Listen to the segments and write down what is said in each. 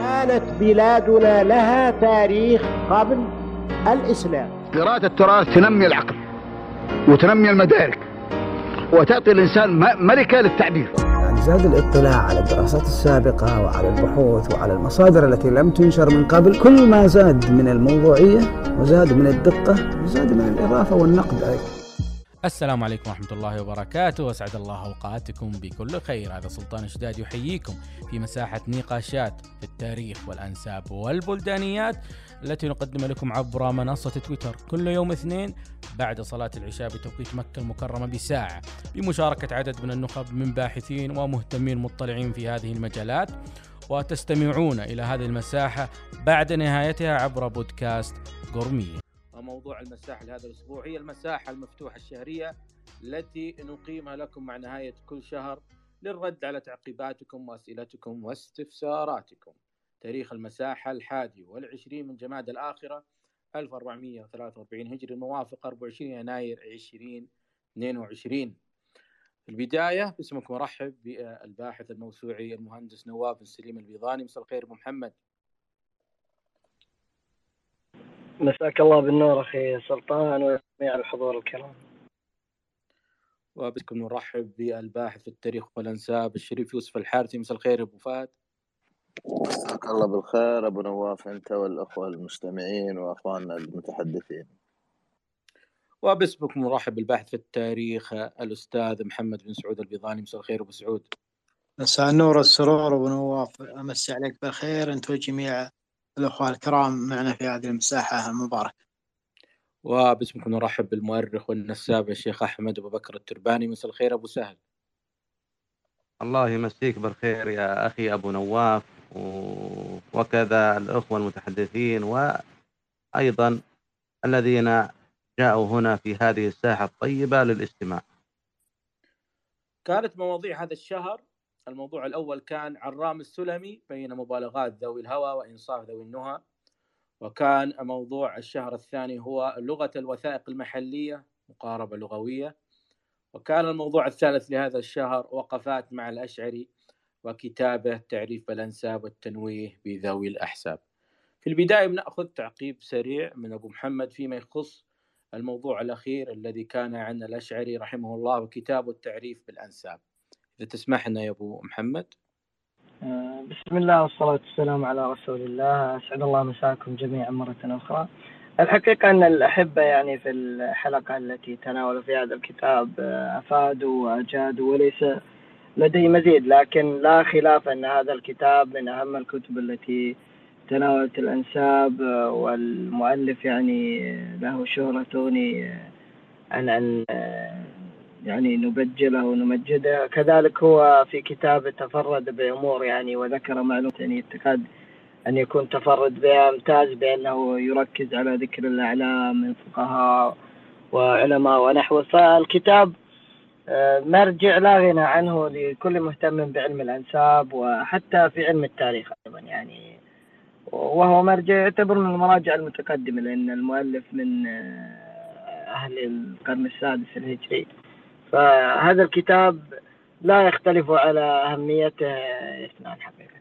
كانت بلادنا لها تاريخ قبل الإسلام. قراءة التراث تنمي العقل وتنمي المدارك وتعطي الإنسان ملكة للتعبير. يعني زاد الاطلاع على الدراسات السابقة وعلى البحوث وعلى المصادر التي لم تنشر من قبل كل ما زاد من الموضوعية وزاد من الدقة وزاد من الإضافة والنقد أيضا. السلام عليكم ورحمة الله وبركاته. وأسعد الله أوقاتكم بكل خير. هذا سلطان شداد يحييكم في مساحة نقاشات في التاريخ والأنساب والبلدانيات التي نقدم لكم عبر منصة تويتر. كل يوم اثنين بعد صلاة العشاء بتوقيت مكة المكرمة بساعة. بمشاركة عدد من النخب من باحثين ومهتمين مطلعين في هذه المجالات. وتستمعون إلى هذه المساحة بعد نهايتها عبر بودكاست قرمية وموضوع المساحة لهذا الأسبوع. هي المساحة المفتوحة الشهرية التي نقيمها لكم مع نهاية كل شهر للرد على تعقيباتكم وأسئلتكم واستفساراتكم. تاريخ المساحة الحادي والعشرين من جماد الآخرة 1443 هجري الموافق 24 يناير 2022 في البداية باسمكم مرحب بالباحث الموسوعي المهندس نواف بن سليم البيضاني. مساء الخير ابو محمد. مساك الله بالنور أخي سلطان وجميع الحضور الكرام. وبكم نرحب بالباحث في التاريخ والأنساب الشريف يوسف الحارثي. مساء الخير أبو فهد. مساك الله بالخير. أبو نواف أنت والأخوة المستمعين وأخواننا المتحدثين. وباسمكم نرحب بالباحث في التاريخ الأستاذ محمد بن سعود البيضاني. مساء الخير أبو سعود. مساء النور والسرور أبو نواف. أمسي عليك بالخير. أنت وجميع الأخوة الكرام معنا في هذه المساحة المباركة. وباسمكم نرحب بالمؤرخ والنساب الشيخ أحمد أبو بكر الترباني. مساء الخير أبو سهل. الله يمسيك بالخير يا أخي أبو نواف وكذا الأخوة المتحدثين وأيضا الذين جاءوا هنا في هذه الساحة الطيبة للاستماع. كانت مواضيع هذا الشهر الموضوع الأول كان عرام السلمي بين مبالغات ذوي الهوى وإنصاف ذوي النهى وكان موضوع الشهر الثاني هو لغة الوثائق المحلية مقاربة لغوية. وكان الموضوع الثالث لهذا الشهر وقفات مع الأشعري وكتابة تعريف بالأنساب والتنويه بذوي الأحساب. في البداية بنأخذ تعقيب سريع من أبو محمد فيما يخص الموضوع الأخير الذي كان عن الأشعري رحمه الله وكتابه التعريف بالأنساب. إذا تسمح لنا يا أبو محمد. آه، بسم الله والصلاة والسلام على رسول الله. أسعد الله مساكم جميعا مرة أخرى. الحقيقة أن الأحبة يعني في الحلقة التي تناولوا في هذا الكتاب آه، أفادوا وأجادوا وليس لدي مزيد لكن لا خلاف أن هذا الكتاب من أهم الكتب التي تناولت الأنساب آه، والمؤلف يعني له شهرة تغني عن أن يعني نبجله ونمجده. كذلك هو في كتابه تفرد بأمور يعني وذكر معلومات يعني تكاد أن يكون تفرد بها امتاز بأنه يركز على ذكر الأعلام من فقهاء وعلماء ونحو. فالكتاب آه، مرجع لا غنى عنه لكل مهتم بعلم الأنساب وحتى في علم التاريخ أيضا يعني. وهو مرجع يعتبر من المراجع المتقدمة لأن المؤلف من آه، أهل القرن السادس الهجري. فهذا الكتاب لا يختلف على أهميته اثنان حقيقة.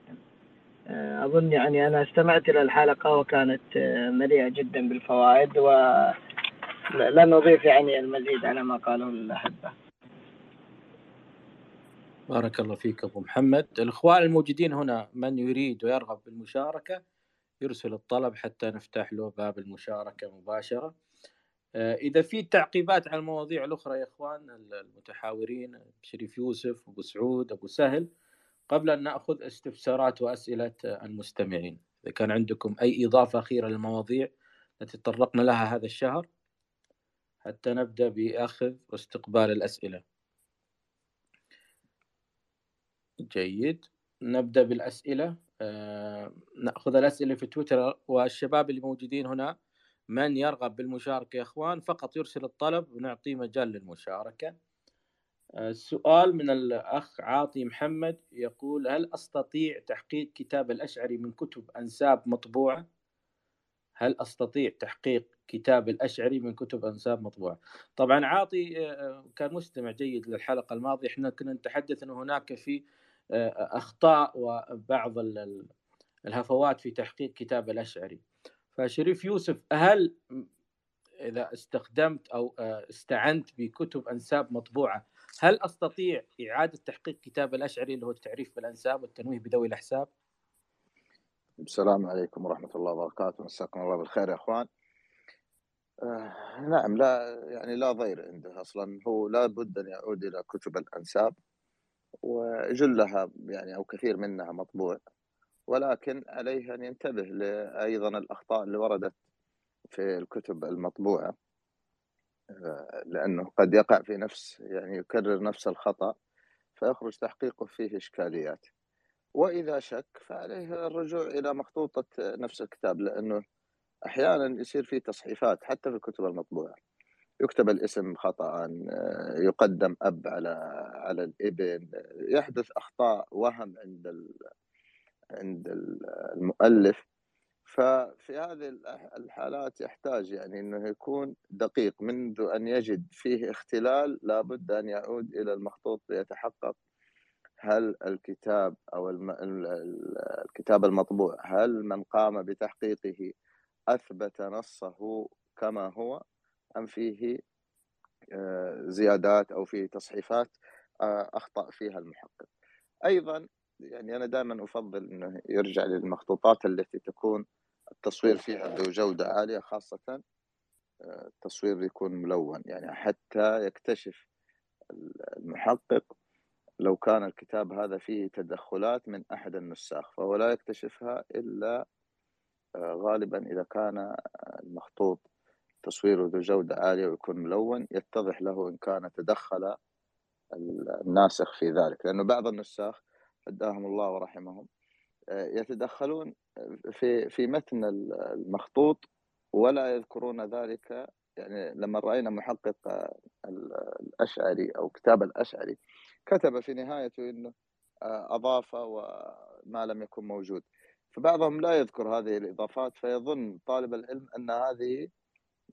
آه، أظن يعني أنا استمعت إلى الحلقة وكانت آه، مليئة جدا بالفوائد ولن أضيف يعني المزيد على ما قاله الأحبة. بارك الله فيك أبو محمد. الإخوان الموجودين هنا من يريد ويرغب بالمشاركة يرسل الطلب حتى نفتح له باب المشاركة مباشرة. إذا في تعقيبات على المواضيع الأخرى يا إخوان المتحاورين شريف يوسف أبو سعود أبو سهل قبل أن نأخذ استفسارات وأسئلة المستمعين. إذا كان عندكم أي إضافة أخيرة للمواضيع التي تطرقنا لها هذا الشهر حتى نبدأ بأخذ واستقبال الأسئلة. جيد. نبدأ بالأسئلة. آه، نأخذ الأسئلة في تويتر والشباب اللي موجودين هنا. من يرغب بالمشاركة يا إخوان فقط يرسل الطلب ونعطيه مجال للمشاركة السؤال آه، من الأخ عاطي محمد يقول هل أستطيع تحقيق كتاب الأشعري من كتب أنساب مطبوعة؟ هل أستطيع تحقيق كتاب الأشعري من كتب أنساب مطبوعة؟ طبعا عاطي آه، كان مستمع جيد للحلقة الماضية إحنا كنا نتحدث أن هناك في آه، أخطاء وبعض الهفوات في تحقيق كتاب الأشعري فشريف يوسف هل إذا استخدمت أو آه، استعنت بكتب أنساب مطبوعة هل أستطيع إعادة تحقيق كتاب الأشعري اللي هو التعريف بالأنساب والتنويه بذوي الأحساب؟ السلام عليكم ورحمة الله وبركاته. مساكم الله بالخير يا أخوان. آه نعم لا يعني لا ضير عنده أصلا. هو لا بد أن يعود إلى كتب الأنساب وجلها يعني أو كثير منها مطبوع. ولكن عليه أن ينتبه أيضا الأخطاء اللي وردت في الكتب المطبوعة آه، لأنه قد يقع في نفس يعني يكرر نفس الخطأ فيخرج تحقيقه فيه إشكاليات. وإذا شك فعليه الرجوع إلى مخطوطة نفس الكتاب لأنه أحيانا يصير في تصحيفات حتى في الكتب المطبوعة. يكتب الاسم خطأ آه، يقدم أب على على الإبن يحدث أخطاء وهم عند عند المؤلف. ففي هذه الحالات يحتاج يعني إنه يكون دقيق منذ أن يجد فيه اختلال لابد أن يعود إلى المخطوط ليتحقق هل الكتاب أو الكتاب المطبوع هل من قام بتحقيقه أثبت نصه كما هو أم فيه آه، زيادات أو فيه تصحيفات آه، أخطأ فيها المحقق. أيضا يعني أنا دائما أفضل إنه يرجع للمخطوطات التي تكون التصوير فيها ذو جودة عالية خاصة آه، التصوير يكون ملون. يعني حتى يكتشف المحقق لو كان الكتاب هذا فيه تدخلات من أحد النساخ فهو لا يكتشفها إلا آه، غالبا إذا كان المخطوط تصويره ذو جودة عالية ويكون ملون يتضح له إن كان تدخل الناسخ في ذلك. لأنه بعض النساخ هداهم الله ورحمهم آه، يتدخلون في في متن المخطوط ولا يذكرون ذلك يعني لما رأينا محقق الأشعري أو كتاب الأشعري كتب في نهايته إنه آه، أضاف وما لم يكن موجود. فبعضهم لا يذكر هذه الإضافات فيظن طالب العلم أن هذه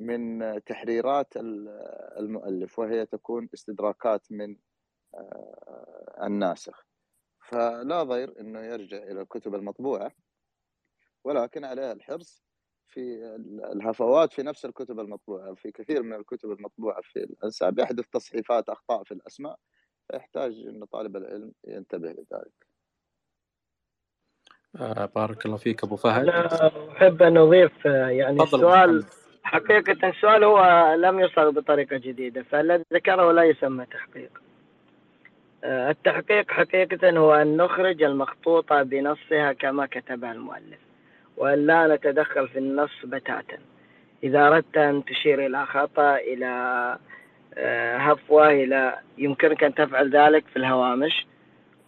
من تحريرات المؤلف وهي تكون استدراكات من آه، الناسخ. فلا ضير إنه يرجع إلى الكتب المطبوعة ولكن عليه الحرص في الهفوات في نفس الكتب المطبوعة في كثير من الكتب المطبوعة في الانساب يحدث تصحيفات أخطاء في الأسماء فيحتاج إن طالب العلم ينتبه لذلك. آه بارك الله فيك أبو فهد. أنا أحب أن أضيف آه، يعني السؤال حقيقة السؤال هو لم يصل بطريقة جديدة فالذي ذكره لا يسمى تحقيق. آه، التحقيق حقيقة هو أن نخرج المخطوطة بنصها كما كتبها المؤلف وأن لا نتدخل في النص بتاتا. إذا أردت أن تشير إلى خطأ إلى آه، هفوة إلى يمكنك أن تفعل ذلك في الهوامش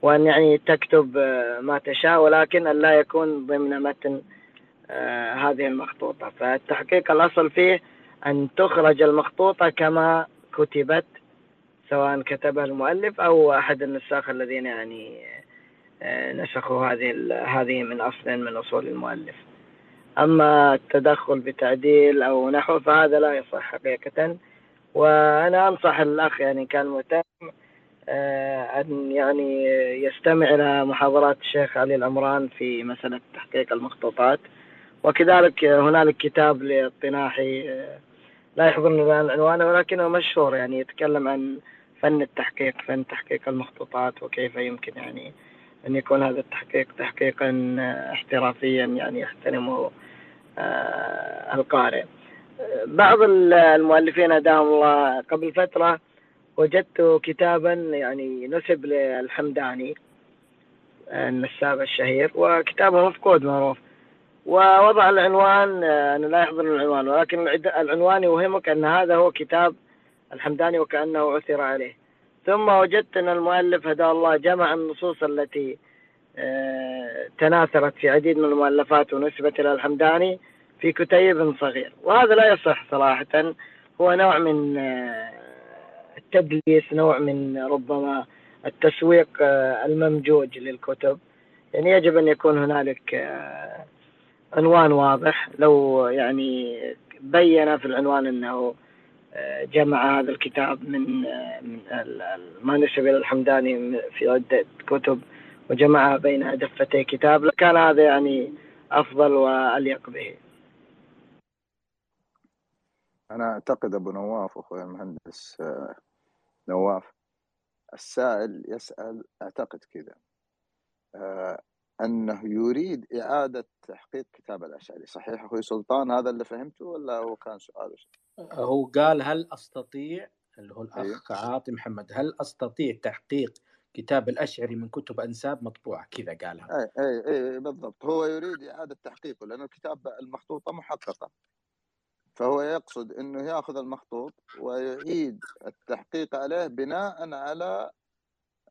وأن يعني تكتب آه، ما تشاء ولكن أن لا يكون ضمن متن هذه المخطوطة. فالتحقيق الأصل فيه أن تخرج المخطوطة كما كتبت سواء كتبها المؤلف أو أحد النساخ الذين يعني آه، نسخوا هذه هذه من أصل من أصول المؤلف. أما التدخل بتعديل أو نحو فهذا لا يصح حقيقة. وأنا أنصح الأخ يعني كان مهتم آه، أن يعني يستمع إلى محاضرات الشيخ علي العمران في مسألة تحقيق المخطوطات. وكذلك هنالك كتاب للطناحي آه، لا يحضرني الآن عنوانه ولكنه مشهور يعني يتكلم عن فن التحقيق فن تحقيق المخطوطات وكيف يمكن يعني أن يكون هذا التحقيق تحقيقا احترافيا يعني يحترمه آه، القارئ. بعض المؤلفين هداهم الله قبل فترة وجدت كتابا يعني نسب للحمداني النساب الشهير وكتابه مفقود معروف. ووضع العنوان آه، أنا لا يحضرني العنوان ولكن العنوان يوهمك أن هذا هو كتاب الحمداني وكأنه عثر عليه. ثم وجدت أن المؤلف هدى الله جمع النصوص التي آه، تناثرت في عديد من المؤلفات ونسبت إلى الحمداني في كتيب صغير. وهذا لا يصح صراحة. هو نوع من آه، التدليس نوع من ربما التسويق آه، الممجوج للكتب. يعني يجب أن يكون هنالك عنوان واضح. لو يعني بين في العنوان أنه جمع هذا الكتاب من إلى الحمداني في عدة كتب وجمعها بين دفتي كتاب. لكان هذا يعني أفضل وأليق به. أنا أعتقد أبو نواف أخوي المهندس آه، نواف السائل يسأل أعتقد كذا آه، أنه يريد إعادة تحقيق كتاب الأشعري. صحيح أخوي سلطان هذا اللي فهمته ولا هو كان سؤاله؟ هو قال هل أستطيع اللي هو. الأخ عاطي محمد هل أستطيع تحقيق كتاب الأشعري من كتب أنساب مطبوعة؟ كذا قالها. اي اي اي بالضبط. هو يريد إعادة تحقيقه لأن الكتاب المخطوطة محققة. فهو يقصد إنه يأخذ المخطوط ويعيد التحقيق عليه بناء على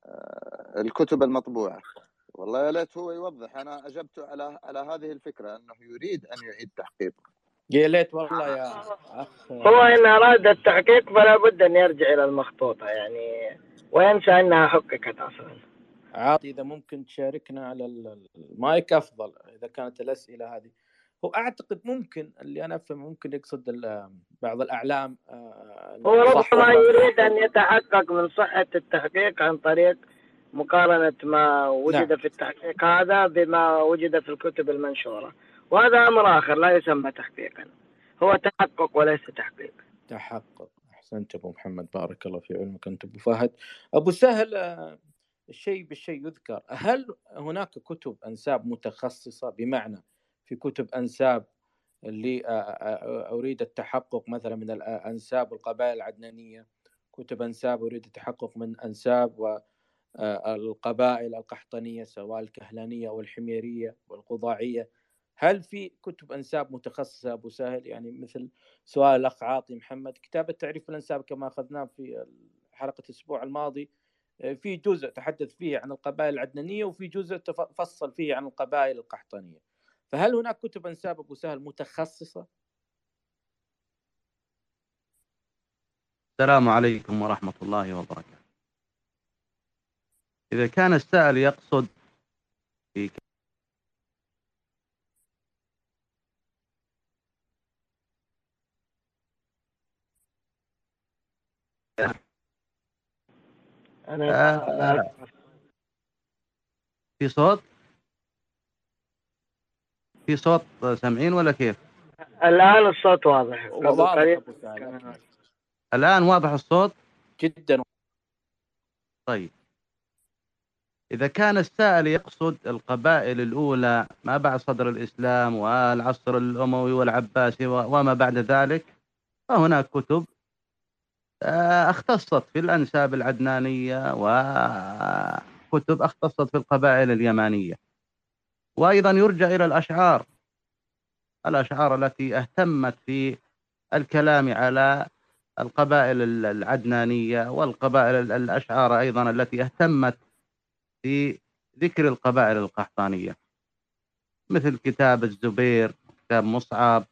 آه، الكتب المطبوعة. والله يا ليت هو يوضح. أنا اجبته على على هذه الفكرة أنه يريد أن يعيد تحقيقه. يا ليت والله يا أخ. هو إن أراد التحقيق فلا بد أن يرجع إلى المخطوطة يعني وينسى أنها حققت أصلا. عاطي إذا ممكن تشاركنا على ال- المايك أفضل إذا كانت الأسئلة هذه. هو أعتقد ممكن اللي أنا افهم ممكن يقصد بعض الأعلام آه، هو ربما. يريد أن يتحقق من صحة التحقيق عن طريق مقارنة ما وجد نعم. في التحقيق هذا بما وجد في الكتب المنشورة. وهذا أمر آخر لا يسمى تحقيقا. هو تحقق وليس تحقيق. تحقق. أحسنت أبو محمد. بارك الله في علمك أنت أبو فهد. أبو سهل آه، الشيء بالشيء يذكر. هل هناك كتب أنساب متخصصة؟ بمعنى في كتب أنساب اللي آه، آه، أريد التحقق مثلا من الانساب والقبائل العدنانية. كتب أنساب أريد التحقق من أنساب والقبائل القحطانية سواء الكهلانية والحميرية والقضاعية. هل في كتب أنساب متخصصة أبو سهل؟ يعني مثل سؤال الأخ عاطي محمد كتاب التعريف بالأنساب كما أخذناه في حلقة الأسبوع الماضي آه، في جزء تحدث فيه عن القبائل العدنانية وفي جزء تف- فصل فيه عن القبائل القحطانية. فهل هناك كتب أنساب أبو سهل متخصصة؟ السلام عليكم ورحمة الله وبركاته. إذا كان السائل يقصد في أنا آه، في صوت؟ في صوت سامعين ولا كيف؟ الآن الصوت واضح. سهل كان- الآن واضح الصوت؟ جدا. طيب. إذا كان السائل يقصد القبائل الأولى ما بعد صدر الإسلام والعصر الأموي والعباسي وما بعد ذلك فهناك كتب اختصت في الأنساب العدنانية وكتب اختصت في القبائل اليمانية. وأيضا يرجع إلى الأشعار الأشعار التي اهتمت في الكلام على القبائل ال- العدنانية والقبائل ال- الأشعار أيضا التي اهتمت في ذكر القبائل القحطانية. مثل كتاب الزبير كتاب مصعب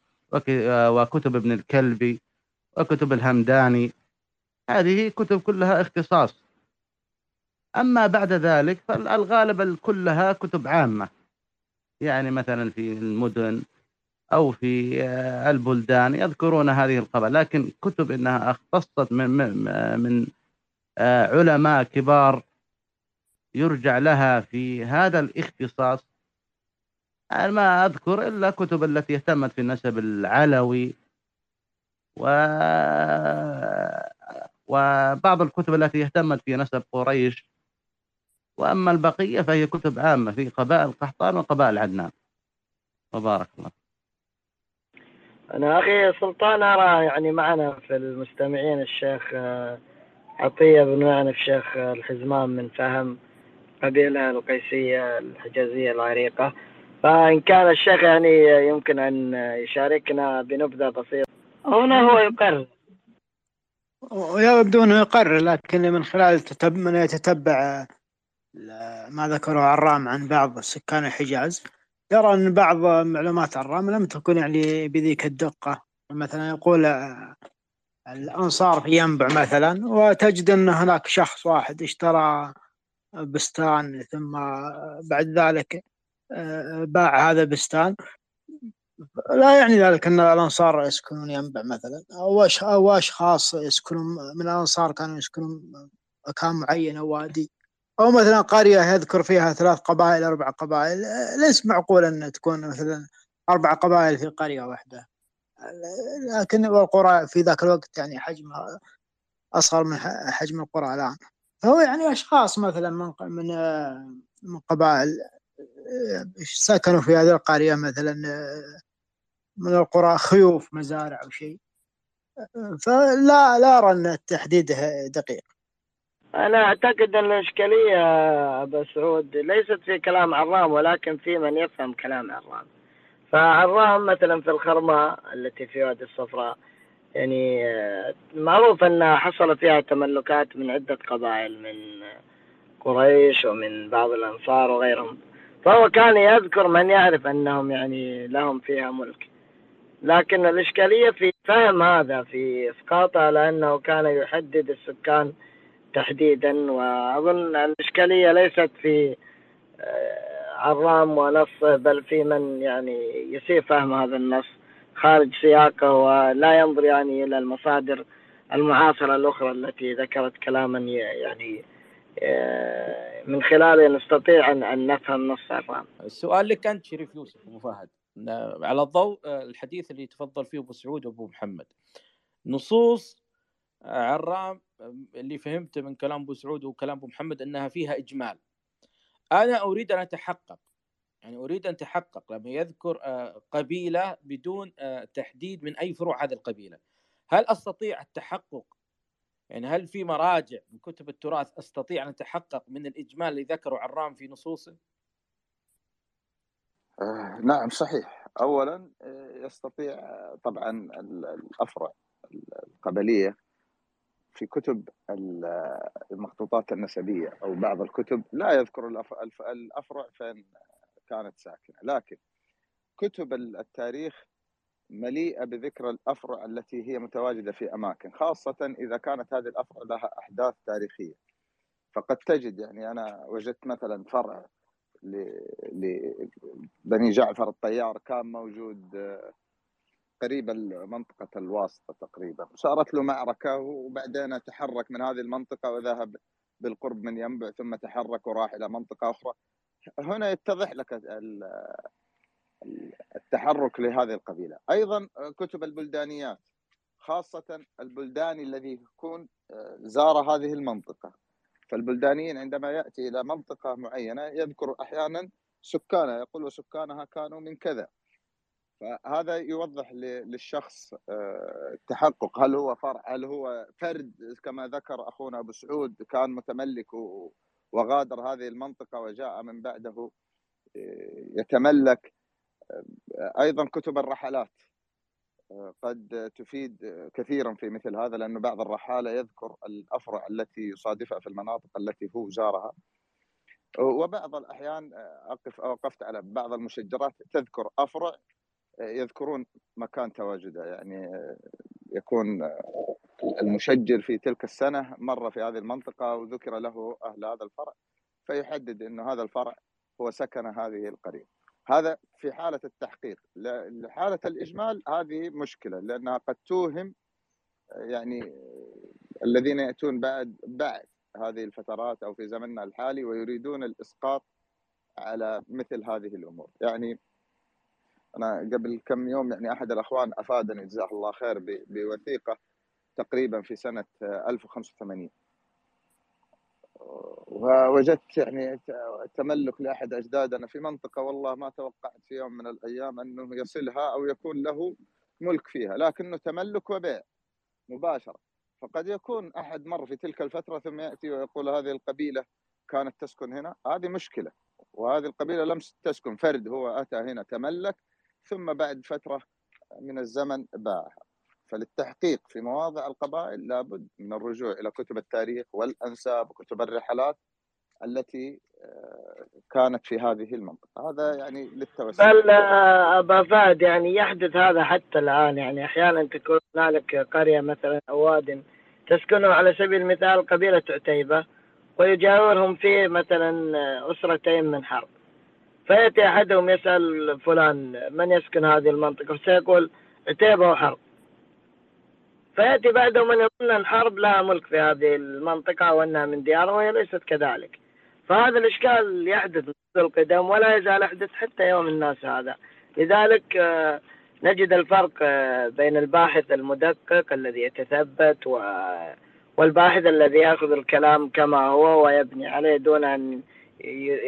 آه، وكتب ابن الكلبي وكتب الهمداني هذه كتب كلها اختصاص. أما بعد ذلك فالغالب كلها كتب عامة. يعني مثلا في المدن أو في آه، البلدان يذكرون هذه القبائل. لكن كتب إنها اختصت من من, آه، علماء كبار يرجع لها في هذا الاختصاص. أنا ما أذكر إلا كتب التي اهتمت في النسب العلوي. و وبعض الكتب التي اهتمت في نسب قريش. وأما البقية فهي كتب عامة في قبائل قحطان وقبائل عدنان. وبارك الله. أنا أخي سلطان أرى يعني معنا في المستمعين الشيخ آه، عطية بن معنف شيخ آه، الحزمان من فهم قبيلة القيسية الحجازية العريقة. فإن كان الشيخ يعني يمكن أن يشاركنا بنبذة بسيطة. هنا هو يقرر. ويبدو انه يقرر لكن من خلال تتب... من يتتبع ما ذكره عرام عن بعض سكان الحجاز يرى أن بعض معلومات عرام لم تكن يعني بذيك الدقة. مثلا يقول الأنصار في ينبع مثلا وتجد أن هناك شخص واحد اشترى بستان ثم بعد ذلك باع هذا البستان. لا يعني ذلك أن الأنصار يسكنون ينبع مثلا أو أش- أو أشخاص يسكنون من الأنصار كانوا يسكنون مكان معين أو وادي. أو مثلا قرية يذكر فيها ثلاث قبائل أربع قبائل ليس معقول أن تكون مثلا أربع قبائل في قرية واحدة. لكن القرى في ذاك الوقت يعني حجمها أصغر من حجم القرى الآن. فهو يعني أشخاص مثلا من من من قبائل سكنوا في هذه القرية مثلا من القرى خيوف مزارع أو شيء. فلا لا أرى أن التحديد دقيق. أنا أعتقد أن الإشكالية أبو سعود ليست في كلام عرام ولكن في من يفهم كلام عرام. فعرام مثلا في الخرماء التي في وادي الصفراء يعني معروف أنها حصل فيها تملكات من عدة قبائل من قريش ومن بعض الأنصار وغيرهم. فهو كان يذكر من يعرف أنهم يعني لهم فيها ملك. لكن الإشكالية في فهم هذا في إسقاطه على أنه كان يحدد السكان تحديدا وأظن الإشكالية ليست في آه، عرام ونصه بل في من يعني يسيء فهم هذا النص خارج سياقه ولا ينظر يعني إلى المصادر المعاصرة الأخرى التي ذكرت كلاما يعني آه، من خلاله نستطيع أن نفهم نص عرام السؤال لك أنت شريف يوسف أبو فهد. على آه، الحديث اللي تفضل فيه أبو سعود وأبو محمد. نصوص عرام اللي فهمته من كلام أبو سعود وكلام أبو محمد إنها فيها إجمال. أنا أريد أن أتحقق يعني أريد أن أتحقق لما يذكر آه، قبيلة بدون آه، تحديد من أي فروع هذه القبيلة. هل أستطيع التحقق؟ يعني هل في مراجع من كتب التراث أستطيع أن أتحقق من الإجمال اللي ذكره عرام في نصوصه؟ آه نعم صحيح. اولا يستطيع طبعا الأفرع القبلية في كتب المخطوطات النسبية أو بعض الكتب. لا يذكر الأفرع فين كانت ساكنة لكن كتب التاريخ مليئة بذكر الأفرع التي هي متواجدة في أماكن خاصة إذا كانت هذه الأفرع لها أحداث تاريخية. فقد تجد يعني أنا وجدت مثلا فرع لبني جعفر الطيار كان موجود قريب منطقة الواسطة تقريبا. صارت له معركة وبعدين تحرك من هذه المنطقة وذهب بالقرب من ينبع ثم تحرك وراح إلى منطقة أخرى. هنا يتضح لك التحرك لهذه القبيلة. أيضا كتب البلدانيات خاصة البلداني الذي يكون زار هذه المنطقة. فالبلدانيين عندما يأتي إلى منطقة معينة يذكر أحيانا سكانها يقول سكانها كانوا من كذا. فهذا يوضح للشخص آه، التحقق. هل هو فرع هل هو فرد؟ كما ذكر أخونا أبو سعود كان متملك وغادر هذه المنطقة وجاء من بعده آه، يتملك. آه، أيضا كتب الرحلات. قد تفيد كثيرا في مثل هذا لأن بعض الرحالة يذكر الأفرع التي يصادفها في المناطق التي هو زارها. وبعض الأحيان أقف أوقفت على بعض المشجرات تذكر أفرع يذكرون مكان تواجده. يعني يكون المشجر في تلك السنة مر في هذه المنطقة وذكر له أهل هذا الفرع فيحدد أنه هذا الفرع هو سكن هذه القرية. هذا في حالة التحقيق. لحالة الإجمال هذه مشكلة لأنها قد توهم يعني الذين يأتون بعد بعد هذه الفترات أو في زمننا الحالي ويريدون الإسقاط على مثل هذه الأمور. يعني أنا قبل كم يوم يعني أحد الأخوان أفادني جزاه الله خير بوثيقة تقريبا في سنة 1085 ووجدت يعني تملك لأحد أجدادنا في منطقة والله ما توقعت في يوم من الأيام أنه يصلها أو يكون له ملك فيها لكنه تملك وبيع مباشرة. فقد يكون أحد مر في تلك الفترة ثم يأتي ويقول هذه القبيلة كانت تسكن هنا؟ هذه مشكلة وهذه القبيلة لم تسكن فرد هو أتى هنا تملك ثم بعد فترة من الزمن باعها. فللتحقيق في مواضع القبائل لابد من الرجوع إلى كتب التاريخ والأنساب وكتب الرحلات التي آه، كانت في هذه المنطقة. هذا يعني للتوسع بل آه، أبا فهد يعني يحدث هذا حتى الآن. يعني أحيانا تكون هنالك قرية مثلا أو واد تسكن على سبيل المثال قبيلة عتيبة ويجاورهم فيه مثلا آه، أسرتين من حرب. فيأتي أحدهم يسأل فلان من يسكن هذه المنطقة؟ فسيقول عتيبة وحرب. فيأتي بعده من يظن أن حرب لها ملك في هذه المنطقة وأنها من دياره وهي ليست كذلك. فهذا الإشكال يحدث منذ القدم ولا يزال يحدث حتى يوم الناس هذا. لذلك آه، نجد الفرق آه، بين الباحث المدقق الذي يتثبت و والباحث الذي يأخذ الكلام كما هو ويبني عليه دون أن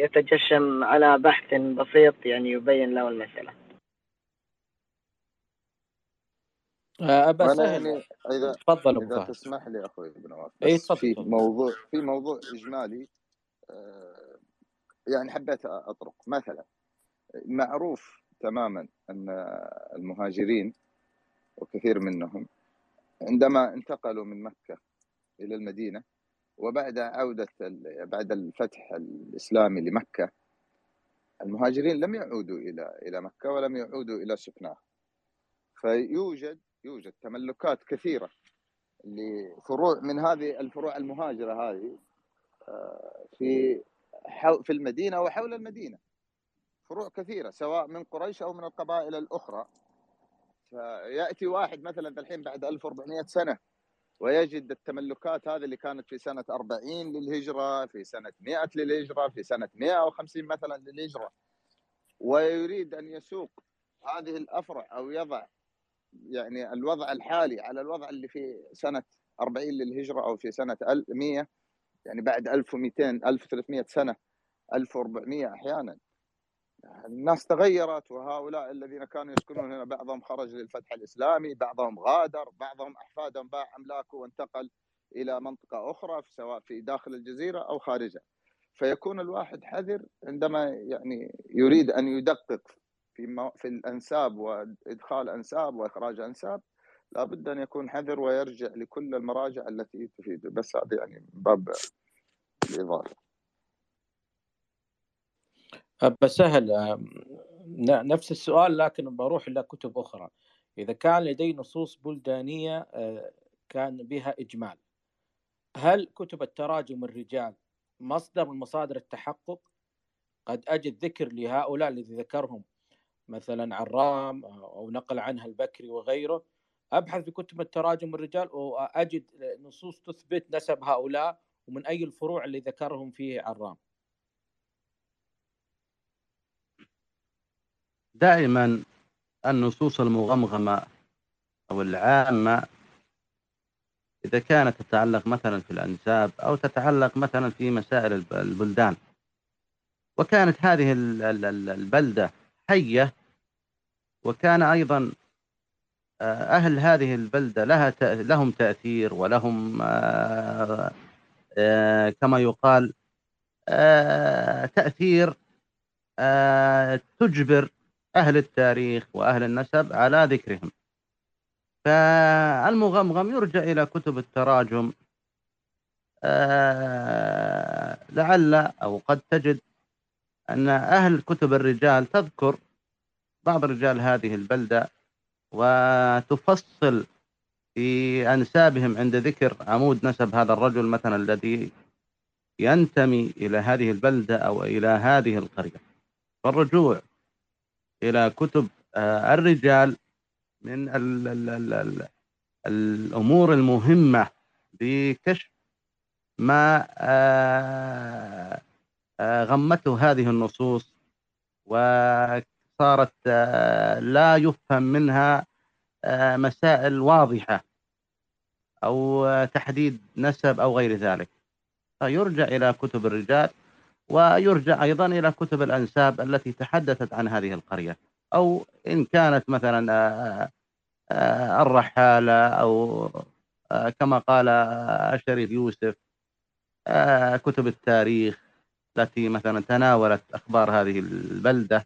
يتجشم على بحث بسيط يعني يبين له المسألة. سهل يعني إذا تفضل إذا فهد تسمح لي أخوي ابن نواف اي تفضل في موضوع في موضوع إجمالي آه، يعني حبيت أطرق. مثلا معروف تماما أن المهاجرين وكثير منهم عندما انتقلوا من مكة إلى المدينة وبعد عودة بعد الفتح الإسلامي لمكة المهاجرين لم يعودوا إلى إلى مكة ولم يعودوا إلى سكناها. فيوجد يوجد تملكات كثيرة لفروع من هذه الفروع المهاجرة هذه آه، في في المدينة وحول المدينة. فروع كثيرة سواء من قريش أو من القبائل الأخرى. فيأتي واحد مثلا الحين بعد 1400 سنة ويجد التملكات هذه اللي كانت في سنة 40 للهجرة في سنة 100 للهجرة في سنة 150 مثلا للهجرة. ويريد أن يسوق هذه الأفرع أو يضع يعني الوضع الحالي على الوضع اللي في سنة 40 للهجرة أو في سنة 100 يعني بعد 1200 1300 سنة 1400 أحيانا الناس تغيرت وهؤلاء الذين كانوا يسكنون هنا بعضهم خرج للفتح الإسلامي، بعضهم غادر، بعضهم احفادهم باع املاكه وانتقل إلى منطقة أخرى سواء في داخل الجزيرة أو خارجها. فيكون الواحد حذر عندما يعني يريد أن يدقق في مو- في الأنساب وإدخال أنساب وإخراج أنساب لابد أن يكون حذر ويرجع لكل المراجع التي تفيده بس هذا يعني باب الإضافة. أبا سهل نفس السؤال لكن بروح إلى كتب أخرى. إذا كان لدي نصوص بلدانية آه، كان بها إجمال هل كتب التراجم الرجال مصدر من مصادر التحقق؟ قد أجد ذكر لهؤلاء الذي ذكرهم. مثلا عرام أو نقل عنها البكري وغيره. أبحث في كتب التراجم الرجال وأجد نصوص تثبت نسب هؤلاء ومن أي الفروع اللي ذكرهم فيه عرام دائما النصوص المغمغمة أو العامة إذا كانت تتعلق مثلا في الأنساب أو تتعلق مثلا في مسائل الب- البلدان. وكانت هذه ال- ال- ال- البلدة حية وكان أيضا آه، أهل هذه البلدة لها لهم تأثير ولهم آه، آه، كما يقال تأثير تجبر أهل التاريخ وأهل النسب على ذكرهم. فالمغمغم يرجع إلى كتب التراجم لعل أو قد تجد أن أهل كتب الرجال تذكر بعض رجال هذه البلدة وتفصل في أنسابهم عند ذكر عمود نسب هذا الرجل مثلا الذي ينتمي إلى هذه البلدة أو إلى هذه القرية. فالرجوع إلى كتب آه، الرجال من ال ال ال ال الأمور المهمة بكشف ما آه، غمته هذه النصوص وصارت آه، لا يفهم منها آه، مسائل واضحة أو آه، تحديد نسب أو غير ذلك. فيرجع إلى كتب الرجال ويرجع أيضا إلى كتب الأنساب التي تحدثت عن هذه القرية. أو إن كانت مثلا آه، آه، الرحالة أو آه، كما قال آه، الشريف يوسف آه، كتب التاريخ التي مثلا تناولت أخبار هذه البلدة.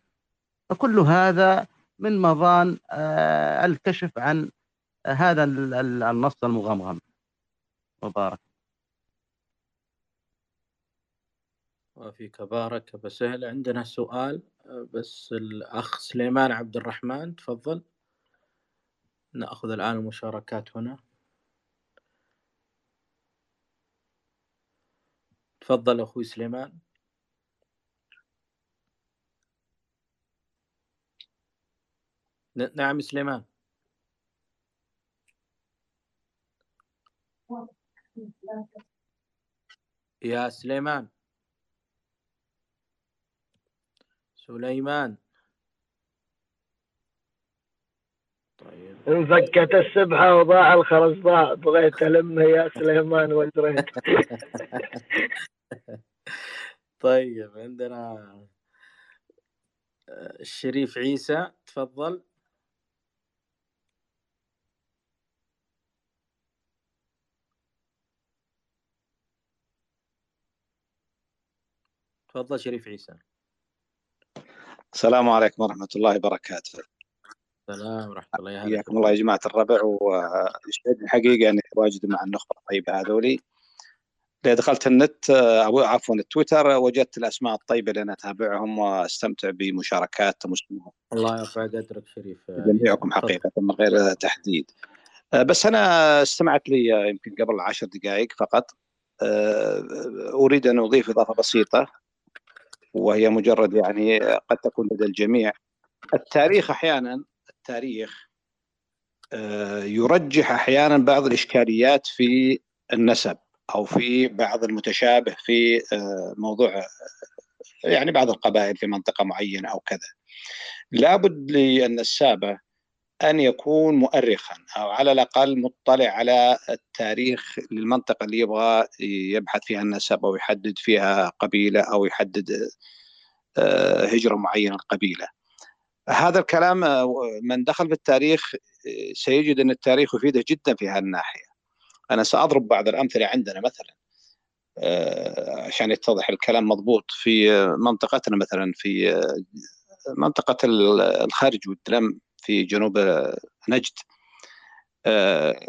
فكل هذا من مظان آه، الكشف عن هذا ال- ال- النص المغمغم. مبارك. وفيك بارك أبا سهل عندنا سؤال بس الأخ سليمان عبد الرحمن تفضل. نأخذ الآن المشاركات هنا. تفضل أخوي سليمان. نعم سليمان. يا سليمان. سليمان. طيب. انفكت السبحة وضاع الخرز ضاع. بغيت ألمه يا سليمان ودريت طيب عندنا آه، الشريف عيسى تفضل. تفضل شريف عيسى. السلام عليكم ورحمة الله وبركاته. سلام ورحمة الله. حياكم الله يا جماعة الربع. ويسعدني حقيقة أني تواجد مع النخبة الطيبة هذولي. دخلت النت أو عفوا التويتر وجدت الأسماء الطيبة اللي أنا أتابعهم وأستمتع بمشاركات مسلمين الله يرفع قدرك شريف. جميعكم حقيقة من غير تحديد. بس أنا استمعت لي يمكن قبل عشر دقائق فقط. أريد أن أضيف إضافة بسيطة. وهي مجرد يعني قد تكون لدى الجميع. التاريخ أحيانا التاريخ آه، يرجح أحيانا بعض الإشكاليات في النسب أو في بعض المتشابه في آه، موضوع يعني بعض القبائل في منطقة معينة أو كذا. لابد للنسابه أن يكون مؤرخا أو على الأقل مطلع على التاريخ للمنطقة اللي يبغى يبحث فيها النسب أو يحدد فيها قبيلة أو يحدد آه، هجرة معينة القبيله. هذا الكلام آه، من دخل في التاريخ آه، سيجد أن التاريخ يفيده جدا في هذه الناحية. أنا سأضرب بعض الأمثلة عندنا مثلا عشان يتضح الكلام مضبوط في منطقتنا مثلا في منطقة الخارج والدلم في جنوب آه، نجد. آه،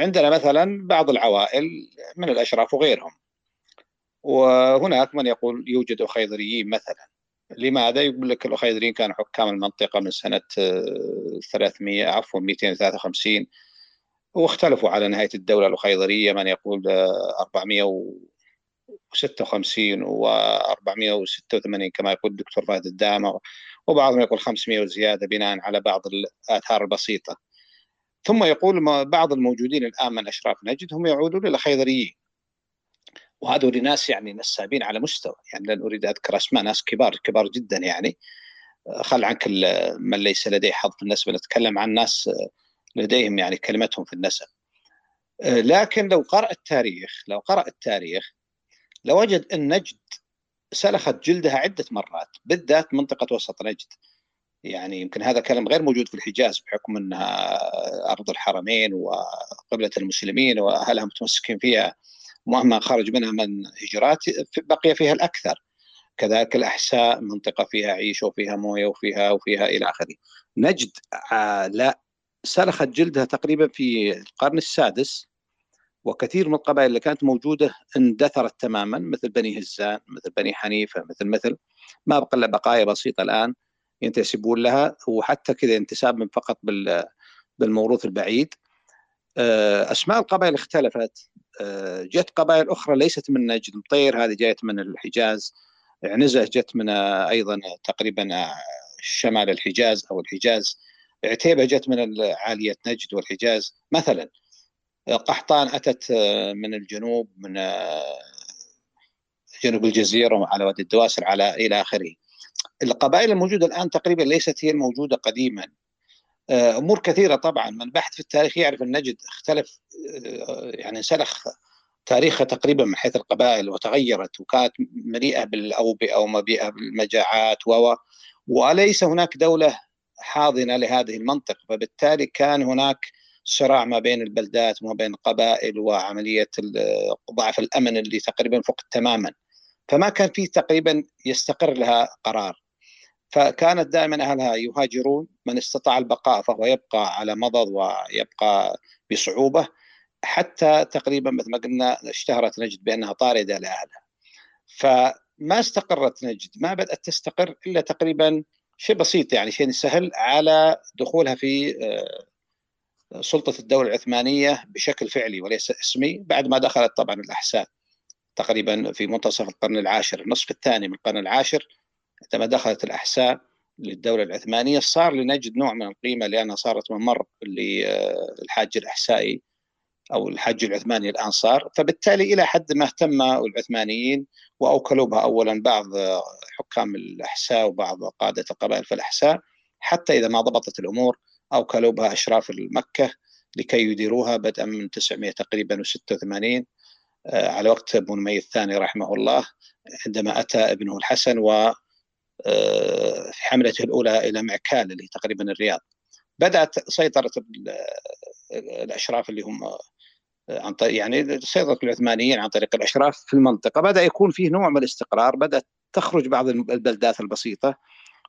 عندنا مثلا بعض العوائل من الأشراف وغيرهم. وهناك من يقول يوجد أخيضريين مثلا. لماذا؟ يقول لك الأخيضريين كانوا حكام المنطقة من سنة آه، 300 عفوا 253 واختلفوا على نهاية الدولة الأخيضرية من يقول 400 56 و486 كما يقول الدكتور فهد الدامر وبعضهم يقول 500 وزيادة بناء على بعض الاثار البسيطة. ثم يقول بعض الموجودين الآن من أشراف نجد هم يعودون إلى خيضريين وهذول ناس يعني نسابين على مستوى يعني لن أريد أذكر أسماء ناس كبار كبار جدا يعني. خل عنك من ليس لديه حظ في النسب نتكلم عن ناس لديهم يعني كلمتهم في النسب. لكن لو قرأ التاريخ لو قرأ التاريخ لوجد أن نجد سلخت جلدها عدة مرات بالذات منطقة وسط نجد. يعني يمكن هذا كلام غير موجود في الحجاز بحكم أنها أرض الحرمين وقبلة المسلمين وأهلها متمسكين فيها مهما خرج منها من هجرات بقي فيها الأكثر. كذلك الأحساء منطقة فيها عيش وفيها موية وفيها وفيها إلى آخره. نجد آه، لا سلخت جلدها تقريبا في القرن السادس وكثير من القبائل اللي كانت موجودة اندثرت تماما مثل بني هزان مثل بني حنيفة مثل مثل. ما بقى إلا بقايا بسيطة الآن ينتسبون لها وحتى كذا انتساب من فقط بالموروث البعيد. آه، أسماء القبائل اختلفت. آه، جت قبائل أخرى ليست من نجد مطير هذه جاءت من الحجاز. عنزة جت من آه، أيضا تقريبا شمال الحجاز أو الحجاز. عتيبة جت من عالية نجد والحجاز مثلا. قحطان أتت من الجنوب من جنوب الجزيرة على وادي الدواسر على إلى آخره. القبائل الموجودة الآن تقريبا ليست هي الموجودة قديما. آه، أمور كثيرة طبعا. من بحث في التاريخ يعرف أن نجد اختلف آه، يعني سلخ تاريخها تقريبا من حيث القبائل وتغيرت وكانت مليئة بالأوبئة ومليئه بالمجاعات و وليس هناك دولة حاضنة لهذه المنطقة. فبالتالي كان هناك صراع ما بين البلدات وما بين القبائل وعملية ضعف الأمن اللي تقريبا فقد تماما. فما كان في تقريبا يستقر لها قرار. فكانت دائما أهلها يهاجرون. من استطاع البقاء فهو يبقى على مضض ويبقى بصعوبة. حتى تقريبا مثل ما قلنا اشتهرت نجد بأنها طاردة لأهلها. فما استقرت نجد. ما بدأت تستقر إلا تقريبا شيء بسيط يعني شيء سهل على دخولها في سلطة الدولة العثمانية بشكل فعلي وليس اسمي بعد ما دخلت طبعا الأحساء تقريبا في منتصف القرن العاشر النصف الثاني من القرن العاشر عندما دخلت الأحساء للدولة العثمانية صار لنجد نوع من القيمة لأنها صارت ممر للحاج الأحسائي أو الحج العثماني الانصار فبالتالي إلى حد ما اهتم العثمانيين واوكلوا بها اولا بعض حكام الأحساء وبعض قادة القبائل في الأحساء حتى إذا ما ضبطت الأمور اوكلوا بها أشراف مكه لكي يديروها بدءا من 900 تقريبا و86 على وقت ابن مي الثاني رحمه الله عندما أتى ابنه الحسن و آه، في حملته الأولى إلى معكال اللي تقريبا الرياض. بدأت سيطرة الأشراف اللي هم عن طريق يعني سيطرة العثمانيين عن طريق الأشراف في المنطقة. بدأ يكون فيه نوع من الاستقرار بدأت تخرج بعض البلدات البسيطة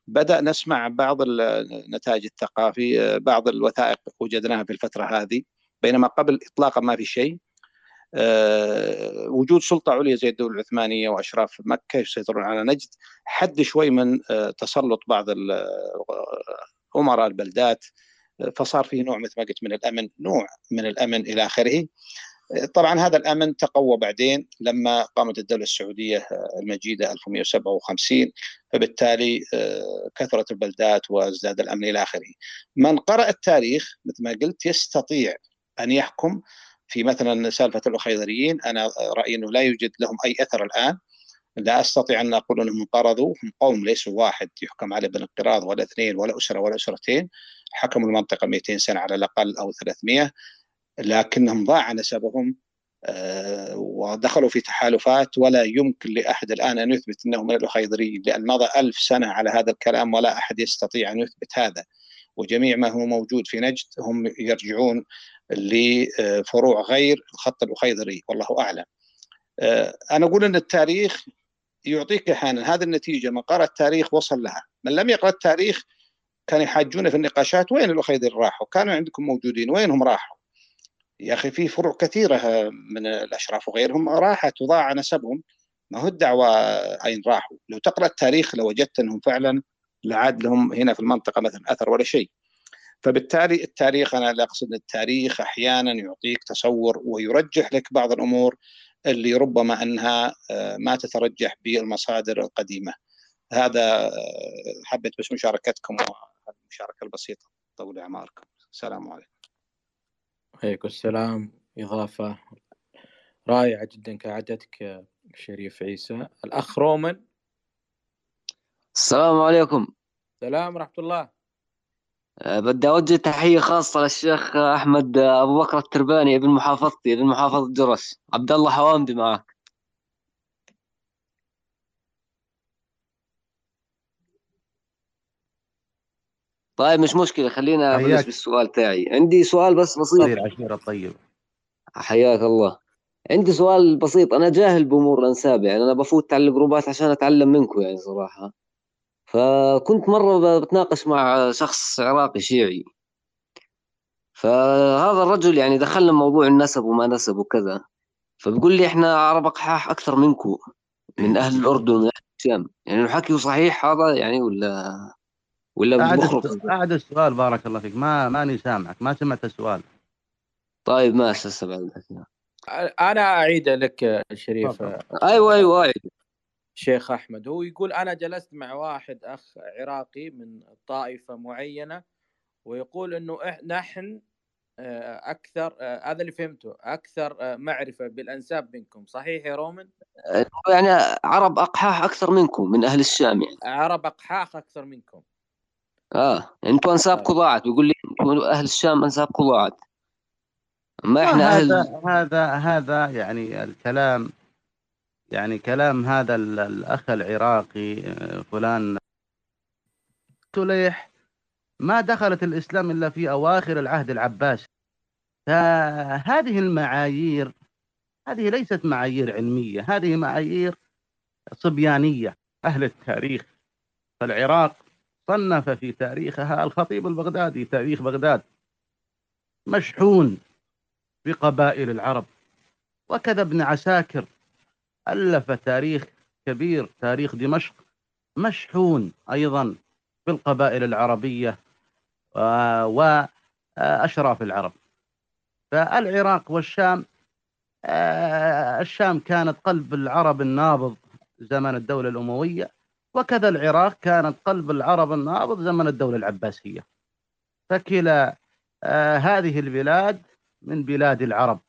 بدأ نسمع بعض النتائج الثقافي بعض الوثائق وجدناها في الفترة هذه بينما قبل اطلاقا ما في شيء. أه وجود سلطة عليا زي الدولة العثمانية وأشراف مكة يسيطرون على نجد حد شوي من أه تسلط بعض أمراء البلدات فصار فيه نوع مثل ما قلت من الأمن نوع من الأمن إلى آخره. طبعا هذا الأمن تقوى بعدين لما قامت الدولة السعودية المجيدة 1157 فبالتالي كثرت البلدات وازداد الأمن إلى آخره. من قرأ التاريخ مثل ما قلت يستطيع أن يحكم في مثلا سالفة الاخيضريين أنا رأيي إنه لا يوجد لهم أي أثر الآن. لا أستطيع أن أقول إنهم انقرضوا. هم قوم ليسوا واحد يحكم عليه بالانقراض ولا اثنين ولا أسرة ولا أسرتين. حكموا المنطقة 200 سنة على الأقل أو 300 لكنهم ضاع نسبهم ودخلوا في تحالفات ولا يمكن لأحد الآن أن يثبت انه من الاخيضريين لأن مضى ألف سنة على هذا الكلام ولا أحد يستطيع أن يثبت هذا وجميع ما هو موجود في نجد هم يرجعون لفروع غير الخط الاخيضري والله أعلم. أنا أقول إن التاريخ يعطيك أحيانا هذه النتيجة من قرأ التاريخ وصل لها، من لم يقرأ التاريخ كانوا يحاجون في النقاشات وين الاخيضر راحوا؟ كانوا عندكم موجودين وينهم راحوا؟ يا أخي في فروع كثيرة من الأشراف وغيرهم راحت وضاع نسبهم ما هو الدعوة أين راحوا؟ لو تقرأ التاريخ لوجدت أنهم فعلا لعاد لهم هنا في المنطقة مثلا أثر ولا شيء. فبالتالي التاريخ أنا لا أقصد التاريخ أحيانا يعطيك تصور ويرجح لك بعض الأمور اللي ربما أنها ما تترجح بالمصادر القديمة. هذا حبيت بس مشاركتكم المشاركة البسيطة طول أعماركم. السلام عليكم. عليكم السلام. إضافة رائعة جدا كعادتك شريف عيسى. الأخ رومان السلام عليكم. سلام ورحمة الله. أه بدي أوجه تحية خاصة للشيخ أحمد أبو بكر الترباني ابن محافظتي ابن محافظة جرس. عبد الله حوامدي معك. طيب مش مشكلة خلينا أبلش بالسؤال تاعي. عندي سؤال بس بسيط. طيب عشيرة طيب. حياك الله. عندي سؤال بسيط. أنا جاهل بأمور الأنساب يعني أنا بفوت على الجروبات عشان أتعلم منكم يعني صراحة. فكنت مرة بتناقش مع شخص عراقي شيعي. فهذا الرجل يعني دخلنا موضوع النسب وما نسب وكذا. فبيقول لي إحنا عرب أقحاح أكثر منكم من أهل الأردن ومن أهل الشام. يعني الحكي صحيح هذا يعني ولا ولا بخرج أعد السؤال بارك الله فيك. ما ماني سامعك ما سمعت السؤال. طيب ماشي هسه بعد أنا أعيد لك شريف. أيوه أيوه أعيد. شيخ أحمد هو يقول أنا جلست مع واحد أخ عراقي من طائفة معينة ويقول إنه إح- نحن آه، أكثر آه، هذا اللي فهمته أكثر آه، معرفة بالأنساب منكم صحيح يا رومان؟ يعني عرب أقحاح أكثر منكم من أهل الشام يعني. عرب أقحاح أكثر منكم. آه أنتم انسابكم ضاعت. بيقول لي أهل الشام انسابكم ضاعت. أما إحنا أهل هذا هذا هذا يعني الكلام يعني كلام هذا ال- الأخ العراقي آه، فلان تليح ما دخلت الإسلام إلا في أواخر العهد العباسي فهذه المعايير هذه ليست معايير علمية هذه معايير صبيانية. أهل التاريخ فالعراق صنف في تاريخها الخطيب البغدادي تاريخ بغداد. مشحون بقبائل العرب. وكذا ابن عساكر. ألف تاريخ كبير تاريخ دمشق. مشحون أيضا بالقبائل العربية آه، وأشراف العرب. فالعراق والشام آه، الشام كانت قلب العرب النابض زمن الدولة الأموية. وكذا العراق كانت قلب العرب النابض زمن الدولة العباسية. فكلا آه، هذه البلاد من بلاد العرب.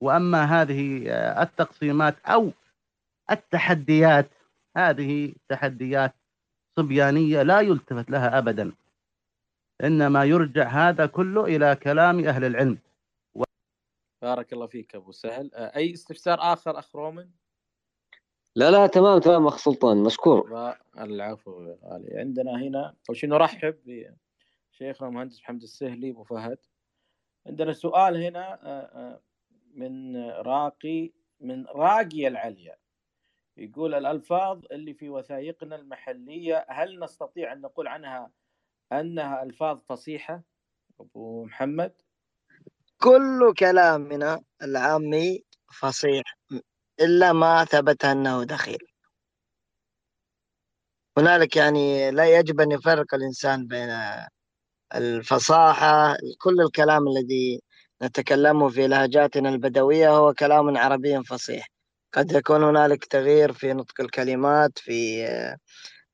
وأما هذه آه، التقسيمات أو التحديات هذه تحديات صبيانية لا يلتفت لها أبدا. إنما يرجع هذا كله إلى كلام أهل العلم. بارك الله فيك أبو سهل. آه، أي استفسار آخر أخ رومن؟ لا لا تمام تمام أخ سلطان مشكور. العفو يا غالي عندنا هنا أول شيء نرحب بشيخنا المهندس محمد السهلي أبو فهد. عندنا سؤال هنا آه، آه، من راقي من راقي العليا. يقول الألفاظ اللي في وثائقنا المحلية هل نستطيع أن نقول عنها أنها ألفاظ فصيحة؟ أبو محمد. كل كلامنا العامي فصيح. إلا ما ثبت أنه دخيل. هنالك يعني لا يجب أن يفرق الإنسان بين الفصاحة كل الكلام الذي نتكلمه في لهجاتنا البدوية هو كلام عربي فصيح. قد يكون هنالك تغيير في نطق الكلمات في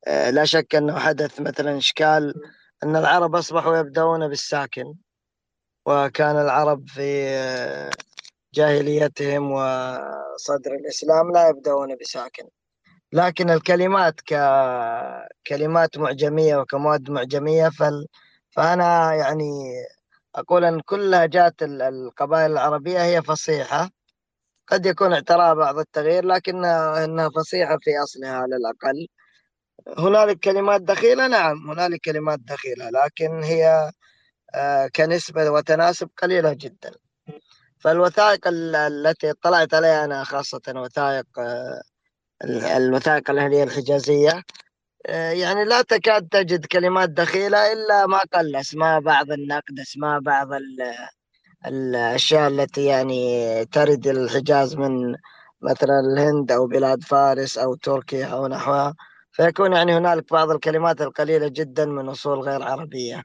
آه، لا شك أنه حدث مثلا إشكال أن العرب أصبحوا يبدأون بالساكن وكان العرب في آه، جاهليتهم وصدر الإسلام لا يبدأون بساكن. لكن الكلمات ككلمات معجمية وكمواد معجمية فال... فأنا يعني أقول أن كل لهجات القبائل العربية هي فصيحة. قد يكون اعتراها بعض التغيير لكن إنها فصيحة في أصلها على الأقل. هنالك كلمات دخيلة؟ نعم هنالك كلمات دخيلة لكن هي آه، كنسبة وتناسب قليلة جدا. فالوثائق التي اطلعت عليها أنا خاصة وثائق آه، الوثائق الأهلية الحجازية آه، يعني لا تكاد تجد كلمات دخيلة إلا ما قل أسماء بعض النقد أسماء بعض الأشياء التي يعني ترد الحجاز من مثلا الهند أو بلاد فارس أو تركيا أو نحوها. فيكون يعني هنالك بعض الكلمات القليلة جدا من أصول غير عربية.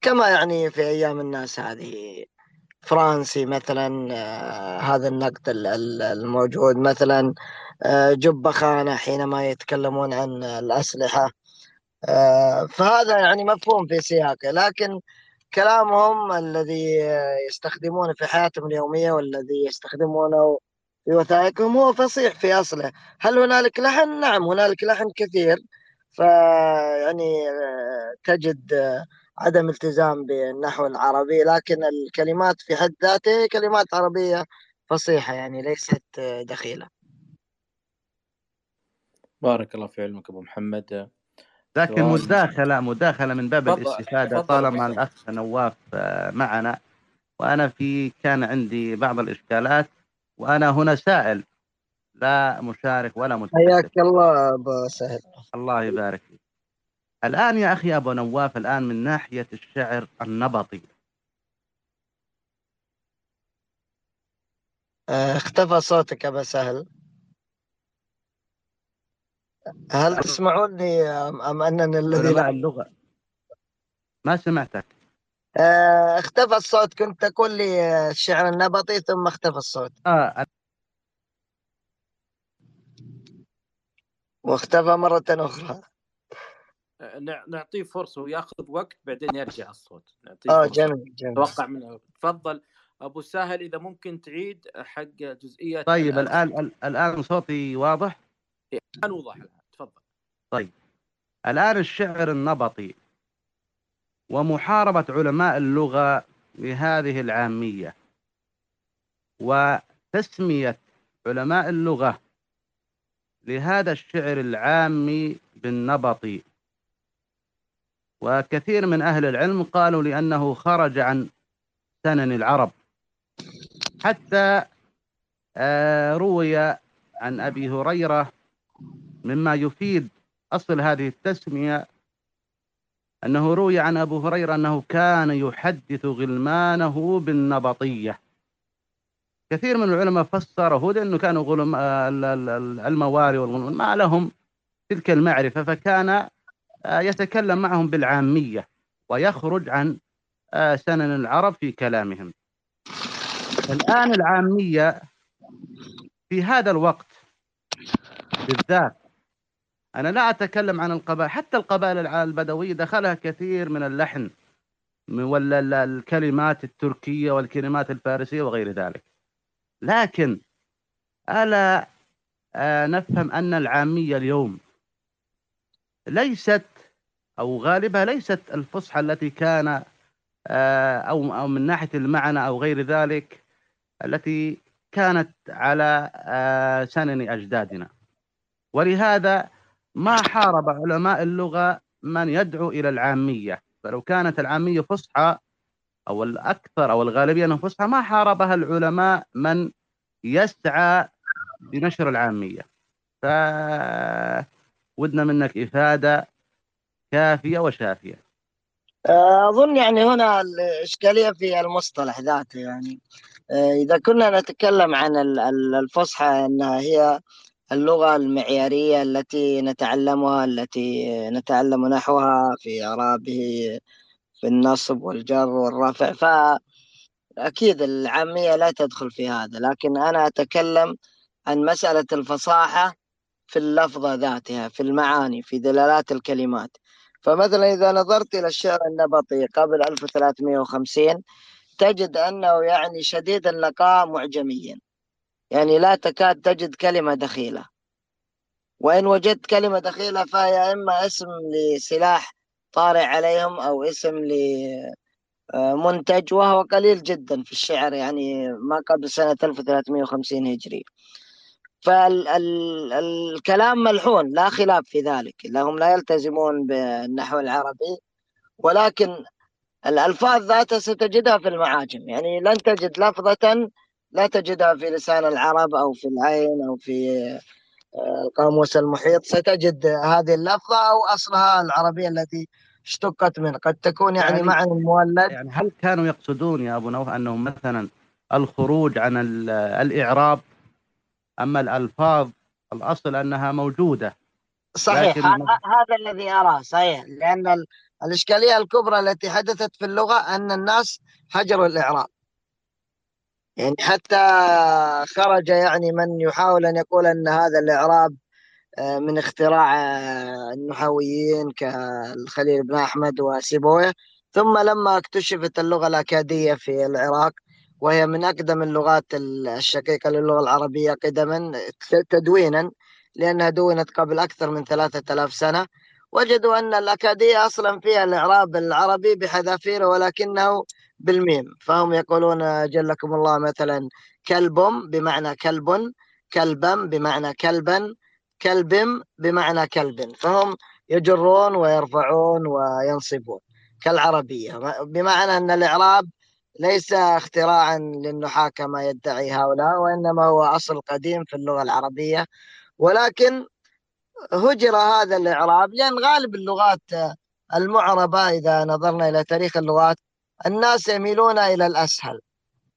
كما يعني في أيام الناس هذه. فرنسي مثلا آه، هذا النقد الموجود مثلا آه، جب خانة حينما يتكلمون عن الأسلحة. آه، فهذا يعني مفهوم في سياقه لكن كلامهم الذي يستخدمونه في حياتهم اليومية والذي يستخدمونه في وثائقهم هو فصيح في أصله. هل هنالك لحن؟ نعم هنالك لحن كثير. فيعني تجد عدم التزام بالنحو العربي لكن الكلمات في حد ذاتها كلمات عربية فصيحة يعني ليست دخيلة. بارك الله في علمك أبو محمد. لكن مداخلة مداخلة من باب فضل. الاستفادة فضل. طالما الأخ نواف آه، معنا. وأنا في كان عندي بعض الإشكالات وأنا هنا سائل لا مشارك ولا متحدث. حياك الله أبو سهل. الله يبارك فيك. الآن يا أخي أبو نواف الآن من ناحية الشعر النبطي. آه، اختفى صوتك أبا سهل. هل تسمعوني أم أنني الذي لا اللغة. ما سمعتك. آه، اختفى الصوت. كنت تقول لي الشعر النبطي ثم اختفى الصوت. آه. واختفى مرة أخرى. نعطيه فرصة وياخذ وقت بعدين يرجع الصوت. نعطيه آه جميل جميل. أتوقع منه تفضل. أبو ساهل إذا ممكن تعيد حق جزئيات طيب الآن. الآن صوتي واضح؟ الآن وضح الآن. تفضل. طيب. الآن الشعر النبطي ومحاربة علماء اللغة بهذه العامية وتسمية علماء اللغة لهذا الشعر العامي بالنبطي. وكثير من أهل العلم قالوا لأنه خرج عن سنن العرب. حتى آه، روي عن أبي هريرة مما يفيد أصل هذه التسمية أنه روي عن أبو هريرة أنه كان يحدث غلمانه بالنبطية. كثير من العلماء فسره لأنه كانوا غلم المواري والغلمان ما لهم تلك المعرفة فكان يتكلم معهم بالعامية ويخرج عن آه، سنن العرب في كلامهم. الآن العامية في هذا الوقت بالذات أنا لا أتكلم عن القبائل حتى القبائل البدوية دخلها كثير من اللحن ولا الكلمات التركية والكلمات الفارسية وغير ذلك. لكن ألا آه، نفهم أن العامية اليوم ليست أو غالبها ليست الفصحى التي كان آه، أو أو من ناحية المعنى أو غير ذلك التي كانت على آه، سنن أجدادنا. ولهذا ما حارب علماء اللغة من يدعو إلى العامية. فلو كانت العامية فصحى أو الأكثر أو الغالبية أنها فصحى ما حاربها العلماء من يسعى بنشر العامية. ف ودنا منك إفادة كافية وشافية. أظن يعني هنا الإشكالية في المصطلح ذاته يعني. آه، إذا كنا نتكلم عن ال- ال- الفصحى أنها هي اللغة المعيارية التي نتعلمها التي نتعلم نحوها في إعرابه في النصب والجر والرفع. فأكيد العامية لا تدخل في هذا. لكن أنا أتكلم عن مسألة الفصاحة في اللفظة ذاتها في المعاني في دلالات الكلمات. فمثلا إذا نظرت إلى الشعر النبطي قبل 1350 تجد أنه يعني شديد النقاء معجميا. يعني لا تكاد تجد كلمة دخيلة. وإن وجدت كلمة دخيلة فهي إما اسم لسلاح طارئ عليهم أو اسم لمنتج وهو قليل جدا في الشعر يعني ما قبل سنة 1350 هجري. فالكلام ملحون لا خلاف في ذلك لهم لا يلتزمون بالنحو العربي ولكن الألفاظ ذاتها ستجدها في المعاجم يعني لن تجد لفظة لا تجدها في لسان العرب أو في العين أو في آه، القاموس المحيط ستجد هذه اللفظة أو أصلها العربية التي اشتقت منه قد تكون يعني, يعني- معنى مولد. يعني هل كانوا يقصدون يا أبو نوف أنه مثلا الخروج عن ال- الإعراب أما الألفاظ الأصل أنها موجودة صحيح. لكن- هذا الذي أراه صحيح. لأن ال- الإشكالية الكبرى التي حدثت في اللغة أن الناس هجروا الإعراب. يعني حتى خرج يعني من يحاول أن يقول أن هذا الإعراب آه، من اختراع آه، النحويين كالخليل بن أحمد وسيبويه ثم لما اكتشفت اللغة الأكادية في العراق وهي من أقدم اللغات الشقيقة للغة العربية قدما تدوينا لأنها دونت قبل أكثر من ثلاثة آلاف سنة. وجدوا أن الأكادية أصلا فيها الإعراب العربي بحذافيره ولكنه بالميم. فهم يقولون جلكم الله مثلا كلب بمعنى كلب كلبا بمعنى كلبا كلب بمعنى كلب. فهم يجرون ويرفعون وينصبون كالعربية. بمعنى أن الإعراب ليس اختراعا للنحاة كما يدعي هؤلاء وإنما هو أصل قديم في اللغة العربية. ولكن هجر هذا الإعراب لأن غالب اللغات المعربة إذا نظرنا إلى تاريخ اللغات الناس يميلون إلى الأسهل.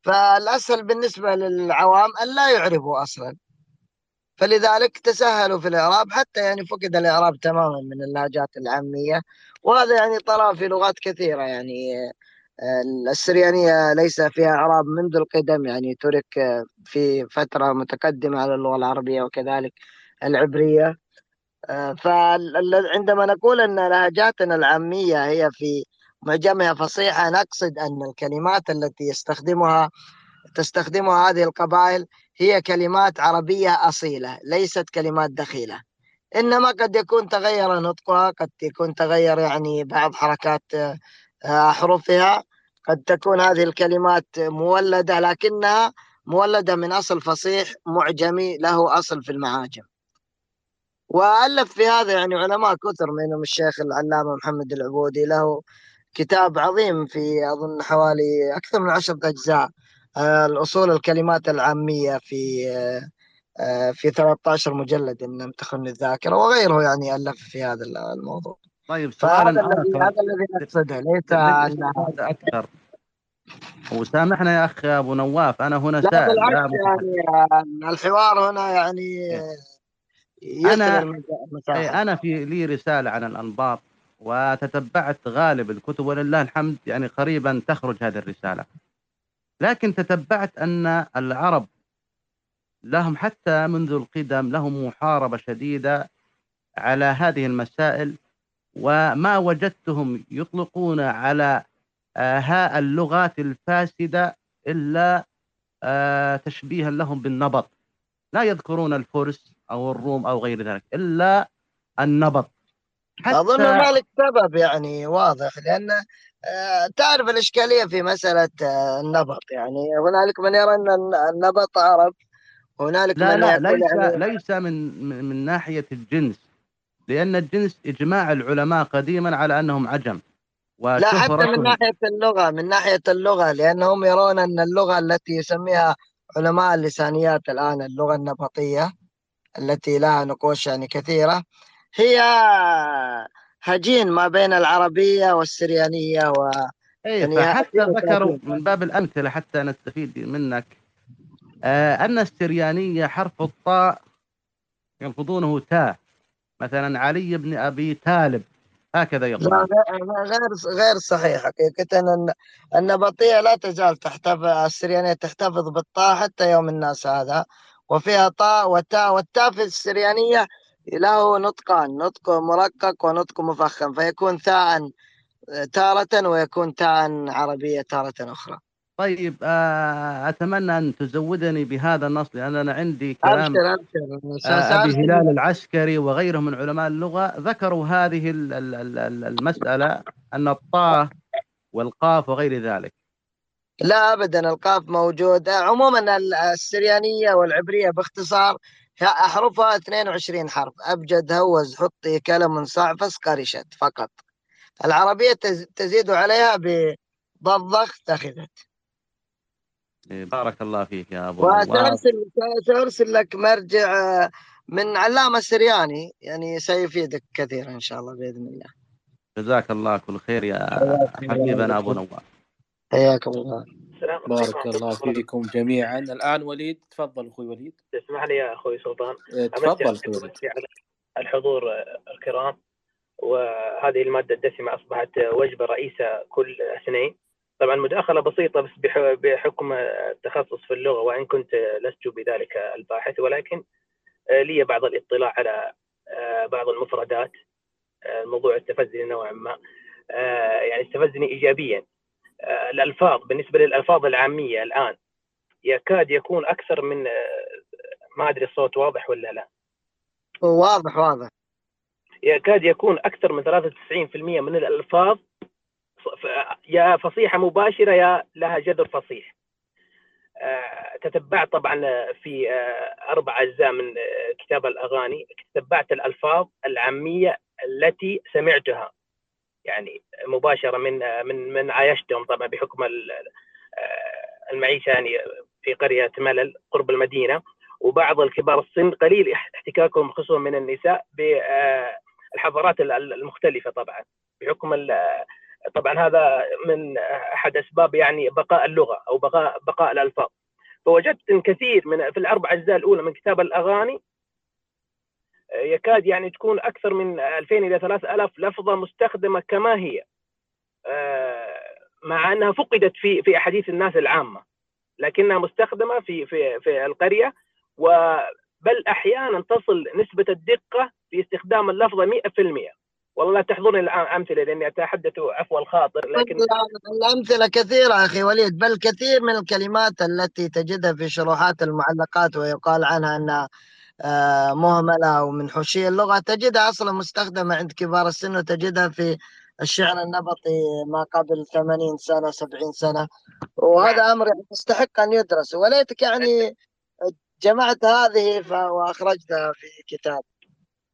فالأسهل بالنسبة للعوام أن لا يعربوا أصلا. فلذلك تسهلوا في الإعراب حتى يعني فقد الإعراب تماما من اللهجات العامية. وهذا يعني طرأ في لغات كثيرة يعني السريانية ليس فيها إعراب منذ القدم يعني ترك آه، في فترة متقدمة على اللغة العربية وكذلك العبرية. فعندما نقول أن لهجاتنا العامية هي في معجمها فصيحة نقصد أن الكلمات التي يستخدمها تستخدمها هذه القبائل هي كلمات عربية أصيلة ليست كلمات دخيلة. إنما قد يكون تغير نطقها قد يكون تغير يعني بعض حركات آه، أحرفها قد تكون هذه الكلمات مولدة لكنها مولدة من أصل فصيح معجمي له أصل في المعاجم. وألف في هذا يعني علماء كثر منهم الشيخ العلامة محمد العبودي له كتاب عظيم في أظن حوالي أكثر من عشرة أجزاء آه، الأصول الكلمات العامية في آه، آه، في 13 مجلد إن لم تخن الذاكرة وغيره يعني ألف في هذا الموضوع. طيب الذي آخر. هذا الذي نقصده للاستفادة أكثر. وسامحنا يا أخ أبو نواف أنا هنا سائل لا. يعني آه، الحوار هنا يعني آه، المساحة. إيه، أنا في لي رسالة عن الأنباط وتتبعت غالب الكتب ولله الحمد يعني قريبا تخرج هذه الرسالة. لكن تتبعت أن العرب لهم حتى منذ القدم لهم محاربة شديدة على هذه المسائل وما وجدتهم يطلقون على آه، ها اللغات الفاسدة إلا آه، تشبيها لهم بالنبط لا يذكرون الفرس أو الروم أو غير ذلك إلا النبط أظن هنالك سبب يعني واضح لأن آه، تعرف الإشكالية في مسألة النبط يعني. هنالك من يرى أن النبط عرب هنالك لا من لا ليس يعني ليس من من من ناحية الجنس. لأن الجنس إجماع العلماء قديما على أنهم عجم. لا حتى من ناحية اللغة من ناحية اللغة لأنهم يرون أن اللغة التي يسميها علماء اللسانيات الآن اللغة النبطية التي لها نقوش يعني كثيرة هي هجين ما بين العربية والسريانية و اي يعني هجين ذكروا. من باب الأمثلة حتى نستفيد منك. آه أن السريانية حرف الطاء يلفظونه تاء مثلا علي بن أبي طالب هكذا يقول. غير غير غير صحيح. حقيقة أن النبطية لا تزال تحتفظ السريانية تحتفظ بالطاء حتى يوم الناس هذا. وفيها طاء وتاء والتاء في السريانية له نطقان نطق مرقق ونطق مفخم فيكون ثاء تارة ويكون تاء عربية تارة أخرى. طيب آه أتمنى أن تزودني بهذا النص لأن أنا عندي كلام أبشر أبشر. آه، سأرسل هلال العسكري وغيرهم من علماء اللغة ذكروا هذه ال- ال- ال- ال- المسألة أن الطاء والقاف وغير ذلك. لا ابدا القاف موجود. عموما ال- السريانية والعبرية باختصار هي احرفها 22 حرف. أبجد هوز حطي كلم صعفس قرشت فقط. العربية تز- تزيد عليها بضخ اتخذت إيه، بارك الله فيك يا أبو نواف وسارسل سارسل لك مرجع آه، من علامة سرياني يعني سيفيدك كثيرا إن شاء الله بإذن الله. جزاك الله كل خير يا حبيبنا أبو نواف حياكم الله. بارك الله فيكم جميعا. الآن وليد تفضل أخوي وليد. تسمح لي يا أخوي سلطان؟ إيه، تفضل أخوي وليد. الحضور الكرام. وهذه المادة الدسمة أصبحت وجبة رئيسة كل اثنين طبعا مداخلة بسيطة بس بح- بحكم التخصص في اللغة وإن كنت لست بذلك الباحث ولكن لي بعض الاطلاع على بعض المفردات الموضوع استفزني نوعا ما. يعني استفزني ايجابيا. الألفاظ بالنسبة للألفاظ العامية الآن يكاد يكون أكثر من ما أدري الصوت واضح ولا لا. واضح واضح. يكاد يكون أكثر من 93% من الألفاظ ف- يا فصيحة مباشرة يا لها جذر فصيح. آه، تتبعت طبعا في آه، أربع أجزاء من آه، كتاب الأغاني. تتبعت الألفاظ العامية التي سمعتها. يعني مباشرة من من من عايشتهم طبعا بحكم ال- المعيشة يعني في قرية ملل قرب المدينة. وبعض الكبار السن قليل احتكاكهم خصوصا من النساء بالحضارات المختلفة طبعا. بحكم طبعا هذا من أحد أسباب يعني بقاء اللغة أو بقاء بقاء الألفاظ. فوجدت إن كثير من في الاربع أجزاء الأولى من كتاب الأغاني يكاد يعني تكون أكثر من 2000 إلى 3000 لفظة مستخدمة كما هي. آه، مع أنها فقدت في في أحاديث الناس العامة لكنها مستخدمة في في في القرية وبل أحيانا تصل نسبة الدقة في استخدام اللفظة 100% والله تحضرني الآن أمثلة لأني أتحدث عفو الخاطر لكن الأمثلة كثيرة أخي وليد بل كثير من الكلمات التي تجدها في شروحات المعلقات ويقال عنها أنها آه، مهملة أو من حشي اللغة تجدها أصلا مستخدمة عند كبار السن وتجدها في الشعر النبطي ما قبل 80 سنة 70 سنة. وهذا أمر يستحق أن يدرس. وليتك يعني جمعت هذه وأخرجتها في كتاب.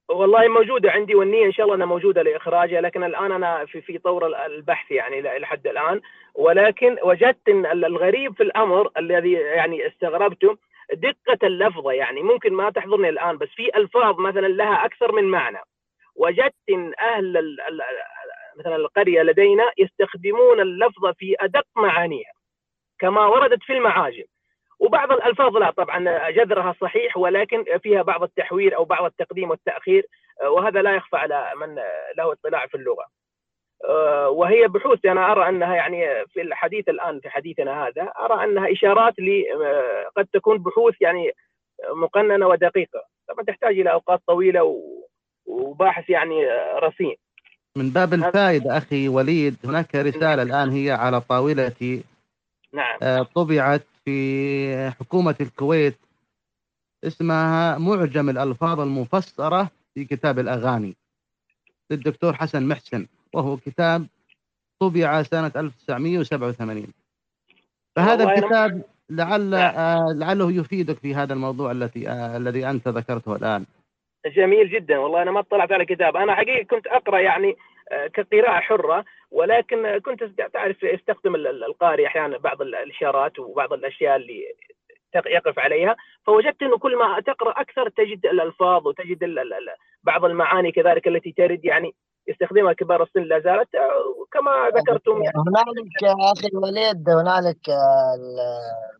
والله موجودة عندي والنية إن شاء الله إنها موجودة لإخراجها لكن الآن أنا في في طور البحث يعني لحد الآن. ولكن وجدت ال- الغريب في الأمر الذي يعني استغربته دقة اللفظة يعني. ممكن ما تحضرني الآن بس في ألفاظ مثلا لها أكثر من معنى. وجدت ال- ال- مثلا القرية لدينا يستخدمون اللفظه في أدق معانيها كما وردت في المعاجم. وبعض الألفاظ لا طبعا جذرها صحيح ولكن فيها بعض التحوير أو بعض التقديم والتأخير وهذا لا يخفى على من له اطلاع في اللغة. آه، وهي بحوث أنا أرى أنها يعني في الحديث الآن في حديثنا هذا أرى أنها إشارات ل آه، قد تكون بحوث يعني مقننة ودقيقة، طبعا تحتاج إلى أوقات طويلة وباحث يعني آه، رصين. من باب الفائدة أخي وليد هناك رسالة الآن هي على طاولتي نعم آه، طبعت في حكومة الكويت اسمها معجم الألفاظ المفسرة في كتاب الأغاني للدكتور حسن محسن وهو كتاب طبع سنة 1987 فهذا الكتاب لعل آه، لعله يفيدك في هذا الموضوع التي آه، الذي أنت ذكرته الآن. جميل جدا والله أنا ما اطلعت على كتاب. أنا حقيقة كنت أقرأ يعني آه، كقراءة حرة ولكن كنت تعرف يستخدم ال- ال- القارئ أحيانا بعض ال- الإشارات وبعض الأشياء اللي يقف عليها فوجدت إنه كل ما تقرأ أكثر تجد الألفاظ وتجد بعض المعاني كذلك التي ترد يعني يستخدمها كبار السن لا زالت وكما ذكرتم. هنالك يا أخي الوليد هنالك آه،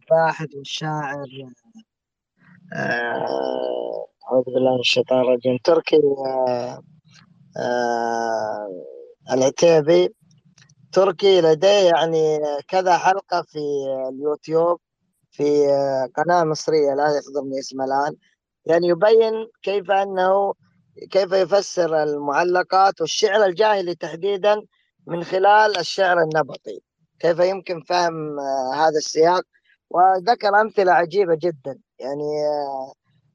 الباحث والشاعر آه، أعوذ بالله من الشيطان الرجيم تركي آه، العتيبي. تركي لديه يعني كذا حلقة في اليوتيوب في قناة مصرية لا يحضرني اسمها الآن. يعني يبين كيف أنه كيف يفسر المعلقات والشعر الجاهلي تحديدا من خلال الشعر النبطي. كيف يمكن فهم هذا السياق؟ وذكر أمثلة عجيبة جدا. يعني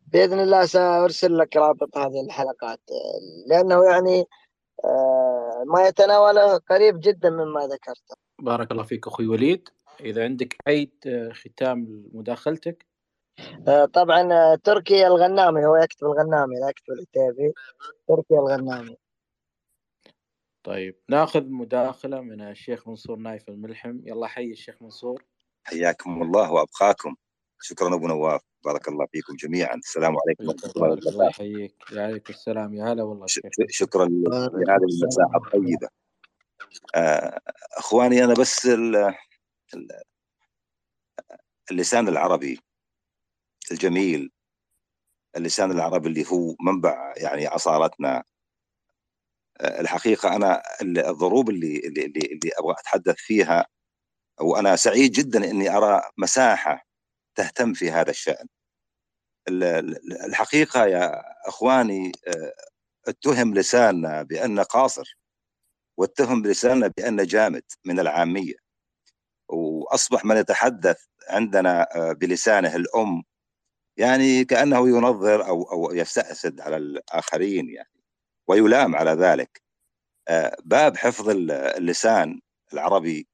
بإذن الله سأرسل لك رابط هذه الحلقات. لأنه يعني ما يتناوله قريب جدا مما ذكرته. بارك الله فيك أخوي وليد. إذا عندك أي آه، ختام لمداخلتك؟ آه، طبعا آه، تركي الغنامي هو يكتب الغنامي لا يكتب العتيبي تركي الغنامي. طيب ناخذ مداخلة من الشيخ منصور نايف الملحم. يلا حي الشيخ منصور. حياكم الله وأبقاكم. شكرا أبو نواف. بارك الله فيكم جميعا. السلام عليكم ورحمة الله بارك الله. وبركاته. يحييك. يعليكم السلام. يا هلا والله شكرا لهذه المساحة الطيبة. آه، أخواني أنا بس ال- ال- اللسان العربي الجميل. اللسان العربي اللي هو منبع يعني اصالتنا آه، الحقيقة أنا ال- الضروب اللي اللي اللي, اللي أبغى أتحدث فيها وأنا سعيد جدا إني أرى مساحة تهتم في هذا الشأن. ال- ال- الحقيقة يا أخواني آه، اتهم لساننا بانه قاصر واتهم لساننا بانه جامد من العامية. وأصبح من يتحدث عندنا آه، بلسانه الأم يعني كأنه ينظر أو أو يستأسد على الآخرين يعني ويلام على ذلك. آه، باب حفظ ال- اللسان العربي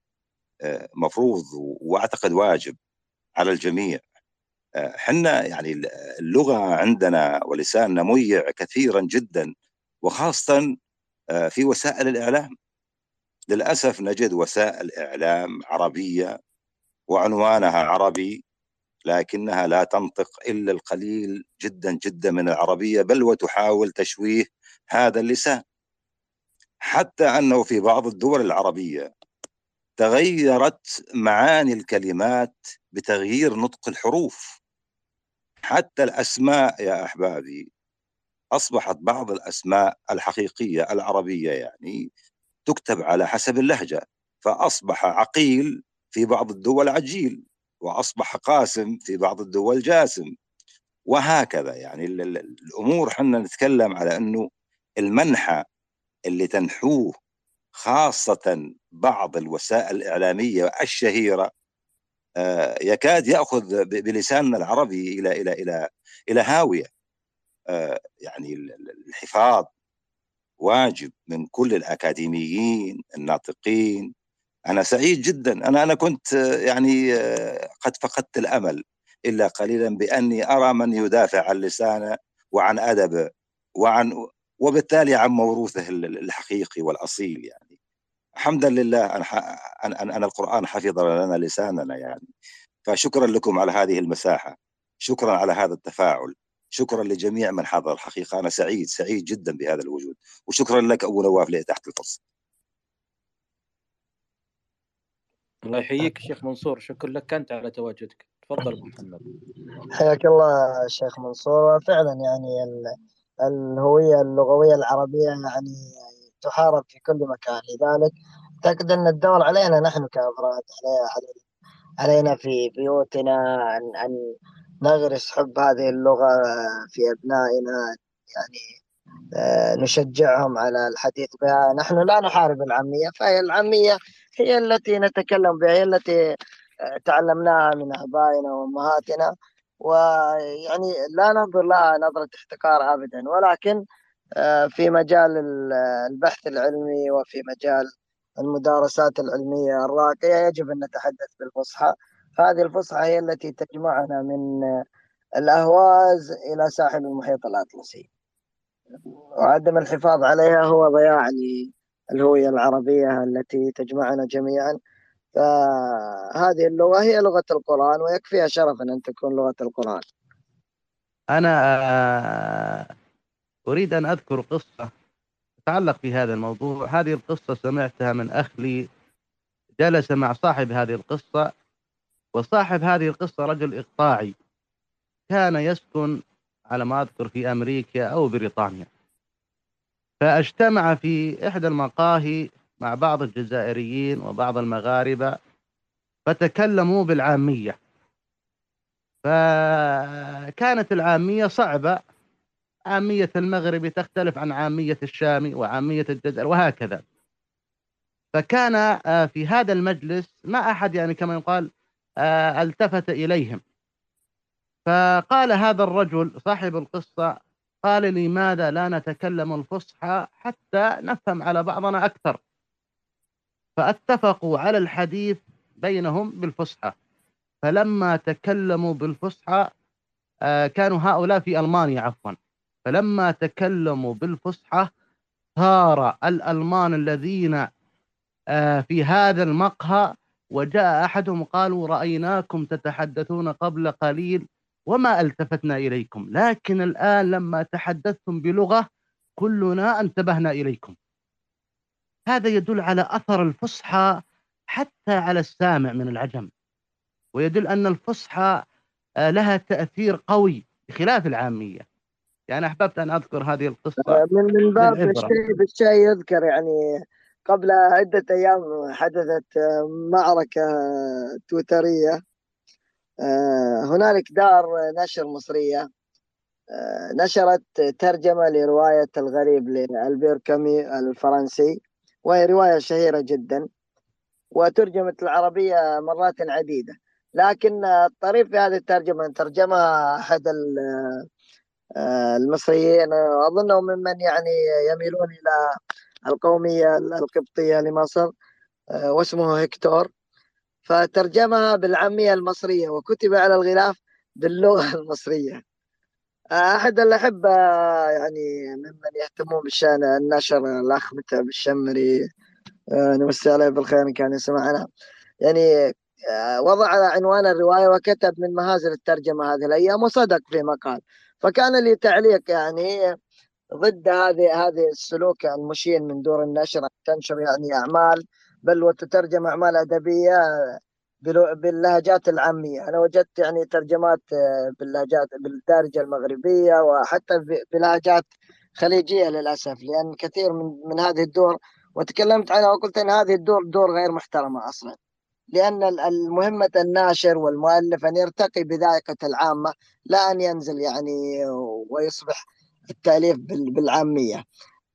مفروض وأعتقد واجب. على الجميع. آه، حنا يعني اللغة عندنا ولساننا ميع كثيرا جدا وخاصه آه، في وسائل الإعلام. للأسف نجد وسائل إعلام عربية وعنوانها عربي لكنها لا تنطق إلا القليل جدا جدا من العربية بل وتحاول تشويه هذا اللسان. حتى أنه في بعض الدول العربية تغيرت معاني الكلمات بتغيير نطق الحروف. حتى الأسماء يا أحبابي أصبحت بعض الأسماء الحقيقية العربية يعني تكتب على حسب اللهجة فأصبح عقيل في بعض الدول عجيل وأصبح قاسم في بعض الدول جاسم. وهكذا يعني ال- ال- الأمور حنا نتكلم على أنه المنحى اللي تنحوه خاصة بعض الوسائل الإعلامية الشهيرة يكاد يأخذ بلساننا العربي إلى إلى إلى إلى هاوية. آه، يعني ال- ال- الحفاظ واجب من كل الأكاديميين الناطقين. أنا سعيد جدا. أنا أنا كنت آه، يعني آه، قد فقدت الأمل إلا قليلا بأني أرى من يدافع عن لسانه وعن ادبه وعن وبالتالي عن موروثه ال- الحقيقي والأصيل يعني. حمدا لله ان ان أن القرآن حفظ لنا لساننا يعني. فشكرا لكم على هذه المساحة شكرا على هذا التفاعل شكرا لجميع من حضر الحقيقة أنا سعيد سعيد جدا بهذا الوجود. وشكرا لك أبو نواف لإتاحة الفرصة. الله يحييك الشيخ منصور شكرا لك أنت على تواجدك. تفضل أبو محمد. حياك الله شيخ منصور. وفعلا يعني ال- الهوية اللغوية العربية يعني تحارب في كل مكان. لذلك أعتقد أن الدور علينا نحن كأفراد علي- علي- علينا في بيوتنا أن أن نغرس حب هذه اللغة في أبنائنا يعني آه، نشجعهم على الحديث بها. نحن لا نحارب العامية فهي العامية هي التي نتكلم بها هي التي تعلمناها من آبائنا وأمهاتنا. ويعني لا ننظر لها نظرة احتقار أبدا ولكن آه، في مجال البحث العلمي وفي مجال المدارسات العلمية الراقية يجب أن نتحدث بالفصحى. هذه الفصحى هي التي تجمعنا من الأهواز إلى ساحل المحيط الأطلسي. وعدم الحفاظ عليها هو ضياع الهوية العربية التي تجمعنا جميعا. فهذه اللغة هي لغة القرآن ويكفيها شرفا أن تكون لغة القرآن. أنا آه، أريد أن أذكر قصة تتعلق في هذا الموضوع. هذه القصة سمعتها من أخ لي جلس مع صاحب هذه القصة وصاحب هذه القصة رجل إقطاعي كان يسكن على ما أذكر في أمريكا أو بريطانيا. فاجتمع في إحدى المقاهي مع بعض الجزائريين وبعض المغاربة فتكلموا بالعامية. فكانت العامية صعبة عامية المغربي تختلف عن عامية الشامي وعامية الجزائر وهكذا. فكان آه، في هذا المجلس ما أحد يعني كما يقال آه، التفت إليهم. فقال هذا الرجل صاحب القصة قال لماذا لا نتكلم الفصحى حتى نفهم على بعضنا أكثر. فاتفقوا على الحديث بينهم بالفصحى. فلما تكلموا بالفصحى آه، كانوا هؤلاء في ألمانيا عفوا. فلما تكلموا بالفصحى صار الألمان الذين آه، في هذا المقهى وجاء أحدهم قالوا رأيناكم تتحدثون قبل قليل وما التفتنا إليكم لكن الآن لما تحدثتم بلغة كلنا انتبهنا إليكم. هذا يدل على أثر الفصحى حتى على السامع من العجم ويدل أن الفصحى آه، لها تأثير قوي بخلاف العامية. يعني أحببت أن أذكر هذه القصة آه، من من باب الشيء بالشيء يذكر يعني قبل عدة أيام حدثت آه، معركة تويترية. هنالك دار نشر مصرية. نشرت ترجمة لرواية الغريب لألبير كامي الفرنسي وهي رواية شهيرة جدا وترجمت العربية مرات عديدة. لكن الطريف في هذه الترجمة ترجمها آه، المصريين أظنهم ممن يعني يميلون إلى القومية القبطية لمصر آه، واسمه هكتور فترجمها بالعامية المصرية وكتب على الغلاف باللغة المصرية. أحد الأحبة يعني ممن يهتمون بالشأن النشر الأخ متعب الشمري. آه، نمسي عليه بالخير إن كان يسمعنا. يعني آه، وضع عنوان الرواية وكتب من مهازل الترجمة هذه الأيام وصدق في مقال. فكان لي تعليق يعني ضد هذه هذه السلوك المشين من دور النشر تنشر يعني أعمال بل وتترجم أعمال أدبية باللهجات العامية. أنا وجدت يعني ترجمات آه، باللهجات بالدارجة المغربية وحتى بلهجات خليجية للأسف لأن كثير من من هذه الدور وتكلمت عنها وقلت أن هذه الدور دور غير محترمة أصلا. لأن المهمة الناشر والمؤلف أن يرتقي بذائقة العامة لا أن ينزل يعني ويصبح التأليف بالعامية.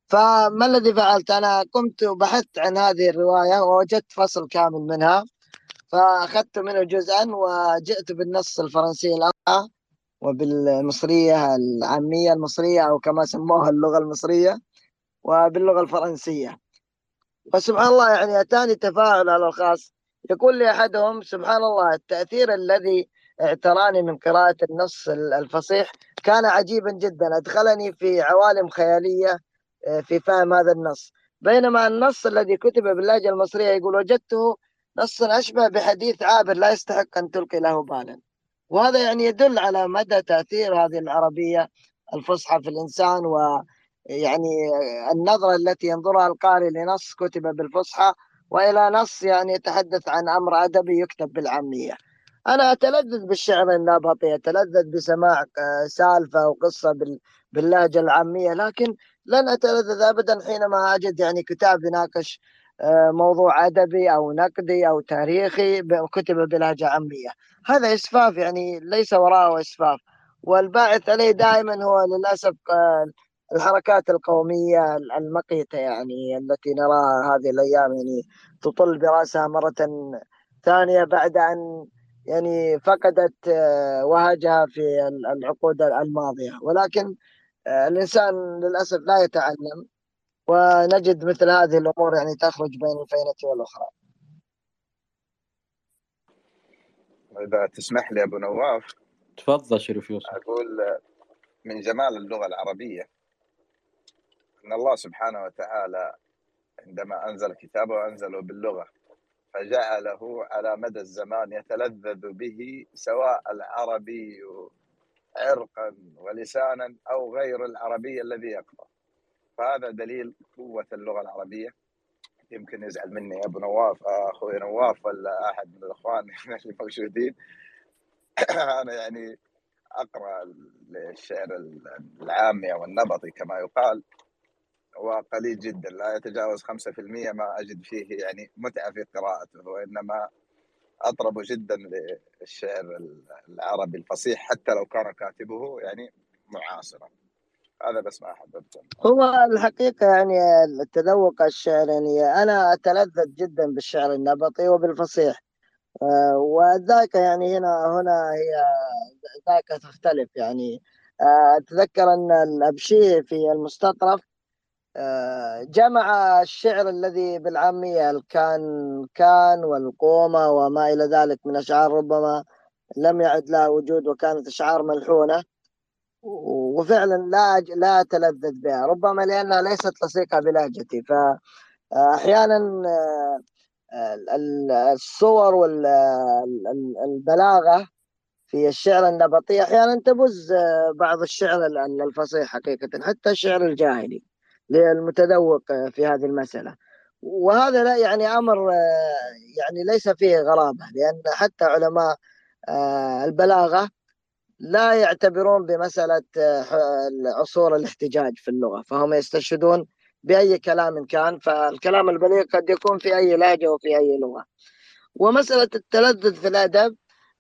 فما الذي فعلت؟ أنا قمت وبحثت عن هذه الرواية ووجدت فصل كامل منها فأخذت منه جزءا وجئت بالنص الفرنسي الأقع وبالمصرية العامية المصرية أو كما سموها اللغة المصرية وباللغة الفرنسية. فسبحان الله يعني أتاني تفاعل على الخاص. يقول لي أحدهم سبحان الله التأثير الذي اعتراني من قراءة النص الفصيح كان عجيبا جدا أدخلني في عوالم خيالية آه، في فهم هذا النص. بينما النص الذي كتب باللهجة المصرية يقول وجدته نصا أشبه بحديث عابر لا يستحق أن تلقي له بالا وهذا يعني يدل على مدى تأثير هذه العربية الفصحى في الإنسان ويعني النظرة التي ينظرها القارئ لنص كتب بالفصحى وإلى نص يعني يتحدث عن أمر أدبي يكتب بالعامية. أنا أتلذذ بالشعر النبطي أتلذذ بسماع آه، سالفة وقصة باللهجة العامية لكن لن أتلذذ أبدا حينما أجد يعني كتاب يناقش آه، موضوع أدبي أو نقدي أو تاريخي كتب بلهجة عامية. هذا إسفاف يعني ليس وراءه إسفاف والباعث عليه دائما هو للأسف آه، الحركات القومية المقيتة يعني التي نراها هذه الأيام يعني تطل براسها مرة ثانية بعد أن يعني فقدت آه، وهجها في العقود الماضية. ولكن آه، الإنسان للأسف لا يتعلم ونجد مثل هذه الأمور يعني تخرج بين الفينة والأخرى. إذا تسمح لي أبو نواف تفضل شريف يوسف. أقول من جمال اللغة العربية. أن الله سبحانه وتعالى عندما أنزل كتابه أنزله باللغة فجعله على مدى الزمان يتلذذ به سواء العربي عرقا ولسانا أو غير العربي الذي يقرأ. فهذا دليل قوة اللغة العربية. يمكن يزعل مني أبو نواف أخوي نواف ولا أحد من الإخوان اللي موجودين. أنا يعني أقرأ الشعر العامي أو النبطي كما يقال. وقليل جدا لا يتجاوز 5% ما أجد فيه يعني متعة في قراءته وإنما أطرب جدا للشعر العربي الفصيح حتى لو كان كاتبه يعني معاصرا. هذا بس ما أحببته. هو الحقيقة يعني التذوق الشعر يعني أنا أتلذذ جدا بالشعر النبطي وبالفصيح. آه، والذاكرة يعني هنا هنا هي ذاكرة تختلف يعني. آه، أتذكر أن الأبشي في المستطرف جمع الشعر الذي بالعامية الكان كان والقومة وما إلى ذلك من أشعار ربما لم يعد لها وجود وكانت أشعار ملحونة. وفعلا لا لا أتلذذ بها ربما لأنها ليست لصيقة بلهجتي فاحيانا الصور والبلاغه في الشعر النبطي أحيانا تبز بعض الشعر الفصيح حقيقة حتى الشعر الجاهلي. للمتذوق في هذه المسألة. وهذا لا يعني أمر يعني ليس فيه غرابة لأن حتى علماء البلاغة لا يعتبرون بمسألة آه، عصور الاحتجاج في اللغة فهم يستشهدون بأي كلام كان فالكلام البليغ قد يكون في أي لهجة وفي أي لغة. ومسألة التلذذ في الأدب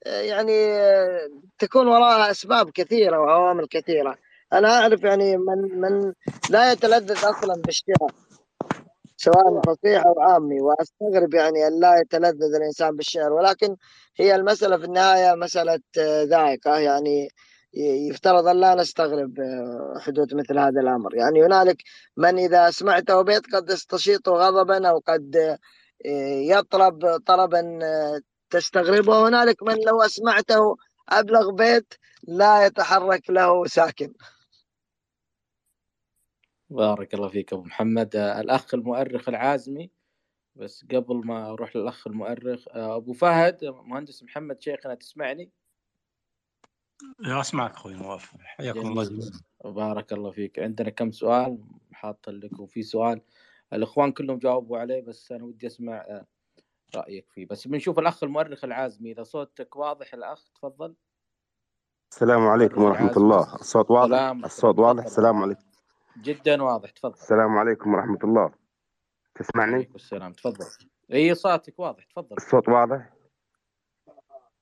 آه، يعني آه، تكون وراءها أسباب كثيرة وعوامل كثيرة. أنا أعرف يعني من من لا يتلذذ أصلا بالشعر سواء فصيح أو عامي وأستغرب يعني أن لا يتلذذ الإنسان بالشعر. ولكن هي المسألة في النهاية مسألة آه، ذائقة. يعني يفترض أن لا نستغرب آه، حدوث مثل هذا الأمر. يعني هنالك من إذا سمعته بيت قد يستشيط غضبا أو قد آه، يطلب طلبا تستغربه. وهنالك من لو أسمعته أبلغ بيت لا يتحرك له ساكن. بارك الله فيك أبو محمد. آه، الأخ المؤرخ العازمي. بس قبل ما أروح للأخ المؤرخ آه، أبو فهد مهندس محمد شيخنا تسمعني؟ أسمعك أخوي نواف حياكم الله جميعا. بارك الله فيك. عندنا كم سؤال؟ حاط لك وفي سؤال. الإخوان كلهم جاوبوا عليه بس أنا ودي أسمع آه، رأيك فيه. بس بنشوف الأخ المؤرخ العازمي. إذا صوتك واضح الأخ تفضل. السلام عليكم ورحمة الله. الصوت واضح؟ الصوت واضح؟ السلام عليكم. جدا واضح. تفضل. السلام عليكم ورحمة الله. تسمعني؟ عليكم السلام. تفضل. إي صوتك واضح. تفضل. الصوت واضح؟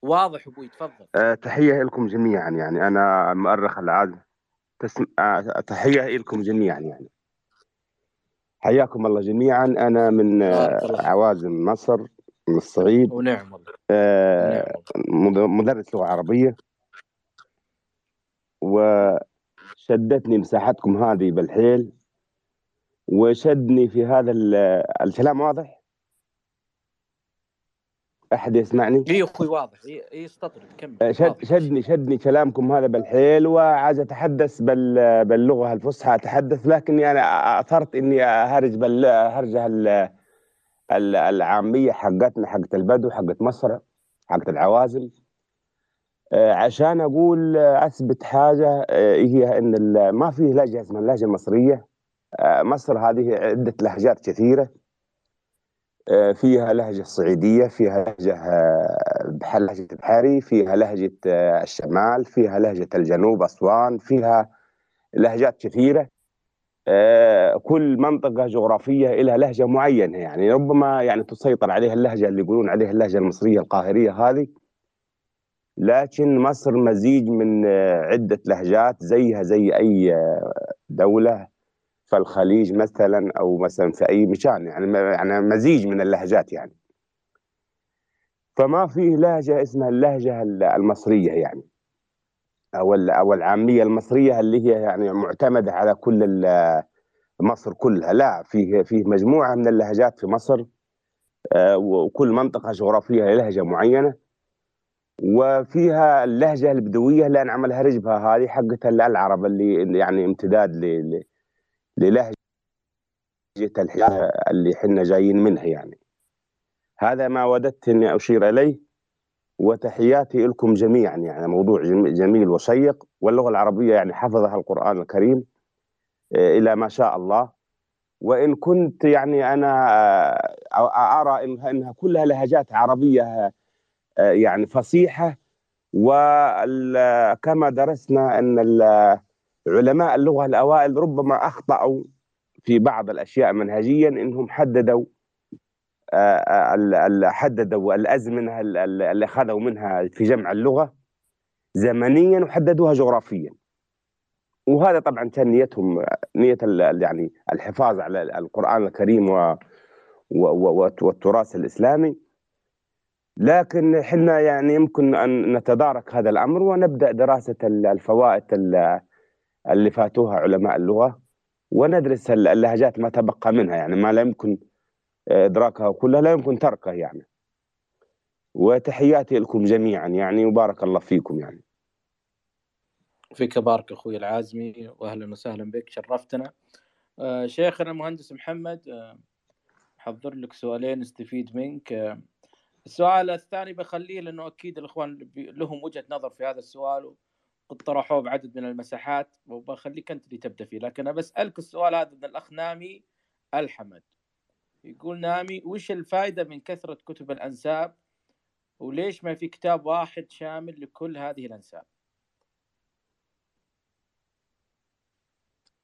واضح أبوي. تفضل. أه تحية لكم جميعا يعني. أنا المؤرخ العازم تسم... أه تحية لكم جميعا يعني. حياكم الله جميعا. أنا من أه عوازم مصر من الصعيد. ونعم الله. أه. مدرس لغة عربية. و شدتني مساحتكم هذه بالحيل وشدني في هذا الكلام واضح؟ أحد يسمعني؟ إي أخوي واضح. اي استطرد كمل. شد شدني شدني كلامكم هذا بالحيل وعايز أتحدث بال باللغة الفصحى أتحدث لكني أنا أثرت إني أهرج بالهرجه العامية حقتنا حقت البدو حقت مصر حقت العوازل. آه، عشان أقول آه، أثبت حاجة آه، هي إن ما في لهجة اسمها اللهجة المصرية. مصر هذه عدة لهجات كثيرة. فيها لهجة الصعيديه فيها لهجة لهجة البحري فيها لهجة الشمال فيها لهجة الجنوب أسوان فيها لهجات كثيرة. كل منطقة جغرافية لها لهجة معينة يعني. ربما يعني تسيطر عليها اللهجة اللي يقولون عليها اللهجة المصرية القاهرية هذه. لكن مصر مزيج من آه، عدة لهجات زيها زي أي آه، دولة في الخليج مثلا أو مثلا في أي مكان. يعني يعني مزيج من اللهجات يعني. فما فيه لهجة اسمها اللهجة المصرية يعني أو أو العامية المصرية اللي هي يعني معتمدة على كل مصر كلها. لا فيه فيه مجموعة من اللهجات في مصر آه، وكل منطقة جغرافية لهجة معينة. وفيها اللهجة البدوية أنا عملها رجبها هذه حقت العرب اللي يعني امتداد للهجة الحياة اللي إحنا جايين منها يعني. هذا ما وددت إني أشير إليه وتحياتي لكم جميعا يعني. موضوع جميل وشيق واللغة العربية يعني حفظها القرآن الكريم آه، إلى ما شاء الله. وإن كنت يعني أنا آه، أرى إنها كلها لهجات عربية يعني فصيحة. وكما درسنا أن علماء اللغة الأوائل ربما أخطأوا في بعض الأشياء منهجيا إنهم حددوا آه، حددوا الأزمنة اللي اخذوا منها في جمع اللغة زمنيا وحددوها جغرافيا. وهذا طبعا كان نيتهم نيه يعني الحفاظ على القرآن الكريم والتراث الإسلامي. لكن إحنا يعني يمكن أن نتدارك هذا الأمر ونبدأ دراسة الفوائد اللي فاتوها علماء اللغة وندرس اللهجات ما تبقى منها يعني ما لا يمكن إدراكها كلها لا يمكن تركه يعني. وتحياتي لكم جميعا يعني وبارك الله فيكم يعني. فيك بارك أخوي العازمي واهلا وسهلا بك شرفتنا. آه شيخنا المهندس محمد آه حضر لك سؤالين نستفيد منك. آه السؤال الثاني بخليه لأنه أكيد الإخوان لهم وجهة نظر في هذا السؤال وقد طرحوه بعدد من المساحات وبخليك أنت اللي تبدأ فيه. لكن أنا بسألك السؤال هذا من الأخ نامي الحمد. يقول نامي وش الفائده من كثرة كتب الأنساب؟ وليش ما في كتاب واحد شامل لكل هذه الأنساب؟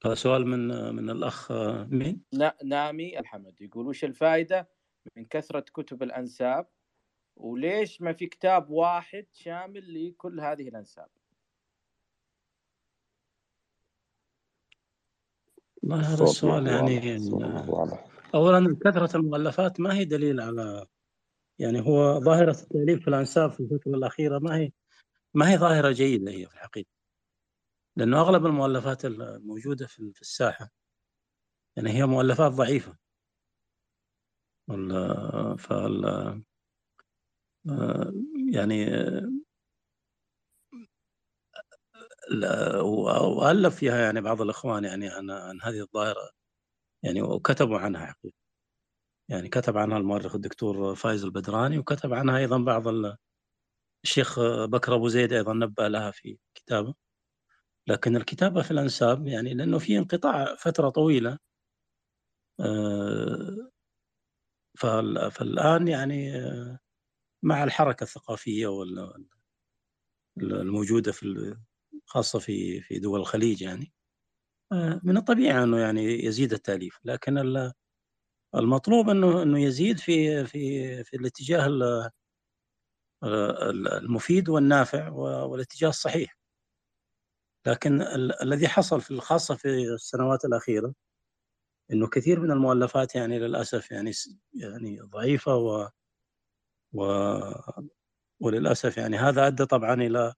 هذا سؤال من من الأخ مين؟ نامي الحمد. يقول وش الفائده من كثرة كتب الأنساب؟ وليش ما في كتاب واحد شامل لكل هذه الأنساب؟ والله هذا السؤال يعني اولا كثرة المؤلفات ما هي دليل على يعني هو ظاهرة التأليف في الأنساب في الفترة الأخيرة ما هي ما هي ظاهرة جيدة هي في الحقيقة. لأنه أغلب المؤلفات الموجودة في الساحة يعني هي مؤلفات ضعيفة. فال يعني وألف فيها يعني بعض الإخوان يعني عن عن هذه الظاهرة. يعني وكتبوا عنها حقيقة. يعني كتب عنها المؤرخ الدكتور فايز البدراني وكتب عنها أيضا بعض الشيخ بكر أبو زيد أيضا نبه لها في كتابه. لكن الكتابة في الأنساب يعني لأنه في انقطاع فترة طويلة. آه، فالآن يعني آه، مع الحركة الثقافية الموجودة في خاصة في في دول الخليج يعني. آه، من الطبيعي أنه يعني يزيد التأليف لكن المطلوب أنه أنه يزيد في في في الاتجاه المفيد والنافع والاتجاه الصحيح. لكن الذي حصل في الخاصه في السنوات الأخيرة إنه كثير من المؤلفات يعني للأسف يعني يعني ضعيفة و وللأسف يعني هذا أدى طبعا إلى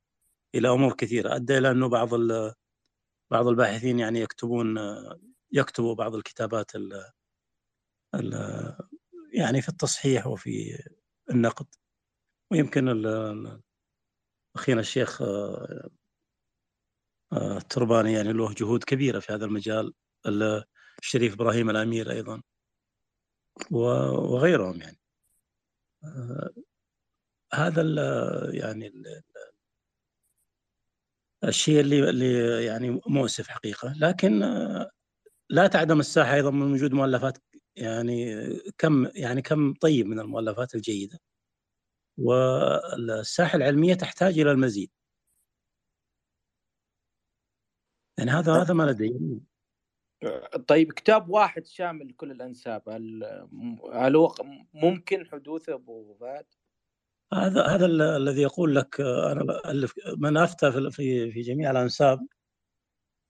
إلى أمور كثيرة. أدى إلى أنه بعض بعض الباحثين يعني يكتبون يكتبوا بعض الكتابات ال ال يعني في التصحيح وفي النقد. ويمكن اخينا الشيخ الترباني يعني له جهود كبيرة في هذا المجال الشريف إبراهيم الأمير أيضا وغيرهم يعني. هذا ال يعني ال الشيء اللي اللي يعني مؤسف حقيقة. لكن لا تعدم الساحة أيضا من وجود مؤلفات يعني كم يعني كم طيب من المؤلفات الجيدة. والساحة العلمية تحتاج إلى المزيد. يعني هذا هذا ما لدي. طيب كتاب واحد شامل لكل الأنساب هل هل ممكن حدوثه أبو فهد؟ هذا هذا الذي يقول لك أنا الف من أفتى في في جميع الأنساب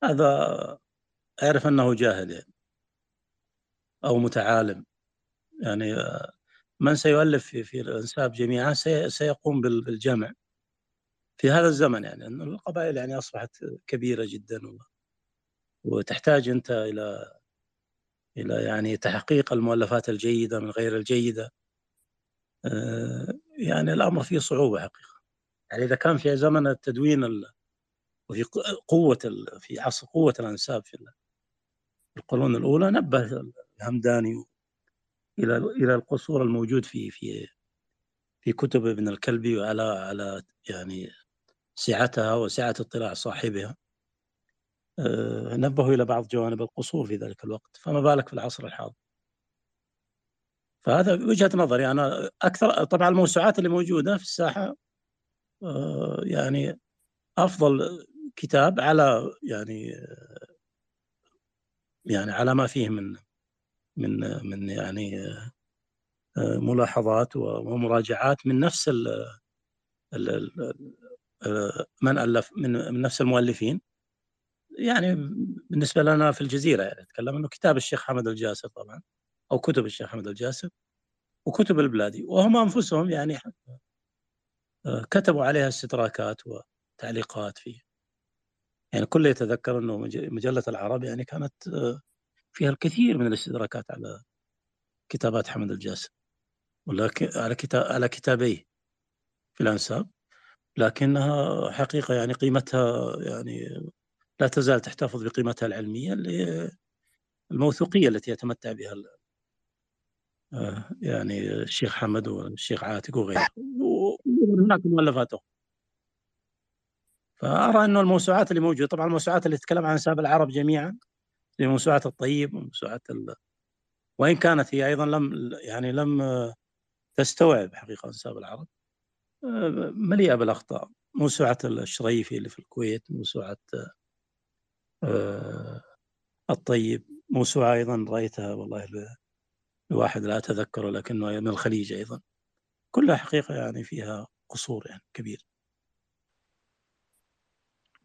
هذا اعرف أنه جاهل يعني أو متعالم يعني من سيؤلف في, في الأنساب جميعا سي سيقوم بال- بالجمع في هذا الزمن يعني القبائل يعني أصبحت كبيرة جدا و- وتحتاج أنت إلى إلى يعني تحقيق المؤلفات الجيدة من غير الجيدة. آه، يعني الأمر فيه صعوبة حقيقة. يعني إذا كان في زمن التدوين ال- وفي ق- قوة ال- في عصر قوة الأنساب في ال- القرون الأولى نبه الهمداني إلى إلى القصور الموجود في في في كتب ابن الكلبي وعلى على يعني سعتها وسعة اطلاع صاحبها. نبهوا إلى بعض جوانب القصور في ذلك الوقت فما بالك في العصر الحاضر؟ فهذا وجهة نظري أنا أكثر طبعا الموسوعات اللي موجودة في الساحة آه، يعني أفضل كتاب على يعني يعني على ما فيه من من من يعني آه، ملاحظات ومراجعات من نفس ال من من من نفس المؤلفين. يعني بالنسبة لنا في الجزيرة يعني أتكلم أنه كتاب الشيخ حمد الجاسر طبعا أو كتب الشيخ حمد الجاسر وكتب البلادي وهم أنفسهم يعني آه، كتبوا عليها استدراكات وتعليقات فيه يعني كل يتذكر أنه مج- مجلة العرب يعني كانت آه، فيها الكثير من الاستدراكات على كتابات حمد الجاسر ولكن على كتاب على كتابيه في الأنساب لكنها حقيقة يعني قيمتها يعني لا تزال تحتفظ بقيمتها العلمية اللي- الموثوقية التي يتمتع بها آه، يعني الشيخ حمد والشيخ عاتق وغيره. وهناك مؤلفات أخرى فأرى أنه الموسوعات اللي موجودة طبعا الموسوعات اللي تتكلم عن أنساب العرب جميعا زي موسوعة الطيب وموسوعة ال... وإن كانت هي أيضا لم يعني لم تستوعب حقيقة أنساب العرب آه، مليئة بالأخطاء. موسوعة الشريفي اللي في الكويت موسوعة آه، الطيب. موسوعة أيضا رأيتها والله ل- لواحد لا أتذكره لكنه من الخليج أيضا. كلها حقيقة يعني فيها قصور يعني كبير.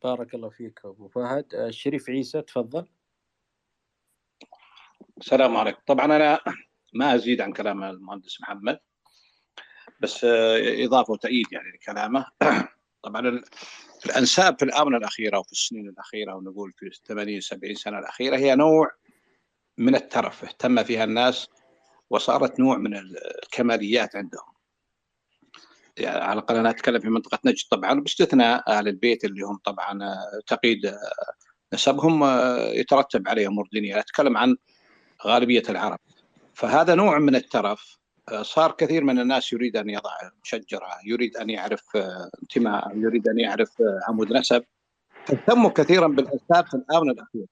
بارك الله فيك أبو فهد. آه، الشريف عيسى تفضل. السلام عليكم. طبعا أنا ما أزيد عن كلام المهندس محمد بس آه، إضافة وتأييد يعني لكلامه. طبعا الأنساب في الآونة الأخيرة وفي السنين الأخيرة ونقول في 80 70 سنة الأخيرة هي نوع من الترف اهتم فيها الناس وصارت نوع من الكماليات عندهم. يعني على الأقل أنا أتكلم في منطقة نجد طبعا باستثناء أهل البيت اللي هم طبعا تقييد نسبهم يترتب عليه امور دينيه أتكلم عن غالبية العرب. فهذا نوع من الترف صار كثير من الناس يريد أن يضع مشجرة يريد أن يعرف آه، انتماء يريد أن يعرف آه، عمود نسب. اهتموا كثيرا بالانساب في الآونة الأخيرة.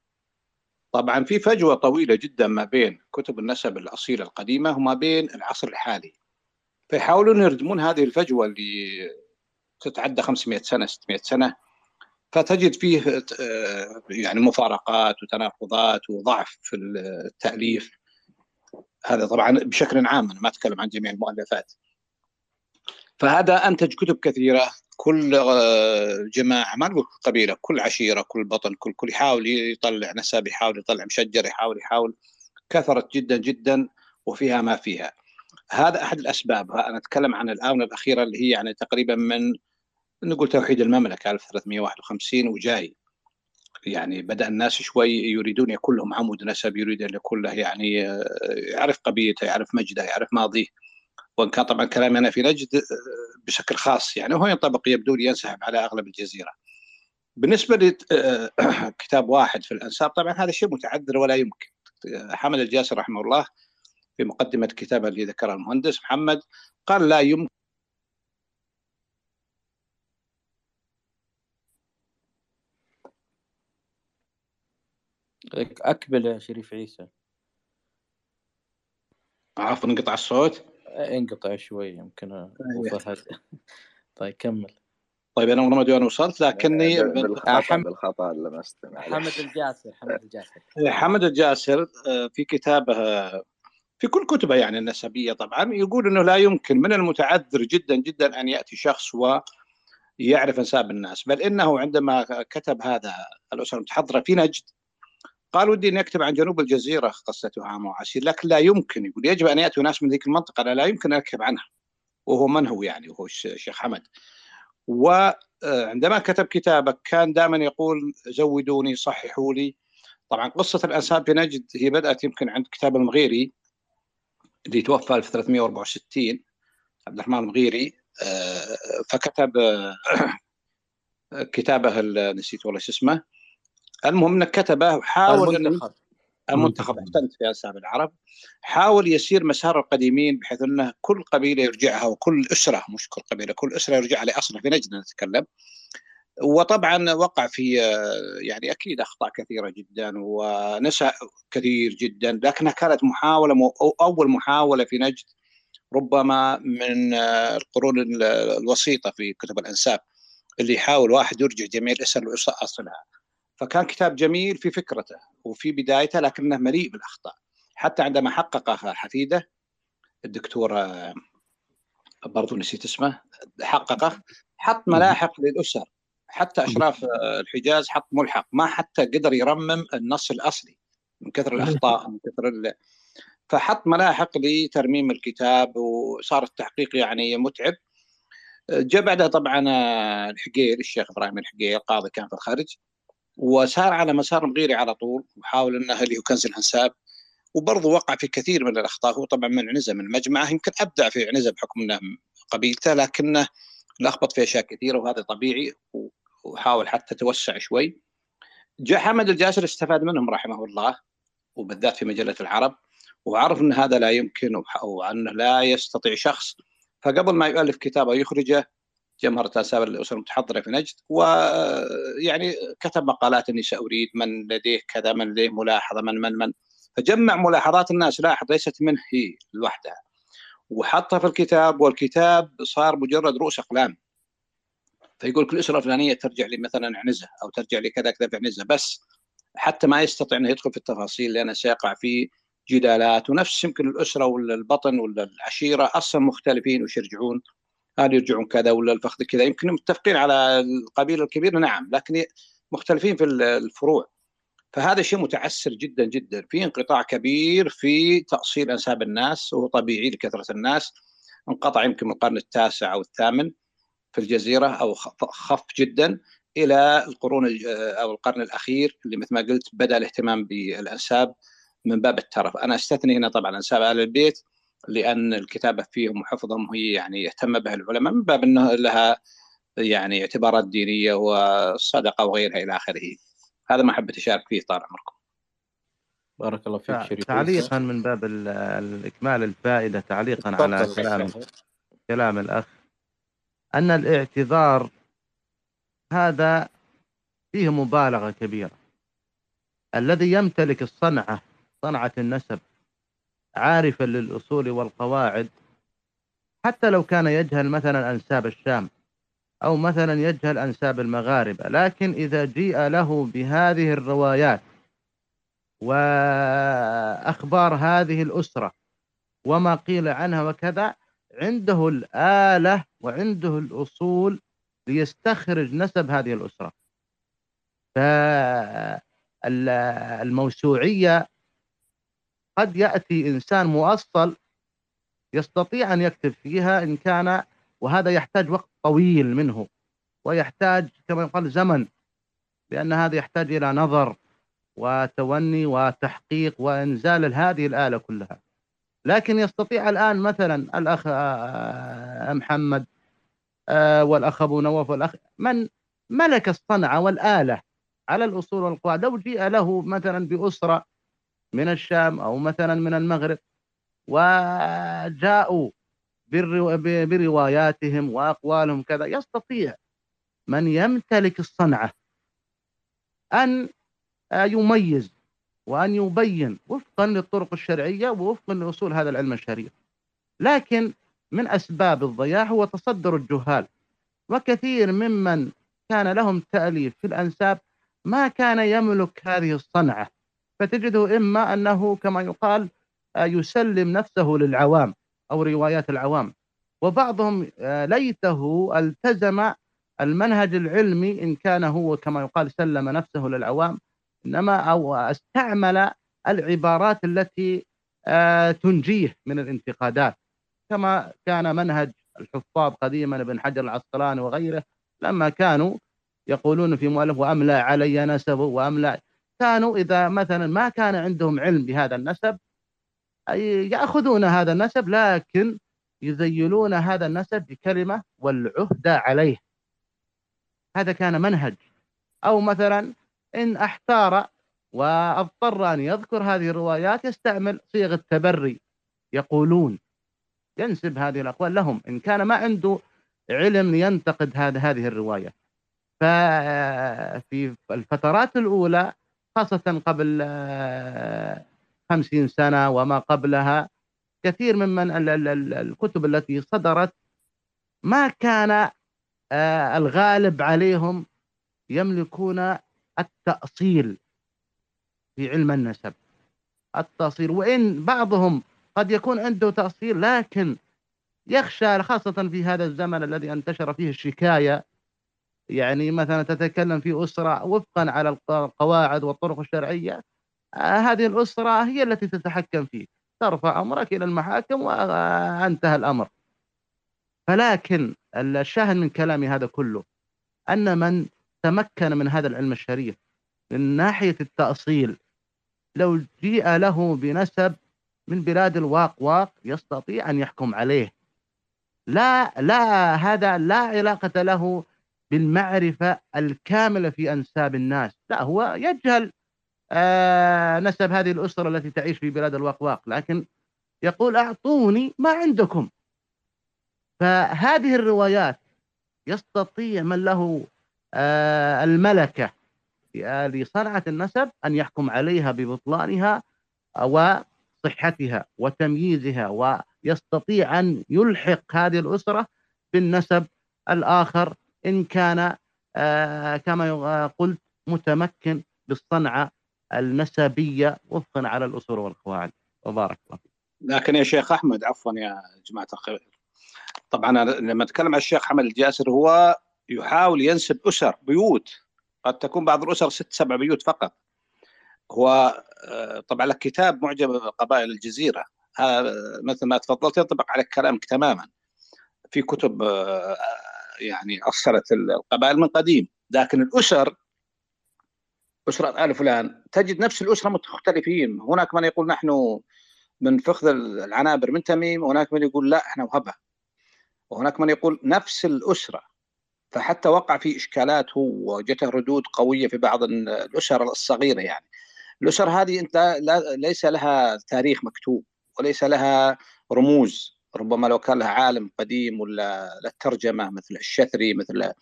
طبعا في فجوة طويلة جدا ما بين كتب النسب الأصيلة القديمة وما بين العصر الحالي. فيحاولون يردمون هذه الفجوة اللي تتعدى 500 سنة 600 سنة. فتجد فيه آه، يعني مفارقات وتناقضات وضعف في التأليف. هذا طبعا بشكل عام أنا ما أتكلم عن جميع المؤلفات. فهذا أنتج كتب كثيرة كل آه، جماعة ما نقول قبيلة كل عشيرة كل بطن كل كل يحاول يطلع نسب يحاول يطلع مشجر يحاول يحاول. كثرت جدا جدا وفيها ما فيها. هذا أحد الأسباب. أنا أتكلم عن الآونة الأخيرة اللي هي يعني تقريبا من نقول توحيد المملكة 1351 وجاي. يعني بدأ الناس شوي يريدون يكون لهم عمود نسب يريد أن يكون له يعني آه، يعرف قبيلته يعرف مجده يعرف ماضيه وإن كان طبعا كلامي أنا في نجد آه، بشكل خاص يعني وهو ينطبق يبدو لي ينسحب على أغلب الجزيرة. بالنسبة لكتاب واحد في الانساب طبعا هذا شيء متعذر ولا يمكن. آه، حمد الجاسر رحمه الله في مقدمة كتابه اللي ذكرها المهندس محمد قال لا يمكن اكمل يا شريف عيسى. عفوا انقطع الصوت؟ آه، انقطع شوي يمكن. فهد طيب. كمل. طيب أنا والله ما أدري وين وصلت لكني بالخطأ حمد- بالخطأ لمست معلش. حمد الجاسر حمد الجاسر. حمد الجاسر آه، في كتابه في كل كتبه يعني النسبية طبعا يقول إنه لا يمكن من المتعذر جدا جدا أن يأتي شخص ويعرف انساب الناس بل إنه عندما كتب هذا الأسرة المتحضرة في نجد قال ودي إني أكتب عن جنوب الجزيرة قصه هام وعسير لكن لا يمكن يقول يجب أن ياتوا ناس من ذيك المنطقة لا, لا يمكن ان اكتب عنها وهو من هو يعني وهو الشيخ حمد. وعندما كتب كتابه كان دائما يقول زودوني صححوا لي. طبعا قصة الأنساب في نجد هي بدأت يمكن عند كتاب المغيري اللي توفى 1364 عبد الرحمن المغيري آه، فكتب آه، كتابه نسيت والله شو اسمه. المهم انه كتبه وحاول المنتخب. المنتخب احسنت في انساب العرب. حاول يسير مسار القديمين بحيث انه كل قبيلة يرجعها وكل أسرة مش كل قبيلة كل أسرة يرجع لاصله في نجد نتكلم. وطبعا وقع في آه، يعني أكيد أخطاء كثيرة جدا ونسى كثير جدا لكنها كانت محاولة أول محاولة في نجد ربما من آه، القرون ال- الوسيطة في كتب الأنساب اللي يحاول واحد يرجع جميع الأسر لأصلها. فكان كتاب جميل في فكرته وفي بدايته لكنه مليء بالأخطاء. حتى عندما حققها حفيده الدكتور آه، برضو نسيت اسمه حققه حط ملاحق للأسر. حتى أشراف آه، الحجاز حط ملحق. ما حتى قدر يرمم النص الأصلي من كثر الأخطاء من كثر ال... فحط ملاحق لترميم الكتاب وصار التحقيق يعني متعب. جاء بعدها طبعا آه، الحقير الشيخ إبراهيم الحقير قاضي كان في الخارج. وسار على مسار مغيري على طول وحاول انه اللي هو كنز الانساب وبرضه وقع في كثير من الأخطاء هو طبعا من عنزة من المجمعه يمكن أبدع في عنزة بحكم إنه قبيلته لكنه لخبط في أشياء كثيرة وهذا طبيعي وحاول حتى توسع شوي. جاء حمد الجاسر استفاد منهم رحمه الله وبالذات في مجلة العرب وعرف إن هذا لا يمكن وأنه لا يستطيع شخص. فقبل ما يؤلف كتابه يخرجه جمهرة آثار الأسر المتحضرة في نجد ويعني كتب مقالات أني سأريد من لديه كذا من لديه ملاحظة من من من. فجمع ملاحظات الناس لاحظ ليست منه هي لوحدها. وحطها في الكتاب والكتاب صار مجرد رؤوس أقلام. فيقول كل أسرة فلانية ترجع لي مثلا عنزة أو ترجع لي كذا كذا في عنزة بس حتى ما يستطيع أنه يدخل في التفاصيل لأنه سيقع في جدالات. ونفس يمكن الأسرة ولا البطن ولا العشيرة أصلا مختلفين وش يرجعون. هل يرجعون كذا ولا الفخذ كذا؟ يمكن متفقين على القبيله الكبيره نعم لكن مختلفين في الفروع. فهذا شيء متعسر جدا جدا. في انقطاع كبير في تأصيل أنساب الناس وهو طبيعي لكثرة الناس. انقطع يمكن من القرن التاسع أو الثامن في الجزيرة أو خف جدا إلى القرون أو القرن الأخير اللي مثل ما قلت بدأ الاهتمام بالأنساب من باب الترف. أنا أستثني هنا طبعا أنساب آل البيت لأن الكتابة فيهم وحفظهم هي يعني يهتم بها العلماء من باب إنه لها يعني اعتبارات دينية والصدقه وغيرها إلى آخره. هذا ما حبيت أشارك فيه طال عمركم. بارك الله فيك شريف تعليقا من باب ال- الإكمال الفائدة تعليقا على كلام. كلام الأخ أن الاعتذار هذا فيه مبالغة كبيرة الذي يمتلك الصنعة صنعة النسب عارفا للأصول والقواعد. حتى لو كان يجهل مثلا أنساب الشام أو مثلا يجهل أنساب المغاربة لكن إذا جيء له بهذه الروايات وأخبار هذه الأسرة وما قيل عنها وكذا عنده الآلة وعنده الأصول ليستخرج نسب هذه الأسرة. فالموسوعية قد يأتي إنسان مؤصل يستطيع أن يكتب فيها إن كان وهذا يحتاج وقت طويل منه ويحتاج كما يقال زمن لأن هذا يحتاج إلى نظر وتوني وتحقيق وإنزال هذه الآلة كلها. لكن يستطيع الآن مثلا الأخ آه، محمد آه، والأخ أبو نواف والأخ من ملك الصنعة والآلة على الأصول والقواعد لو جيء له مثلا بأسرة من الشام أو مثلا من المغرب وجاءوا برواياتهم وأقوالهم كذا. يستطيع من يمتلك الصنعة أن آه، يميز وأن يبين وفقا للطرق الشرعية ووفقا لأصول هذا العلم الشريف. لكن من أسباب الضياع هو تصدر الجهال. وكثير ممن كان لهم تأليف في الأنساب ما كان يملك هذه الصنعة. فتجده إما أنه كما يقال آه، يسلم نفسه للعوام أو روايات العوام. وبعضهم آه، ليته التزم المنهج العلمي إن كان هو كما يقال سلم نفسه للعوام إنما أو استعمل العبارات التي آه، تنجيه من الانتقادات. كما كان منهج الحفاظ قديما ابن حجر العسقلاني وغيره لما كانوا يقولون في مؤلف وأملى علي نسبه وأملى كانوا إذا مثلا ما كان عندهم علم بهذا النسب يأخذون هذا النسب لكن يذيلون هذا النسب بكلمة والعهد عليه. هذا كان منهج. أو مثلا إن أحتار وأضطر أن يذكر هذه الروايات يستعمل صيغ التبري يقولون ينسب هذه الأقوال لهم. إن كان ما عنده علم ينتقد هذا هذه الرواية. ففي الفترات الأولى خاصة قبل آه، خمسين سنة وما قبلها كثير ممن الكتب التي صدرت ما كان آه، الغالب عليهم يملكون التأصيل في علم النسب. التأصيل وإن بعضهم قد يكون عنده تأصيل لكن يخشى خاصة في هذا الزمن الذي انتشر فيه الشكاية يعني مثلا تتكلم في أسرة وفقا على القواعد والطرق الشرعية آه، هذه الأسرة هي التي تتحكم فيه. ترفع أمرك إلى المحاكم وانتهى الأمر. فلكن الشاهد من كلامي هذا كله أن من تمكن من هذا العلم الشريف من ناحية التأصيل لو جيء له بنسب من بلاد الواق واق يستطيع أن يحكم عليه. لا لا هذا لا علاقة له بالمعرفة الكاملة في أنساب الناس. لا هو يجهل آه نسب هذه الأسرة التي تعيش في بلاد الواق لكن يقول أعطوني ما عندكم. فهذه الروايات يستطيع من له آه الملكة لصنعة النسب أن يحكم عليها ببطلانها وصحتها وتمييزها ويستطيع أن يلحق هذه الأسرة بالنسب الآخر إن كان آه، كما قلت متمكن بالصنعة النسبية وفقا على الأصول والقواعد وبارك الله لكن يا شيخ أحمد عفوا يا جماعة الخير. طبعا لما أتكلم عن الشيخ حمد الجاسر هو يحاول ينسب أسر بيوت. قد تكون بعض الأسر ست سبع بيوت فقط. هو آه، طبعا لك كتاب معجم قبائل الجزيرة. مثل ما تفضلت ينطبق عليك كلامك تماما. في كتب آه، يعني أصلت القبائل من قديم. لكن الأسر أسرة آل فلان تجد نفس الأسرة مختلفين. هناك من يقول نحن من فخذ العنابر من تميم وهناك من يقول لا إحنا وهبة. وهناك من يقول نفس الأسرة. فحتى وقع في إشكالات هو وجته ردود قوية في بعض الأسر الصغيرة يعني. الأسر هذه أنت ليس لها تاريخ مكتوب وليس لها رموز. ربما لو كان لها عالم قديم ولا للترجمة مثل الشثري مثل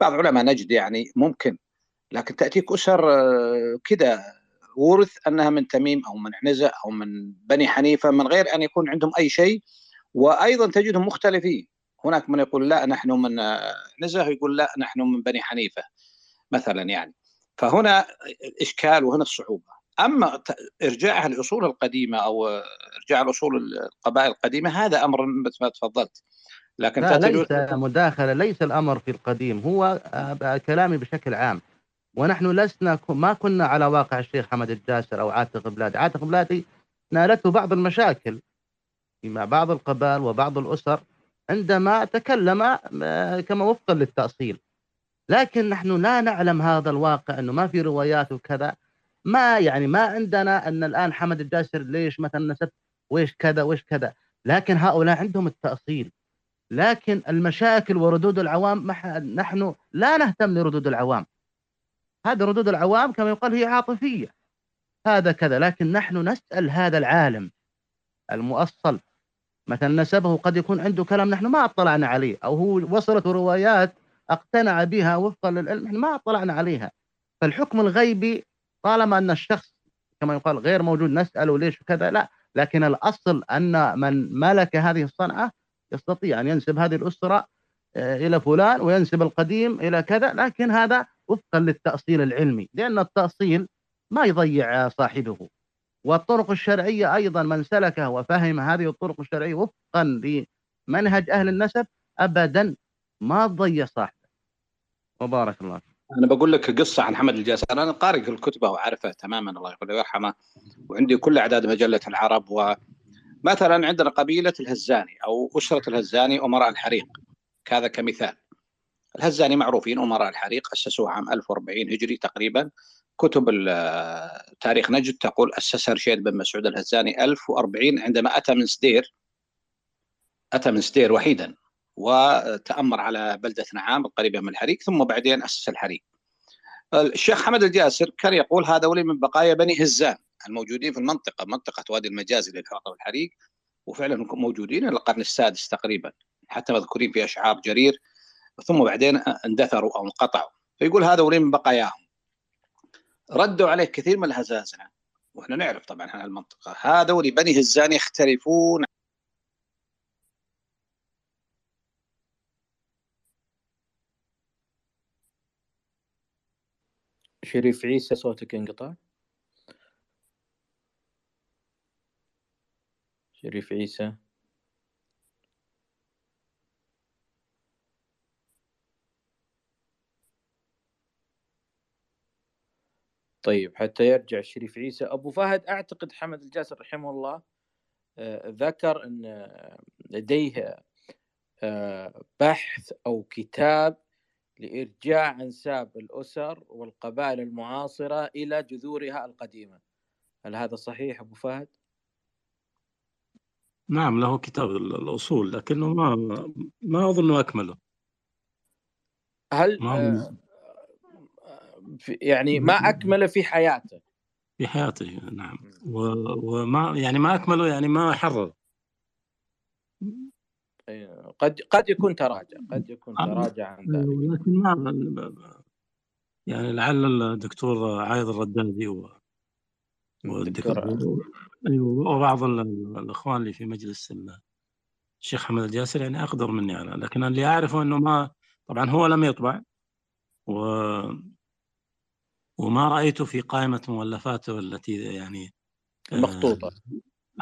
بعض علماء نجد يعني ممكن. لكن تأتيك أسر آه، كذا ورث أنها من تميم أو من عنزة أو من بني حنيفة من غير أن يكون عندهم أي شيء. وأيضا تجدهم مختلفين. هناك من يقول لا نحن من عنزة يقول لا نحن من بني حنيفة مثلا يعني. فهنا الإشكال وهنا الصعوبة أما ارجاعها للاصول القديمة أو إرجاع الأصول القبائل القديمة هذا أمر مثل ما تفضلت. لكن لا ليس مداخلة ليس الأمر في القديم هو كلامي بشكل عام. ونحن لسنا ما كنا على واقع الشيخ حمد الجاسر أو عاتق بلادي، عاتق بلادي نالته بعض المشاكل مع بعض القبائل وبعض الأسر عندما تكلم آه، كما وفقا للتأصيل. لكن نحن لا نعلم هذا الواقع إنه ما في روايات وكذا. ما يعني ما عندنا إن الآن حمد الجاسر ليش مثلا نسب ويش كذا ويش كذا. لكن هؤلاء عندهم التأصيل. لكن المشاكل وردود العوام نحن لا نهتم لردود العوام. هذه ردود العوام كما يقال هي عاطفية. هذا كذا. لكن نحن نسأل هذا العالم المؤصل. مثلا نسبه قد يكون عنده كلام نحن ما اطلعنا عليه. أو هو وصلت روايات أقتنع بها وفقا للعلم نحن ما اطلعنا عليها. فالحكم الغيبي طالما أن الشخص كما يقال غير موجود نسأله ليش وكذا لا لكن الأصل أن من ملك هذه الصنعة يستطيع أن ينسب هذه الأسرة آه، إلى فلان وينسب القديم إلى كذا لكن هذا وفقا للتأصيل العلمي لأن التأصيل ما يضيع صاحبه. والطرق الشرعية أيضا من سلكها وفهم هذه الطرق الشرعية وفقا لمنهج أهل النسب أبدا ما تضيع صاحبه. وبارك الله فيك. أنا بقول لك قصة عن حمد الجاسر أنا قارئ الكتبة وعارفه تماما الله ويرحمه وعندي كل أعداد مجلة العرب ومثلا عندنا قبيلة الهزاني أو أسرة الهزاني أمراء الحريق. هذا كمثال. الهزاني معروفين أمراء الحريق أسسوه عام 1040 هجري تقريبا. كتب تاريخ نجد تقول اسسها رشيد بن مسعود الهزاني 1040 عندما أتى من سدير أتى من سدير وحيدا. وتأمر على بلدة نعام القريبه من الحريق ثم بعدين أسس الحريق. الشيخ حمد الجاسر كان يقول هذول من بقايا بني هزان الموجودين في المنطقة منطقة وادي المجازي للحرق والحريق وفعلا موجودين إلى القرن السادس تقريبا حتى مذكورين في اشعار جرير ثم بعدين اندثروا أو انقطعوا. فيقول هذول من بقاياهم. ردوا عليه كثير من الهزازنة وإحنا نعرف طبعا عن المنطقة. هذول بني هزان يختلفون شريف عيسى صوتك انقطع شريف عيسى. طيب حتى يرجع شريف عيسى. أبو فهد أعتقد حمد الجاسر رحمه الله آه، ذكر إن لديه آه، بحث أو كتاب لإرجاع أنساب الأسر والقبائل المعاصرة إلى جذورها القديمة. هل هذا صحيح أبو فهد؟ نعم له كتاب ال- الأصول لكنه ما ما أظنه أكمله. هل ما آه، يعني ما أكمل في حياته؟ في حياته نعم. و- وما يعني ما أكمله يعني ما حرر قد قد يكون تراجع قد يكون آه، تراجع عن ذلك. لكن ما يعني لعل الدكتور عايض الردادي و الدكتور والدكتور أيوه وبعض ال- ال- الإخوان اللي في مجلس ال- الشيخ حمد الجاسر يعني أقدر مني على لكن اللي أعرفه أنه ما طبعا هو لم يطبع و وما رأيته في قائمة مؤلفاته التي يعني آه، المخطوطة.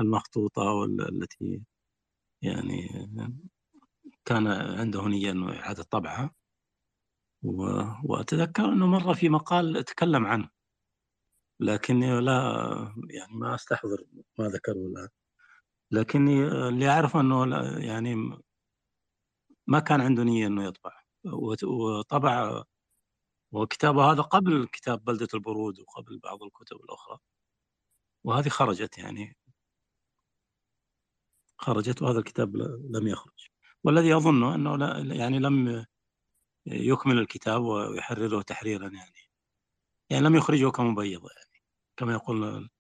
المخطوطة والتي يعني كان عنده نية أنه إعادة طبعها. و... وأتذكر أنه مرة في مقال تكلم عنه. لكني لا يعني ما أستحضر ما ذكره الآن. لكني اللي أعرفه أنه لا- يعني ما كان عنده نية أنه يطبع. وطبع وكتابه هذا قبل كتاب بلدة البرود وقبل بعض الكتب الأخرى. وهذه خرجت يعني. خرجت وهذا الكتاب لم يخرج. والذي أظنه أنه لا يعني لم يكمل الكتاب ويحرره تحريرا يعني. يعني لم يخرجه كمبيض يعني كما يقول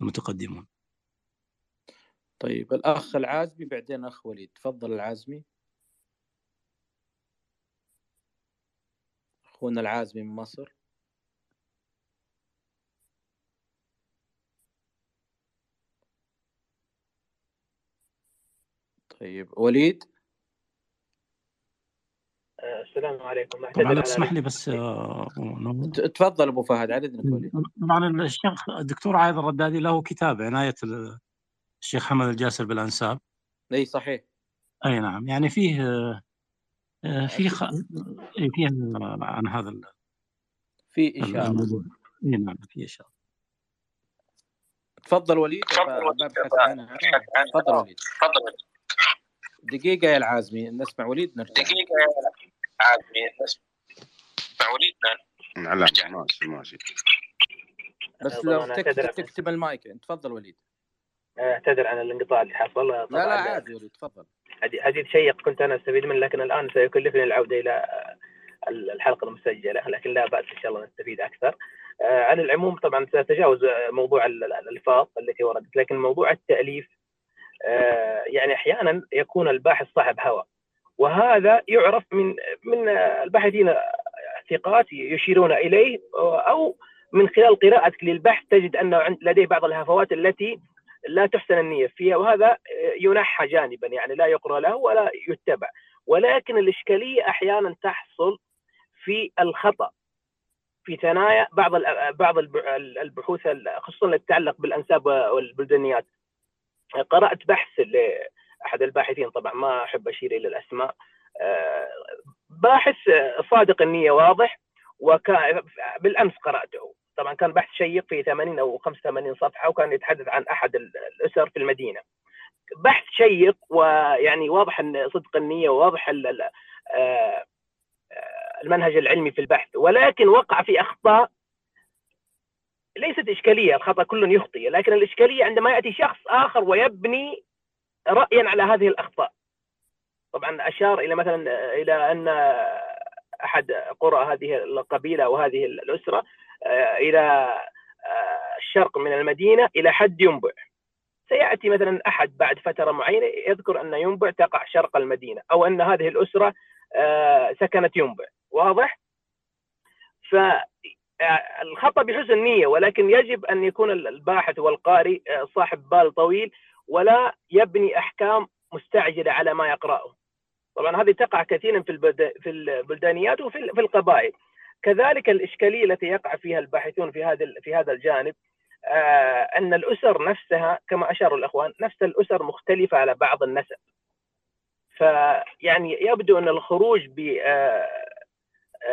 المتقدمون. طيب الأخ العازمي بعدين أخ وليد. تفضل العازمي. أخونا العازمي من مصر. طيب وليد. السلام عليكم. طبعا لو تسمح لي بس آه، تفضل أبو فهد على إذنك وليد طبعا الشيخ الدكتور عايض الردادي له كتاب عناية ال- الشيخ حمد الجاسر بالأنساب. إي صحيح. أي نعم. يعني فيه آه، آه، في خ... فيه عن هذا ال- في إشارة. إي نعم في إشارة. تفضل وليد ببحث عنها. تفضل وليد. دقيقة يا العازمي نسمع وليد نرجع. دقيقة يا عادي نسمع وليدنا لا ماشي ماشي. بس لو تكتب. تكتب المايك تفضل وليد. أعتذر عن الانقطاع اللي حصل. لا لا عادي وليد تفضل. حديث شيق كنت أنا أستفيد منه لكن الآن سيكلفني العودة إلى الحلقة المسجلة لكن لا بأس إن شاء الله نستفيد أكثر. آه، على العموم طبعا ساتجاوز موضوع ال- ال- الألفاظ التي وردت لكن موضوع التأليف يعني أحيانا يكون الباحث صاحب هوى. وهذا يعرف من من الباحثين ثقات يشيرون إليه أو من خلال قراءتك للبحث تجد انه لديه بعض الهفوات التي لا تحسن النية فيها. وهذا ينحى جانبا يعني لا يقرأ له ولا يتبع. ولكن الإشكالية أحيانا تحصل في الخطأ في ثنايا بعض بعض الب- البحوث ال- خصوصا اللي تتعلق بالأنساب والبلدانيات. قرأت بحث لأحد الباحثين طبعا ما أحب أشير إلى الأسماء. آه، باحث صادق النية واضح وكان بالأمس قرأته. طبعا كان بحث شيق في 80 أو 85 صفحة وكان يتحدث عن أحد الأسر في المدينة. بحث شيق ويعني واضح إن صدق النية وواضح آه، المنهج العلمي في البحث. ولكن وقع في أخطاء ليست إشكالية الخطأ كل يخطئ لكن الإشكالية عندما يأتي شخص آخر ويبني رايا على هذه الأخطاء. طبعا أشار إلى مثلا إلى أن أحد قرى هذه القبيلة وهذه الأسرة آه، إلى آه، الشرق من المدينة إلى حد ينبع. سيأتي مثلا أحد بعد فترة معينة يذكر أن ينبع تقع شرق المدينة أو أن هذه الأسرة آه، سكنت ينبع. واضح؟ فالخطا بحسن نيه ولكن يجب أن يكون الباحث والقارئ صاحب بال طويل ولا يبني أحكام مستعجلة على ما يقرأه. طبعا هذه تقع كثيرا في في البلدانيات وفي في القبائل. كذلك الإشكالية التي يقع فيها الباحثون في هذا في هذا الجانب آه، أن الأسر نفسها كما أشاروا الأخوان نفس الأسر مختلفة على بعض النسب. فيعني يبدو أن الخروج ب آه، آه،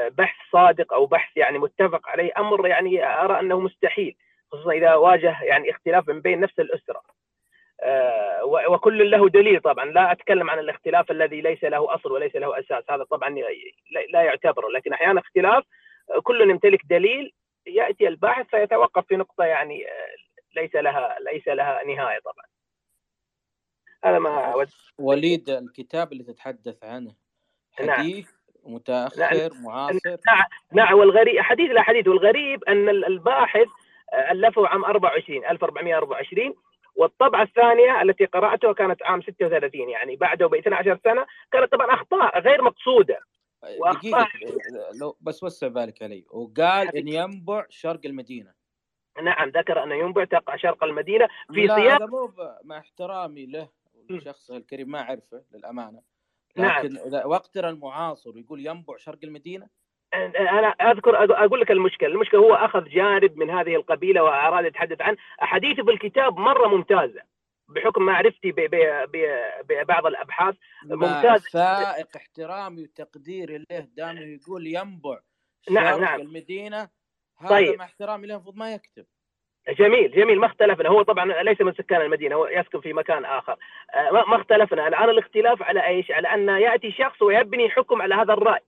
بحث صادق أو بحث يعني متفق عليه أمر يعني أرى أنه مستحيل خصوصا إذا واجه يعني اختلاف من بين نفس الأسرة. آه، وكل له دليل طبعا لا أتكلم عن الاختلاف الذي ليس له أصل وليس له أساس هذا طبعا لا يعتبر لكن أحيانا اختلاف كل يمتلك دليل يأتي الباحث فيتوقف في نقطة يعني آه، ليس لها ليس لها نهاية طبعا هذا ما. وليد الكتاب اللي تتحدث عنه نعم. حديث نعم. متأخر. معاصر نعم نعم والغريب حديث لا حديث. والغريب أن الباحث ألفه عام 24 1424 والطبعة الثانية التي قرأتها كانت عام 36 يعني بعده ب 12 سنة كانت طبعا أخطاء غير مقصودة. دقيقة لو بس وسع بالك علي. وقال إن ينبع شرق المدينة. نعم ذكر أن ينبع تقع شرق المدينة في سياق هذا مو مع احترامي له ولشخصه الكريم ما أعرفه للأمانة. لكن نعم. وقتنا المعاصر يقول ينبع شرق المدينة؟ أنا أذكر أقول لك المشكلة، المشكلة هو أخذ جانب من هذه القبيلة وأراد يتحدث عنه، احاديثه بالكتاب مرة ممتازة بحكم معرفتي ببعض الأبحاث. ممتاز. فائق احترامي وتقديري له دامه يقول ينبع نعم نعم. المدينة. هذا طيب. مع احترامي له المفروض ما يكتب. جميل جميل ما اختلفنا. هو طبعا ليس من سكان المدينة هو يسكن في مكان آخر. آه، ما اختلفنا الآن. الاختلاف على إيش؟ على أن يأتي شخص ويبني حكم على هذا الرأي.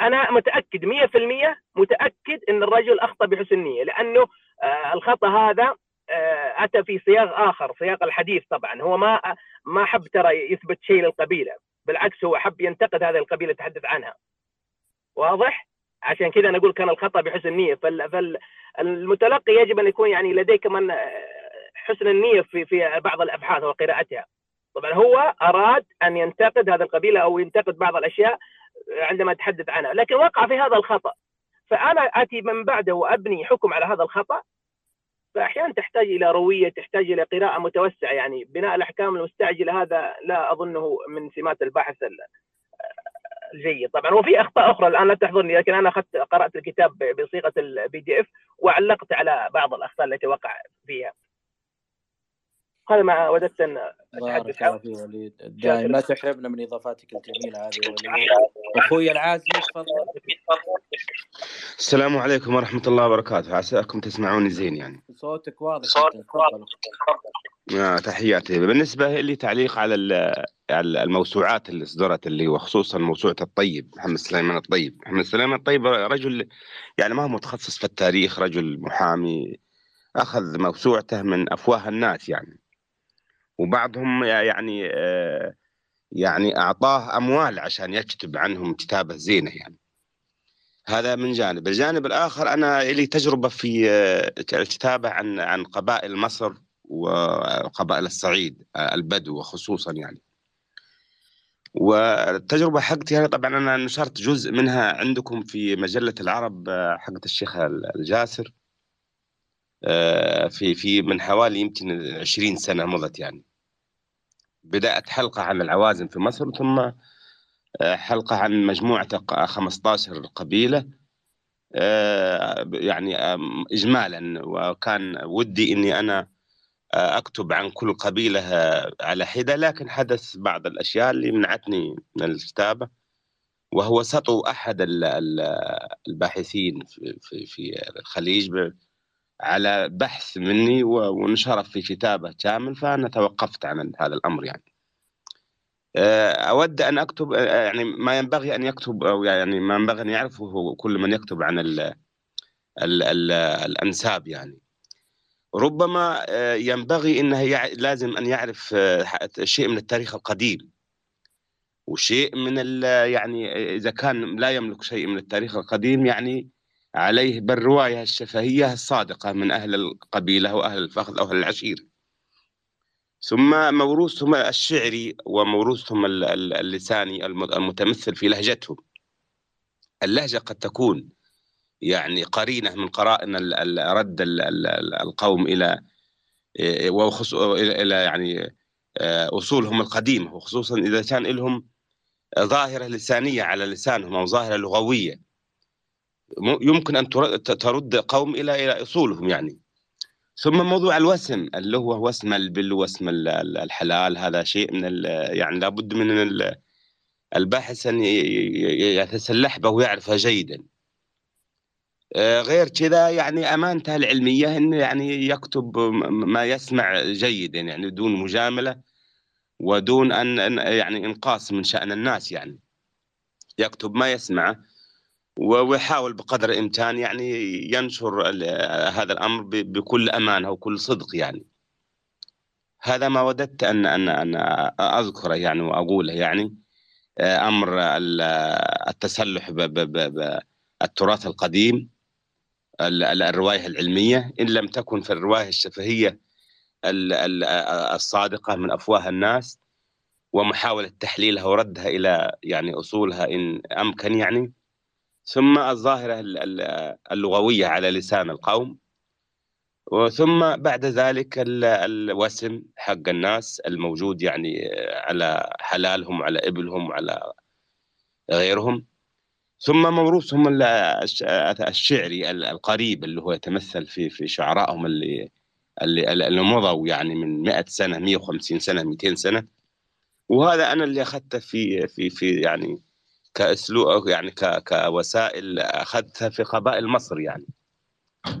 أنا متأكد 100% متأكد إن الرجل أخطأ بحسن نيه لأنه آه، الخطأ هذا آه، أتى في سياق آخر سياق الحديث طبعا. هو ما ما حب ترى يثبت شيء للقبيلة بالعكس هو حب ينتقد هذه القبيلة يتحدث عنها. واضح؟ عشان كذا نقول كان الخطأ بحسن نيه فالمتلقي يجب أن يكون يعني لديه كمان آه، حسن النية في في بعض الأبحاث وقراءتها. طبعا هو أراد أن ينتقد هذه القبيله أو ينتقد بعض الأشياء عندما اتحدث عنها. لكن وقع في هذا الخطأ. فأنا آتي من بعده وأبني حكم على هذا الخطأ. فاحيانا تحتاج إلى روية تحتاج إلى قراءة متوسعة يعني. بناء الأحكام المستعجلة هذا لا أظنه من سمات البحث الجيد طبعا وفي أخطاء أخرى الآن لا تحضرني لكن أنا أخذت قرأت الكتاب بصيغة ال PDF وعلقت على بعض الأخطاء التي وقع فيها. هذا ما وددت أن أتحدث؟ عنه وليد. دائما تحرمنا من إضافاتك الجميلة هذه أخوي العازمي تفضل؟ السلام عليكم ورحمة الله وبركاته. عساكم تسمعوني زين يعني. صوتك واضح صوتك واضح. آه تحياتي. بالنسبة لي تعليق على الموسوعات اللي اصدرت اللي وخصوصا موسوعة الطيب محمد سليمان الطيب. محمد سليمان الطيب رجل يعني ما هو متخصص في التاريخ رجل محامي أخذ موسوعته من أفواه الناس يعني. وبعضهم يعني آه، يعني أعطاه أموال عشان يكتب عنهم كتابة زينة يعني. هذا من جانب. الجانب الآخر أنا لي تجربة في آه، الكتابة عن عن قبائل مصر. وقبائل الصعيد آه، البدو خصوصا يعني. والتجربة حقتي أنا طبعا أنا نشرت جزء منها عندكم في مجلة العرب حقت الشيخ الجاسر في في من حوالي يمكن 20 سنة مضت يعني. بدأت حلقة عن العوازم في مصر ثم آه، حلقة عن مجموعة 15 قبيلة آه، يعني إجمالا. وكان ودي أني أنا آه، أكتب عن كل قبيلة على حدة لكن حدث بعض الأشياء اللي منعتني من الكتابة وهو سطو ال- الباحثين في, الخليج على بحث مني و- ونشره في كتابة كامل فأنا توقفت عن هذا الأمر يعني. آه، أود أن أكتب آه، يعني ما ينبغي أن يكتب أو يعني ما ينبغي أن يعرفه كل من يكتب عن ال ال ال الأنساب يعني. ربما آه، ينبغي يع- لازم أن يعرف آه، شيء من التاريخ القديم. وشيء من يعني إذا كان لا يملك شيء من التاريخ القديم يعني عليه بالرواية الشفهية الصادقة من أهل القبيلة وأهل الفخذ أو أهل العشيرة ثم موروثهم الشعري وموروثهم ال- ال- اللساني الم- المتمثل في لهجتهم. اللهجة قد تكون يعني قرينة من قرائن رد ال- ال- ال- القوم إلى إيه، إلى يعني آه، أصولهم القديمة وخصوصا إذا كان لهم ظاهرة لسانية على لسانهم أو ظاهرة لغوية. م- يمكن تر- ترد قوم إلى إلى أصولهم يعني. ثم موضوع الوسم اللي هو وسم البل وسم ال- ال- الحلال هذا شيء من يعني لابد من ال- الباحث ي- يتسلح به ويعرفها جيدا. غير كذا يعني أمانته العلمية أنه يعني يكتب ما يسمع جيدا يعني دون مجاملة ودون أن- يعني إنقاص من شأن الناس يعني. يكتب ما يسمعه ويحاول بقدر الإمكان يعني ينشر ال- هذا الأمر ب- بكل أمانة وكل صدق يعني. هذا ما وددت أن أن أن أذكره يعني وأقوله يعني آه، ال- التسلح ب- ب- بالتراث القديم ال- ال- الرواية العلمية إن لم تكن في الرواية الشفهية ال- ال- الصادقة من أفواه الناس ومحاولة تحليلها وردها إلى يعني أصولها إن أمكن يعني. ثم الظاهرة ال- ال- اللغوية على لسان القوم. وثم بعد ذلك ال- الوسم حق الناس الموجود يعني على حلالهم وعلى إبلهم وعلى غيرهم. ثم موروثهم ال- الش- الشعري ال- القريب اللي هو يتمثل في في شعرائهم اللي اللي, اللي مضوا يعني من 100 سنة 150 سنة 200 سنة. وهذا أنا اللي أخذته في في في يعني كأسلوب يعني كوسائل أخذتها في قبائل مصر يعني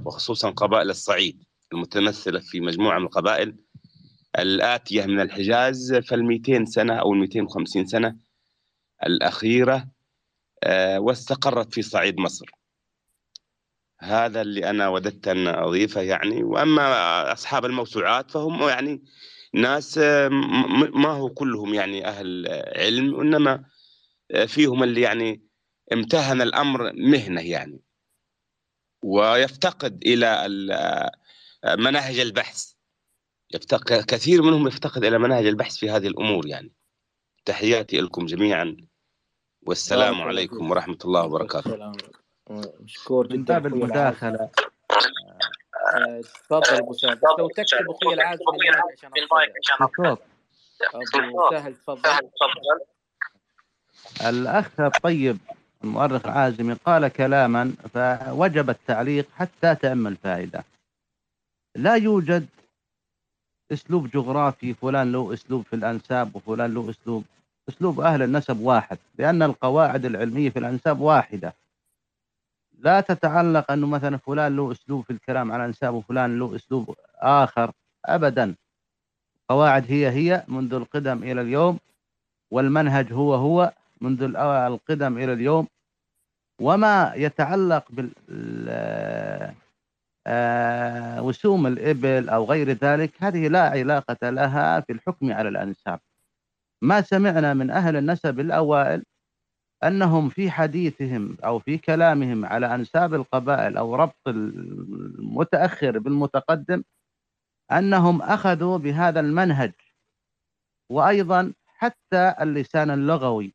وخصوصا قبائل الصعيد المتمثلة في مجموعة من القبائل الآتية من الحجاز فال 200 سنة أو ال 250 سنة الأخيرة آه، واستقرت في صعيد مصر. هذا اللي أنا وددت أن أضيفه يعني. وأما أصحاب الموسوعات فهم يعني ناس آه، ما هو كلهم يعني أهل علم وإنما آه، فيهم اللي يعني امتهن الأمر مهنة يعني. ويفتقد إلى ال- آه، مناهج البحث. يفتقد كثير منهم يفتقد إلى مناهج البحث في هذه الأمور يعني. تحياتي لكم جميعا. والسلام عليكم. ورحمة الله وبركاته. مشكور من جدا باب أخوي العازم. المداخلة. آه، تفضل أبو بس لو تكتب أخوي العازم المايك عشان أبو سهل تفضل. الأخ الطيب المؤرخ العازمي قال كلاما فوجب التعليق حتى تأم الفائدة لا يوجد أسلوب جغرافي فلان له أسلوب في الأنساب وفلان له أسلوب أسلوب أهل النسب واحد لأن القواعد العلمية في الأنساب واحدة. لا تتعلق أنه مثلا فلان له أسلوب في الكلام عن الأنساب وفلان له أسلوب آخر أبدا. قواعد هي هي منذ القدم إلى اليوم والمنهج هو هو منذ القدم إلى اليوم. وما يتعلق بال آه، وسوم الإبل أو غير ذلك هذه لا علاقة لها في الحكم على الأنساب. ما سمعنا من أهل النسب الأوائل أنهم في حديثهم أو في كلامهم على أنساب القبائل أو ربط المتأخر بالمتقدم أنهم أخذوا بهذا المنهج وأيضا حتى اللسان اللغوي.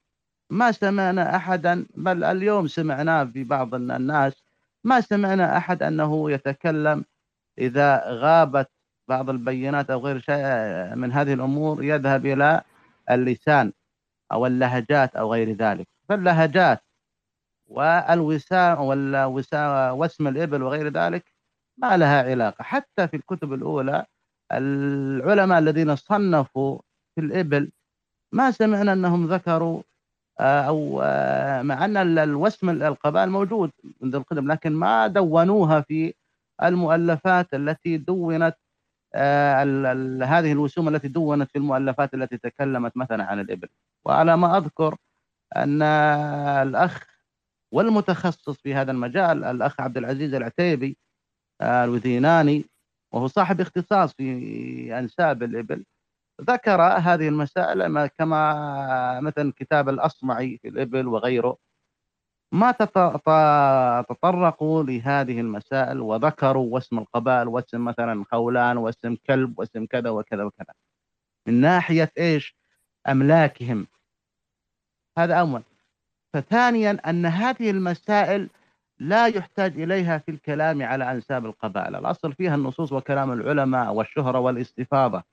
ما سمعنا أحدا بل اليوم سمعناه في بعض الناس ما سمعنا أحد أنه يتكلم إذا غابت بعض البينات أو غير شيء من هذه الأمور يذهب إلى اللسان أو اللهجات أو غير ذلك. فاللهجات والوسام والوسا واسم الإبل وغير ذلك ما لها علاقة. حتى في الكتب الأولى العلماء الذين صنفوا في الإبل ما سمعنا أنهم ذكروا آه، أو آه، مع ال- الوسم القبائل موجود منذ القدم لكن ما دونوها في المؤلفات التي دونت هذه الوسوم التي دونت في المؤلفات التي تكلمت مثلا عن الإبل. وعلى ما أذكر أن الأخ والمتخصص في هذا المجال الأخ عبد العزيز العتيبي آه، الوثيناني وهو صاحب اختصاص في أنساب الإبل ذكر هذه المسائل ما- كما مثلا كتاب الأصمعي في الإبل وغيره. ما تطرقوا لهذه المسائل وذكروا واسم القبائل واسم مثلا خولان واسم كلب واسم كذا وكذا وكذا. من ناحية إيش؟ أملاكهم. هذا اولا فثانيا أن هذه المسائل لا يحتاج إليها في الكلام على أنساب القبائل، الأصل فيها النصوص وكلام العلماء والشهرة والاستفاضة.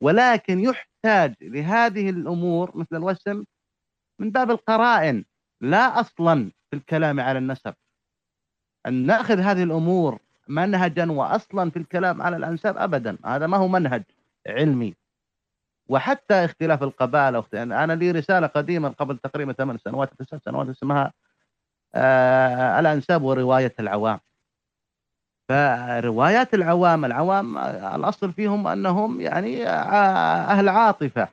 ولكن يحتاج لهذه الأمور مثل الوسم من باب القرائن. لا أصلا في الكلام على النسب. أن نأخذ هذه الأمور منهجا واصلا في الكلام على الأنساب ابدا هذا ما هو منهج علمي. وحتى اختلاف القبائل أخت- أنا لي رسالة قديمه قبل تقريبا ثمان سنوات تسع سنوات اسمها آه الأنساب ورواية العوام. فروايات العوام العوام الأصل فيهم أنهم يعني آه، أهل عاطفة.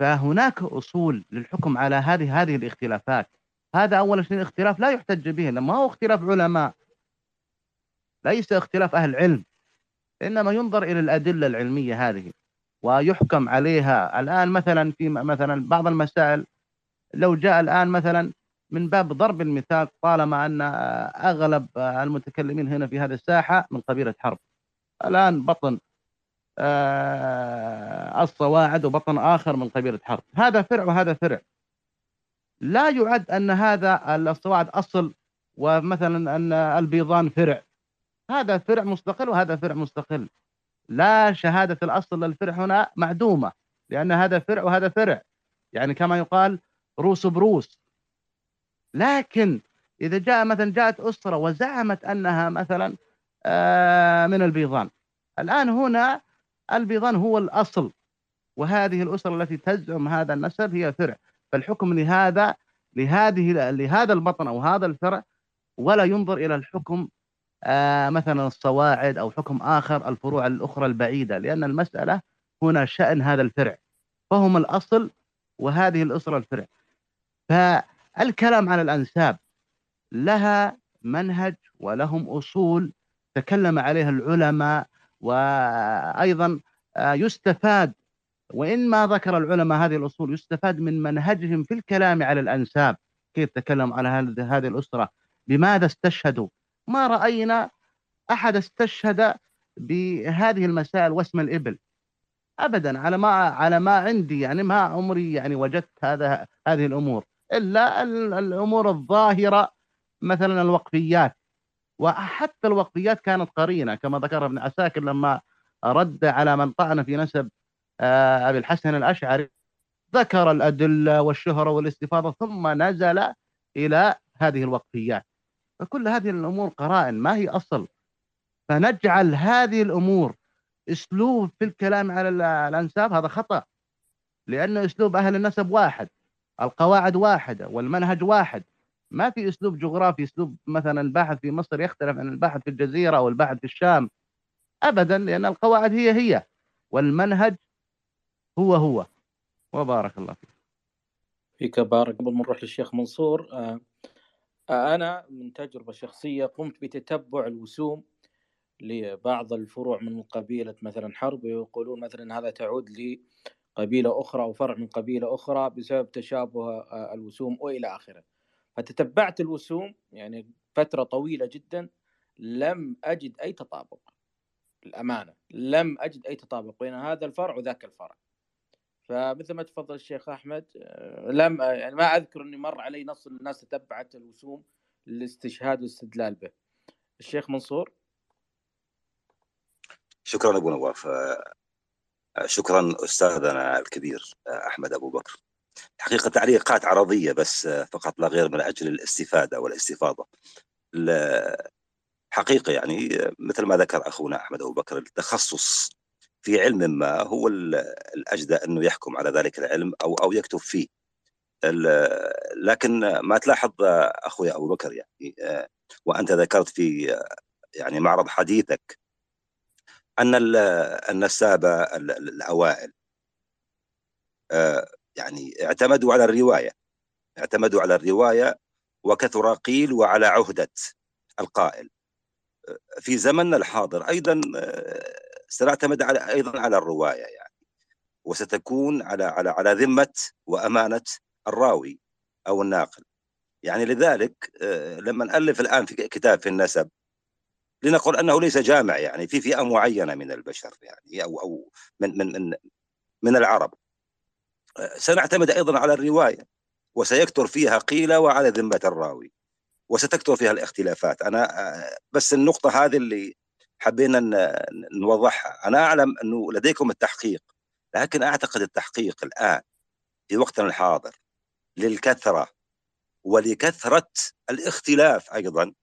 فهناك أصول للحكم على هذه هذه الاختلافات. هذا أول شيء اختلاف لا يحتج به لما هو اختلاف علماء. ليس اختلاف أهل علم. إنما ينظر إلى الأدلة العلمية هذه ويحكم عليها. الآن مثلا في مثلا بعض المسائل لو جاء الآن مثلا من باب ضرب المثال طالما أن أغلب المتكلمين هنا في هذه الساحة من قبيلة حرب. الآن بطن الصواعد وبطن آخر من قبيلة حرب. هذا فرع وهذا فرع. لا يعد أن هذا الصواعد أصل ومثلا أن البيضان فرع. هذا فرع مستقل وهذا فرع مستقل. لا شهادة الأصل للفرع هنا معدومة لأن هذا فرع وهذا فرع. يعني كما يقال روس بروس. لكن إذا جاء مثلا جاءت أسرة وزعمت أنها مثلا آه، من البيضان. الآن هنا البيضان هو الأصل وهذه الأسرة التي تزعم هذا النسب هي فرع. فالحكم لهذا لهذه لهذا البطن أو هذا الفرع ولا ينظر إلى الحكم آه، مثلا الصواعد أو حكم آخر الفروع الأخرى البعيدة لأن المسألة هنا شأن هذا الفرع. فهم الأصل وهذه الأسرة الفرع. فالكلام على الأنساب لها منهج ولهم أصول تكلم عليها العلماء وأيضا آه، يستفاد وإن ما ذكر العلماء هذه الأصول يستفاد من منهجهم في الكلام على الأنساب. كيف تكلم على هذه الأسرة؟ بماذا استشهدوا؟ ما رأينا أحد استشهد بهذه المسائل واسم الإبل؟ ابدا على ما على ما عندي يعني ما عمري يعني وجدت هذا هذه الأمور. إلا ال- الأمور الظاهرة مثلا الوقفيات. وحتى الوقفيات كانت قرينة كما ذكر ابن عساكر لما رد على من طعن في نسب آه، أبي الحسن الأشعري ذكر الأدلة والشهرة والاستفاضة ثم نزل إلى هذه الوقفيات فكل هذه الأمور قرائن ما هي أصل؟ فنجعل هذه الأمور أسلوب في الكلام على ال- الأنساب هذا خطأ. لأن أسلوب أهل النسب واحد القواعد واحدة والمنهج واحد. ما في أسلوب جغرافي أسلوب مثلا الباحث في مصر يختلف عن الباحث في الجزيرة أو الباحث في الشام ابدا لأن القواعد هي هي والمنهج هو هو. وبارك الله فيك. فيك بارك. قبل ما نروح للشيخ منصور آه، آه، أنا من تجربة شخصية قمت بتتبع الوسوم لبعض الفروع من قبيلة مثلا حرب ويقولون مثلا هذا تعود لقبيلة أخرى أو فرع من قبيلة أخرى بسبب تشابه آه، الوسوم وإلى آخره. فتتبعت الوسوم يعني فترة طويلة جدا لم أجد أي تطابق الأمانة لم أجد أي تطابق بين هذا الفرع وذاك الفرع. فمثل ما تفضل الشيخ أحمد آه، لم آه، يعني ما أذكر أني مر علي نص الناس تتبعت الوسوم للاستشهاد والاستدلال به. الشيخ منصور؟ شكرا أبو نواف. آه، شكرا أستاذنا الكبير آه، أحمد أبو بكر. حقيقة تعليقات عرضية بس آه، فقط لا غير من أجل الاستفادة والاستفاضة. ال- حقيقة يعني آه، مثل ما ذكر أخونا أحمد أبو بكر التخصص في علم ما هو ال- الأجدى أنه يحكم على ذلك العلم أو أو يكتب فيه. لكن ما تلاحظ أخوي أبو بكر يعني آه، وأنت ذكرت في آه، يعني معرض حديثك أن ال- النسابه ال- ال- الأوائل آه، يعني اعتمدوا على الرواية اعتمدوا على الرواية وكثر قيل وعلى عهدة القائل. آه، في زمننا الحاضر أيضا آه، سنعتمد على أيضا على الرواية يعني وستكون على على على ذمة وأمانة الراوي أو الناقل. يعني لذلك آه، لما نألف الآن في كتاب في النسب لنقل أنه ليس جامع يعني في فئة معينة من البشر يعني أو أو من من من من العرب. سنعتمد أيضا على الرواية وسيكثر فيها قيل وعلى ذمة الراوي وستكثر فيها الاختلافات. أنا آه، بس النقطة هذه اللي حبينا نوضحها. أنا أعلم أنه لديكم التحقيق لكن أعتقد التحقيق الآن في وقتنا الحاضر للكثرة ولكثرة الاختلاف أيضا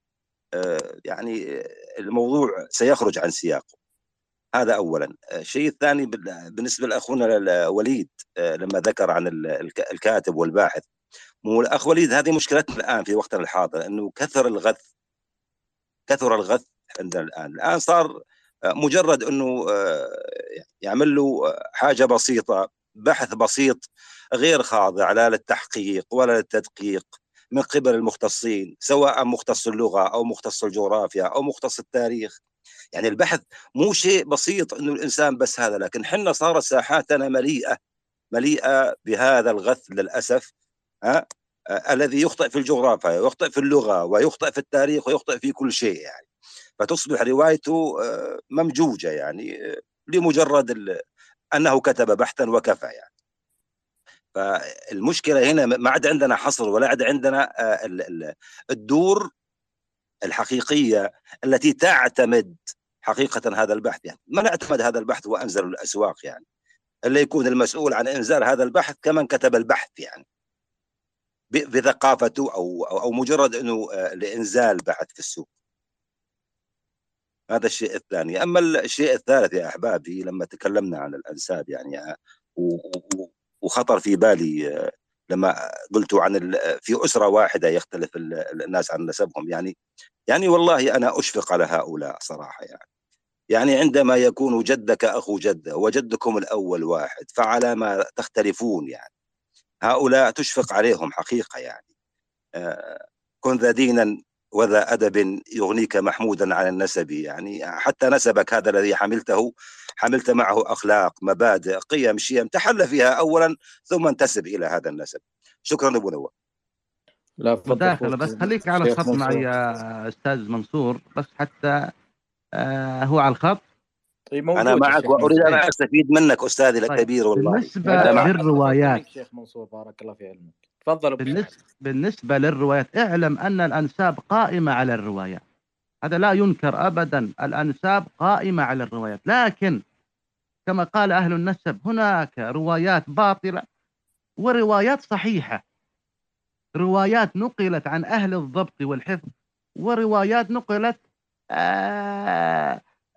آه، يعني الموضوع سيخرج عن سياقه. هذا اولا. آه، الشيء الثاني بال- بالنسبة لأخونا وليد آه، لما ذكر عن ال- الك- الكاتب والباحث مو الأخ وليد هذه مشكلتنا الآن في وقتنا الحاضر إنه كثر الغث كثر الغث عندنا الآن. الآن صار آه، مجرد إنه يعمل له حاجة بسيطة بحث بسيط غير خاضع لا للتحقيق ولا للتدقيق من قبل المختصين سواء مختص اللغة أو مختص الجغرافيا أو مختص التاريخ. يعني البحث مو شيء بسيط إنه الإنسان بس هذا لكن حنا صارت ساحاتنا مليئة مليئة بهذا الغث للأسف ها؟ آه، الذي يخطئ في الجغرافيا ويخطئ في اللغة ويخطئ في التاريخ ويخطئ في كل شيء يعني. فتصبح روايته آه، ممجوجة يعني آه، لمجرد أنه كتب بحثا وكفى يعني. فالمشكلة هنا ما عاد عندنا حصر ولا عاد عندنا آه، ال- ال- الدور الحقيقية التي تعتمد حقيقة هذا البحث يعني. من اعتمد هذا البحث وأنزل الأسواق يعني. اللي يكون المسؤول عن إنزال هذا البحث كمن كتب البحث يعني. بثقافته أو أو مجرد إنه آه، لإنزال بحث في السوق. هذا الشيء الثاني. أما الشيء الثالث يا أحبابي لما تكلمنا عن الأنساب يعني آه، وخطر في بالي آه، لما قلت عن في أسرة واحدة يختلف ال- الناس عن نسبهم يعني. يعني والله أنا أشفق على هؤلاء صراحة يعني. يعني عندما يكون جدك أخو جده وجدكم الأول واحد فعلى ما تختلفون يعني. هؤلاء تشفق عليهم حقيقة يعني. آه، كن ذا دينا وذا أدب يغنيك محمودا عن النسب يعني. حتى نسبك هذا الذي حملته حملت معه أخلاق مبادئ قيم شيم تحلى فيها اولا ثم انتسب إلى هذا النسب. شكرا أبو نواف لا تفضل. مداخلة بس خليك على الخط معي. يا أستاذ منصور بس حتى هو على الخط. موجود أنا معك وأريد. أن أستفيد منك استاذي طيب الكبير والله. بالنسبة أنا معك. للروايات. شيخ منصور بارك الله في علمك. تفضل أبو بالنسبة, بالنسبة للروايات اعلم أن الأنساب قائمة على الروايات. هذا لا ينكر أبدا الأنساب قائمة على الروايات. لكن كما قال أهل النسب هناك روايات باطلة وروايات صحيحة. روايات نقلت عن أهل الضبط والحفظ وروايات نقلت آه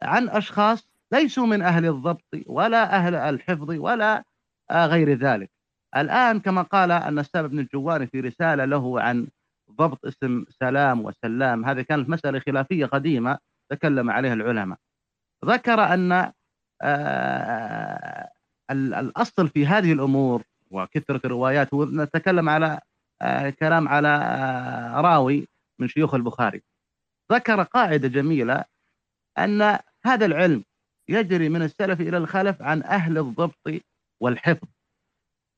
عن أشخاص ليسوا من أهل الضبط ولا أهل الحفظ ولا آه غير ذلك. الآن كما قال النساب بن الجواني في رسالة له عن ضبط اسم سلام وسلام هذه كانت مسألة خلافية قديمة تكلم عليها العلماء. ذكر أن آه ال- الأصل في هذه الأمور وكثرة الروايات ونتكلم على آه كلام على آه راوي من شيوخ البخاري. ذكر قاعدة جميلة أن هذا العلم يجري من السلف إلى الخلف عن أهل الضبط والحفظ.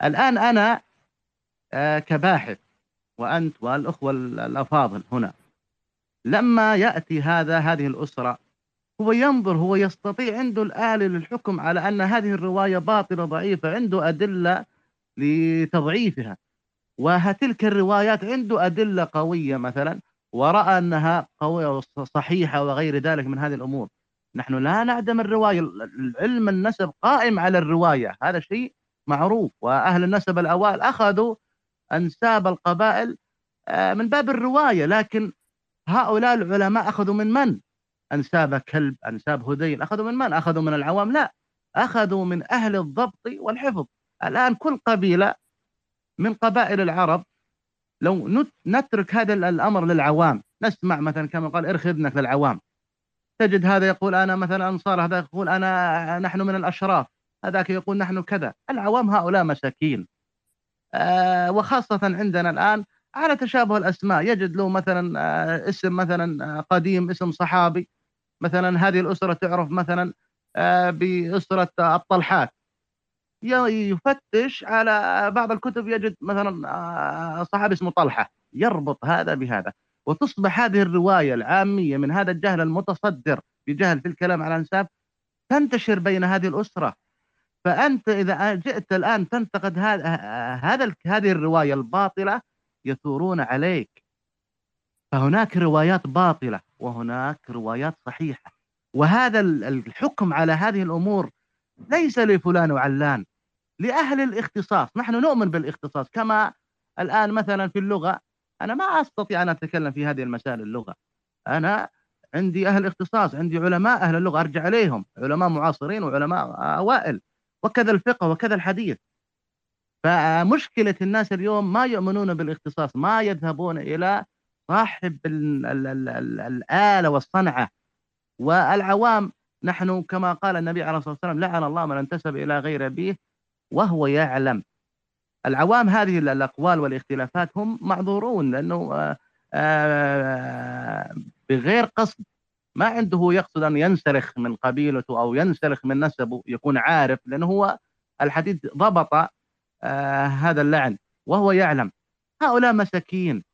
الآن أنا آه، كباحث وأنت والأخوة الأفاضل هنا. لما يأتي هذا هذه الأسرة هو ينظر هو يستطيع عنده الآلة للحكم على أن هذه الرواية باطلة ضعيفة عنده أدلة لتضعيفها. وتلك الروايات عنده أدلة قوية مثلا. ورأى أنها قوية صحيحة وغير ذلك من هذه الأمور. نحن لا نعدم الرواية. العلم النسب قائم على الرواية. هذا شيء معروف. وأهل النسب الأوائل أخذوا أنساب القبائل آه، من باب الرواية. لكن هؤلاء العلماء أخذوا من من؟ أنساب كلب أنساب هذيل. أخذوا من من؟ أخذوا من العوام؟ لا. أخذوا من أهل الضبط والحفظ. الآن كل قبيلة من قبائل العرب لو نت- نترك هذا ال- الأمر للعوام. نسمع مثلا كما قال ارخي اذنك للعوام. تجد هذا يقول أنا مثلا أنصار هذا يقول أنا نحن من الأشراف هذاك يقول نحن كذا. العوام هؤلاء مساكين آه وخاصة عندنا الآن على تشابه الأسماء. يجد له مثلا آه اسم مثلا آه قديم اسم صحابي. مثلا هذه الأسرة تعرف مثلا بأسرة الطلحات. يفتش على بعض الكتب يجد مثلا آه، صحابي اسمه طلحة يربط هذا بهذا. وتصبح هذه الرواية العامية من هذا الجهل المتصدر بجهل في الكلام على الأنساب تنتشر بين هذه الأسرة. فأنت إذا جئت الآن تنتقد هذا هذا هذه الرواية الباطلة يثورون عليك. فهناك روايات باطلة وهناك روايات صحيحة. وهذا ال- الحكم على هذه الأمور ليس لفلان وعلان. لأهل الاختصاص. نحن نؤمن بالاختصاص. كما الآن مثلا في اللغة أنا ما أستطيع أن أتكلم في هذه المسائل اللغة. أنا عندي أهل اختصاص عندي علماء أهل اللغة أرجع إليهم. علماء معاصرين وعلماء أوائل. وكذا الفقه وكذا الحديث. فمشكلة الناس اليوم ما يؤمنون بالاختصاص ما يذهبون إلى صاحب ال ال ال ال الآلة والصنعة. والعوام نحن كما قال النبي عليه الصلاة والسلام لعن الله من انتسب إلى غير أبيه وهو يعلم. العوام هذه ال- الأقوال والاختلافات هم معذورون لأنه آه، آه، بغير قصد. ما عنده يقصد أن ينسلخ من قبيلته أو ينسلخ من نسبه يكون عارف لأنه هو الحديث ضبط آه، هذا اللعن. وهو يعلم. هؤلاء مساكين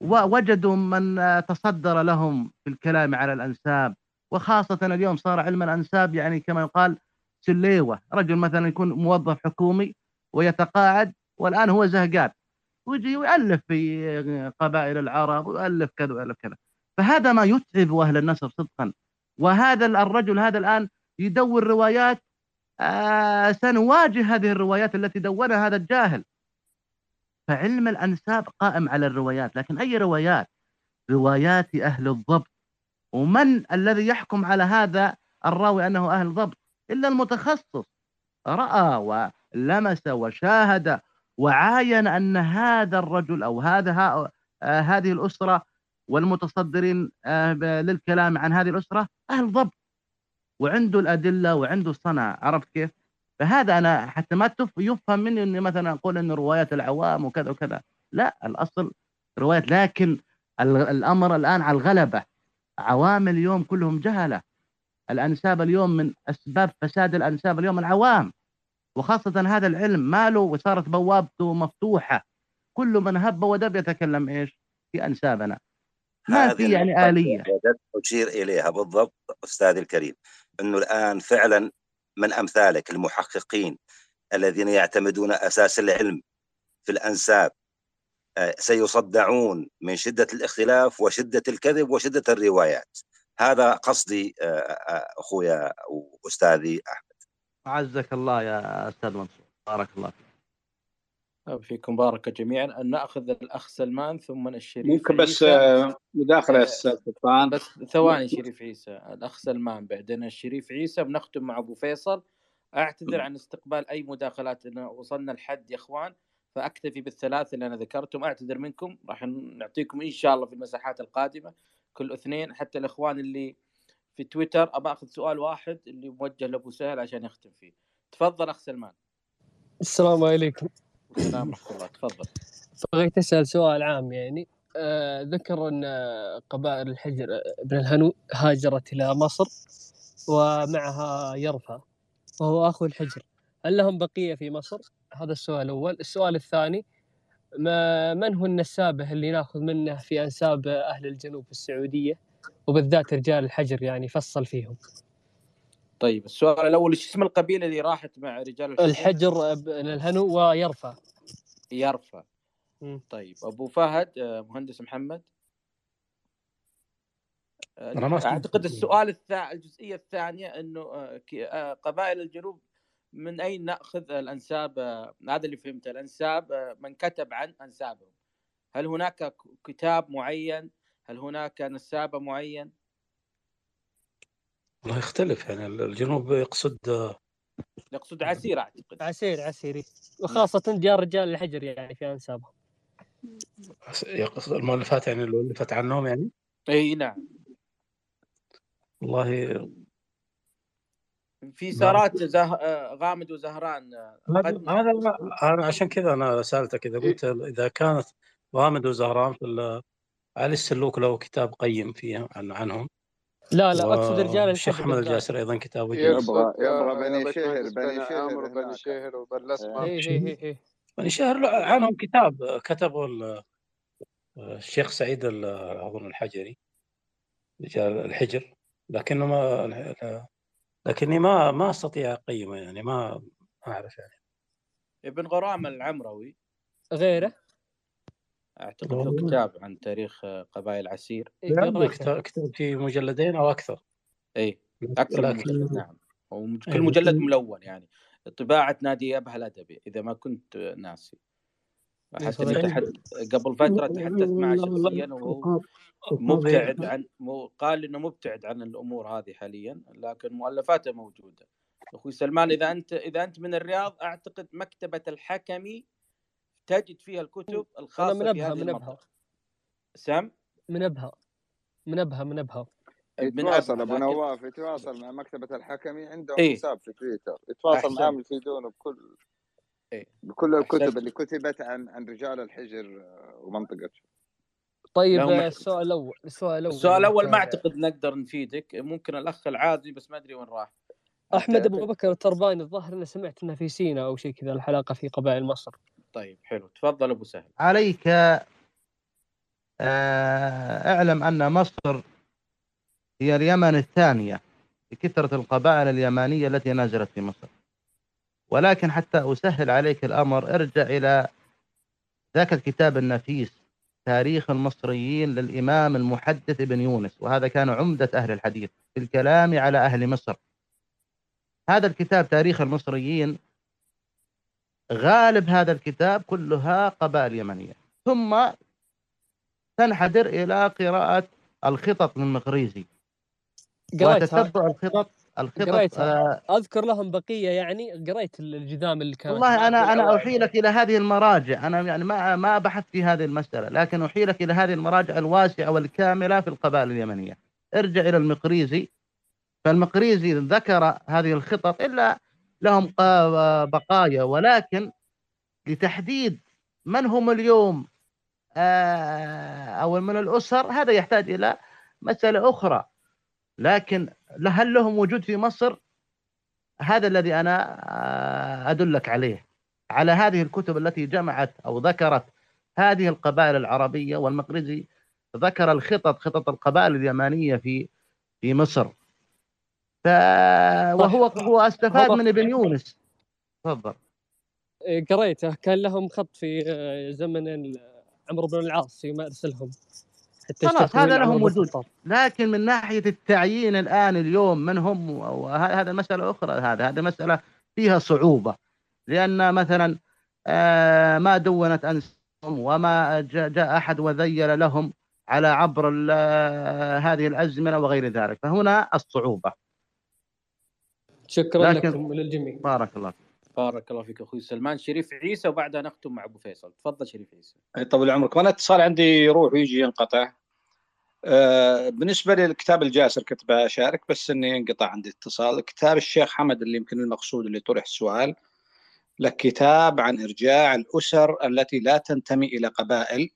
ووجدوا من تصدر لهم في الكلام على الأنساب. وخاصة اليوم صار علم الأنساب يعني كما يقال سليوة رجل مثلا يكون موظف حكومي ويتقاعد والآن هو زهقان ويجي ويألف في قبائل العرب ويألف كذا ويألف كذا. فهذا ما يتعب أهل النسب صدقا. وهذا الرجل هذا الآن يدور روايات آه سنواجه هذه الروايات التي دونها هذا الجاهل. فعلم الأنساب قائم على الروايات لكن أي روايات؟ روايات أهل الضبط. ومن الذي يحكم على هذا الراوي أنه أهل ضبط؟ إلا المتخصص. رأى ولمس وشاهد وعاين أن هذا الرجل أو هذا ها- آه، هذه الأسرة والمتصدرين آه، للكلام عن هذه الأسرة أهل ضبط وعنده الأدلة وعنده الصنعة عرفت كيف؟ فهذا أنا حتى ما يفهم مني أني مثلا أقول أن روايات العوام وكذا وكذا. لا الأصل روايات لكن ال- الأمر الآن على الغلبة. عوام اليوم كلهم جهلة. الأنساب اليوم من أسباب فساد الأنساب اليوم العوام وخاصة هذا العلم ماله وصارت بوابته مفتوحة. كل من هب ودب يتكلم إيش؟ في أنسابنا. ما هذه في يعني آلية. أشير إليها بالضبط أستاذي الكريم أنه الآن فعلا من أمثالك المحققين الذين يعتمدون أساس العلم في الأنساب آه، سيصدعون من شدة الاختلاف وشدة الكذب وشدة الروايات. هذا قصدي آه، آه، أخويا وأستاذي أحمد. أعزك الله يا أستاذ منصور. بارك الله فيك. فيكم بارك جميعا. أن نأخذ الأخ سلمان ثم الشريف ممكن بس عيسى. آه، مداخلة يا آه، أستاذ سلطان. بس ثواني شريف عيسى الأخ سلمان بعدين الشريف عيسى بنختم مع أبو فيصل. أعتذر عن استقبال أي مداخلات لأن وصلنا لحد يا إخوان. فأكتفي بالثلاث اللي أنا ذكرتهم. أعتذر منكم. راح نعطيكم إن شاء الله في المساحات القادمة. كل اثنين. حتى الإخوان اللي في تويتر أبى أخذ سؤال واحد اللي موجه لأبو سهل عشان يختم فيه. تفضل أخ سلمان. السلام عليكم. السلام ورحمة الله. تفضل. بغيت أسأل سؤال عام يعني. آه ذكر آه، قبائل الحجر آه، بن الهنو هاجرت إلى مصر ومعها يرفع وهو أخو الحجر. هل لهم بقية في مصر؟ هذا السؤال الأول. السؤال الثاني من هو النسابة اللي ناخذ منه في أنساب أهل الجنوب في السعودية وبالذات رجال الحجر يعني فصل فيهم طيب السؤال الأول إيش اسم القبيلة اللي راحت مع رجال الحجر؟ الحجر بن الهنو ويرفع يرفع. طيب أبو فهد آه، مهندس محمد آه،. أعتقد السؤال الثاني الجزئية الثانية إنه آه، قبائل الجنوب من أين نأخذ الأنساب؟ هذا اللي فهمته الأنساب من كتب عن أنسابهم. هل هناك كتاب معين؟ هل هناك نسابة معين؟ والله يختلف يعني الجنوب يقصد يقصد عسير أعتقد. عسير عسيري وخاصة ديار رجال الحجر يعني في أنسابهم. يقصد المؤلفات يعني اللي ألفت عنهم يعني؟ إي نعم. والله في سارات زه... آه، غامد وزهران آه، هذا قد هذا أنا عشان كذا أنا سألتك إذا قلت إذا كانت غامد وزهران في علي السلوك له كتاب قيم فيه عن عنهم. لا لا أقصد رجال والشيخ الحجر محمد بالذات. الجاسر أيضا كتابه يبغى يبغى بني شهر بني بني شهر بني شهر هي يعني شهر له- عنهم كتاب كتبه ال- الشيخ سعيد ال- أظن الحجري رجال الحجر لكنه ما لكني ما ما أستطيع أقيمه يعني ما ما أعرف يعني. ابن غرام العمروي. غيره؟ أعتقد له. كتاب عن تاريخ آه، قبائل عسير. إيه، عنده قريته. كتاب كتاب في مجلدين أو أكثر. اي أكثر من لكن- مجلد نعم وكل إيه، مجلد ملون يعني. طباعة نادي أبها الأدبي إذا ما كنت ناسي. حتى تحد... قبل فترة تحدثت معه شخصيا وهو مبتعد عن مو... قال إنه مبتعد عن الأمور هذه حاليا لكن مؤلفاته موجودة. أخوي سلمان إذا انت إذا أنت من الرياض أعتقد مكتبة الحكمي تجد فيها الكتب أنا الخاصة من في هذه من أبها. المنطقة سام؟ من أبها. من أبها من أبها. من يتواصل أبها أبو نواف يتواصل مع مكتبة الحكمي عندهم إيه. حساب في تويتر. يتواصل. معهم يفيدونه بكل إيه. بكل الكتب. اللي كتبت عن عن رجال الحجر آه، ومنطقته طيب آه،. السؤال الأول السؤال الأول السؤال الأول ما آه، أعتقد نقدر نفيدك. ممكن الأخ العادي بس ما أدري وين راح. أحمد أنت- أبو بكر الترباني الظاهر أنا سمعت أنه في سينا أو شيء كذا الحلقة في قبائل مصر. طيب حلو. تفضل أبو سهل. عليك أعلم أن مصر هي اليمن الثانية بكثرة القبائل اليمانية التي نزلت في مصر. ولكن حتى أسهل عليك الأمر ارجع إلى ذاك الكتاب النفيس تاريخ المصريين للإمام المحدث ابن يونس وهذا كان عمدة أهل الحديث في الكلام على أهل مصر. هذا الكتاب تاريخ المصريين غالب هذا الكتاب كلها قبائل يمنية. ثم تنحدر إلى قراءة الخطط للمقريزي وتتبع الخطط الخطط قريتها. آه أذكر لهم بقية يعني قريت الجذام اللي كانت والله أنا أنا. أحيلك إلى هذه المراجع. أنا يعني ما ما بحثت في هذه المسألة لكن أحيلك إلى هذه المراجع الواسعة والكاملة في القبائل اليمنية. ارجع إلى المقريزي. فالمقريزي ذكر هذه الخطط إلا لهم قا- بقايا. ولكن لتحديد من هم اليوم آه، أو من الأسر هذا يحتاج إلى مسألة أخرى. لكن هل لهم وجود في مصر؟ هذا الذي أنا آه، أدلك عليه. على هذه الكتب التي جمعت أو ذكرت هذه القبائل العربية والمقريزي ذكر الخطط خطط القبائل اليمانية في في مصر. ف وهو هو أستفاد من ابن يونس. تفضل. إيه، قريته. كان لهم خط في آه، زمن عمرو بن العاص يوم ارسلهم خلاص هذا لهم وجود. لكن من ناحية التعيين الآن اليوم من هم؟ وهذا مسألة أخرى هذا هذه مسألة فيها صعوبة. لأن مثلا آه، ما دونت انسابهم وما جاء جاء أحد وذيل لهم على عبر ال- هذه الأزمنة وغير ذلك. فهنا الصعوبة. شكرا لكن- لكم وللجميع. بارك الله فيك. بارك الله فيك أخوي سلمان. شريف عيسى وبعدها نختم مع أبو فيصل. تفضل شريف عيسى. طول عمرك. وأنا اتصال عندي يروح ويجي ينقطع. آه، بالنسبة للكتاب الجاسر كنت بشارك بس إني انقطع عندي اتصال. كتاب الشيخ حمد اللي يمكن المقصود اللي طرح السؤال. لك كتاب عن إرجاع الأسر التي لا تنتمي إلى قبائل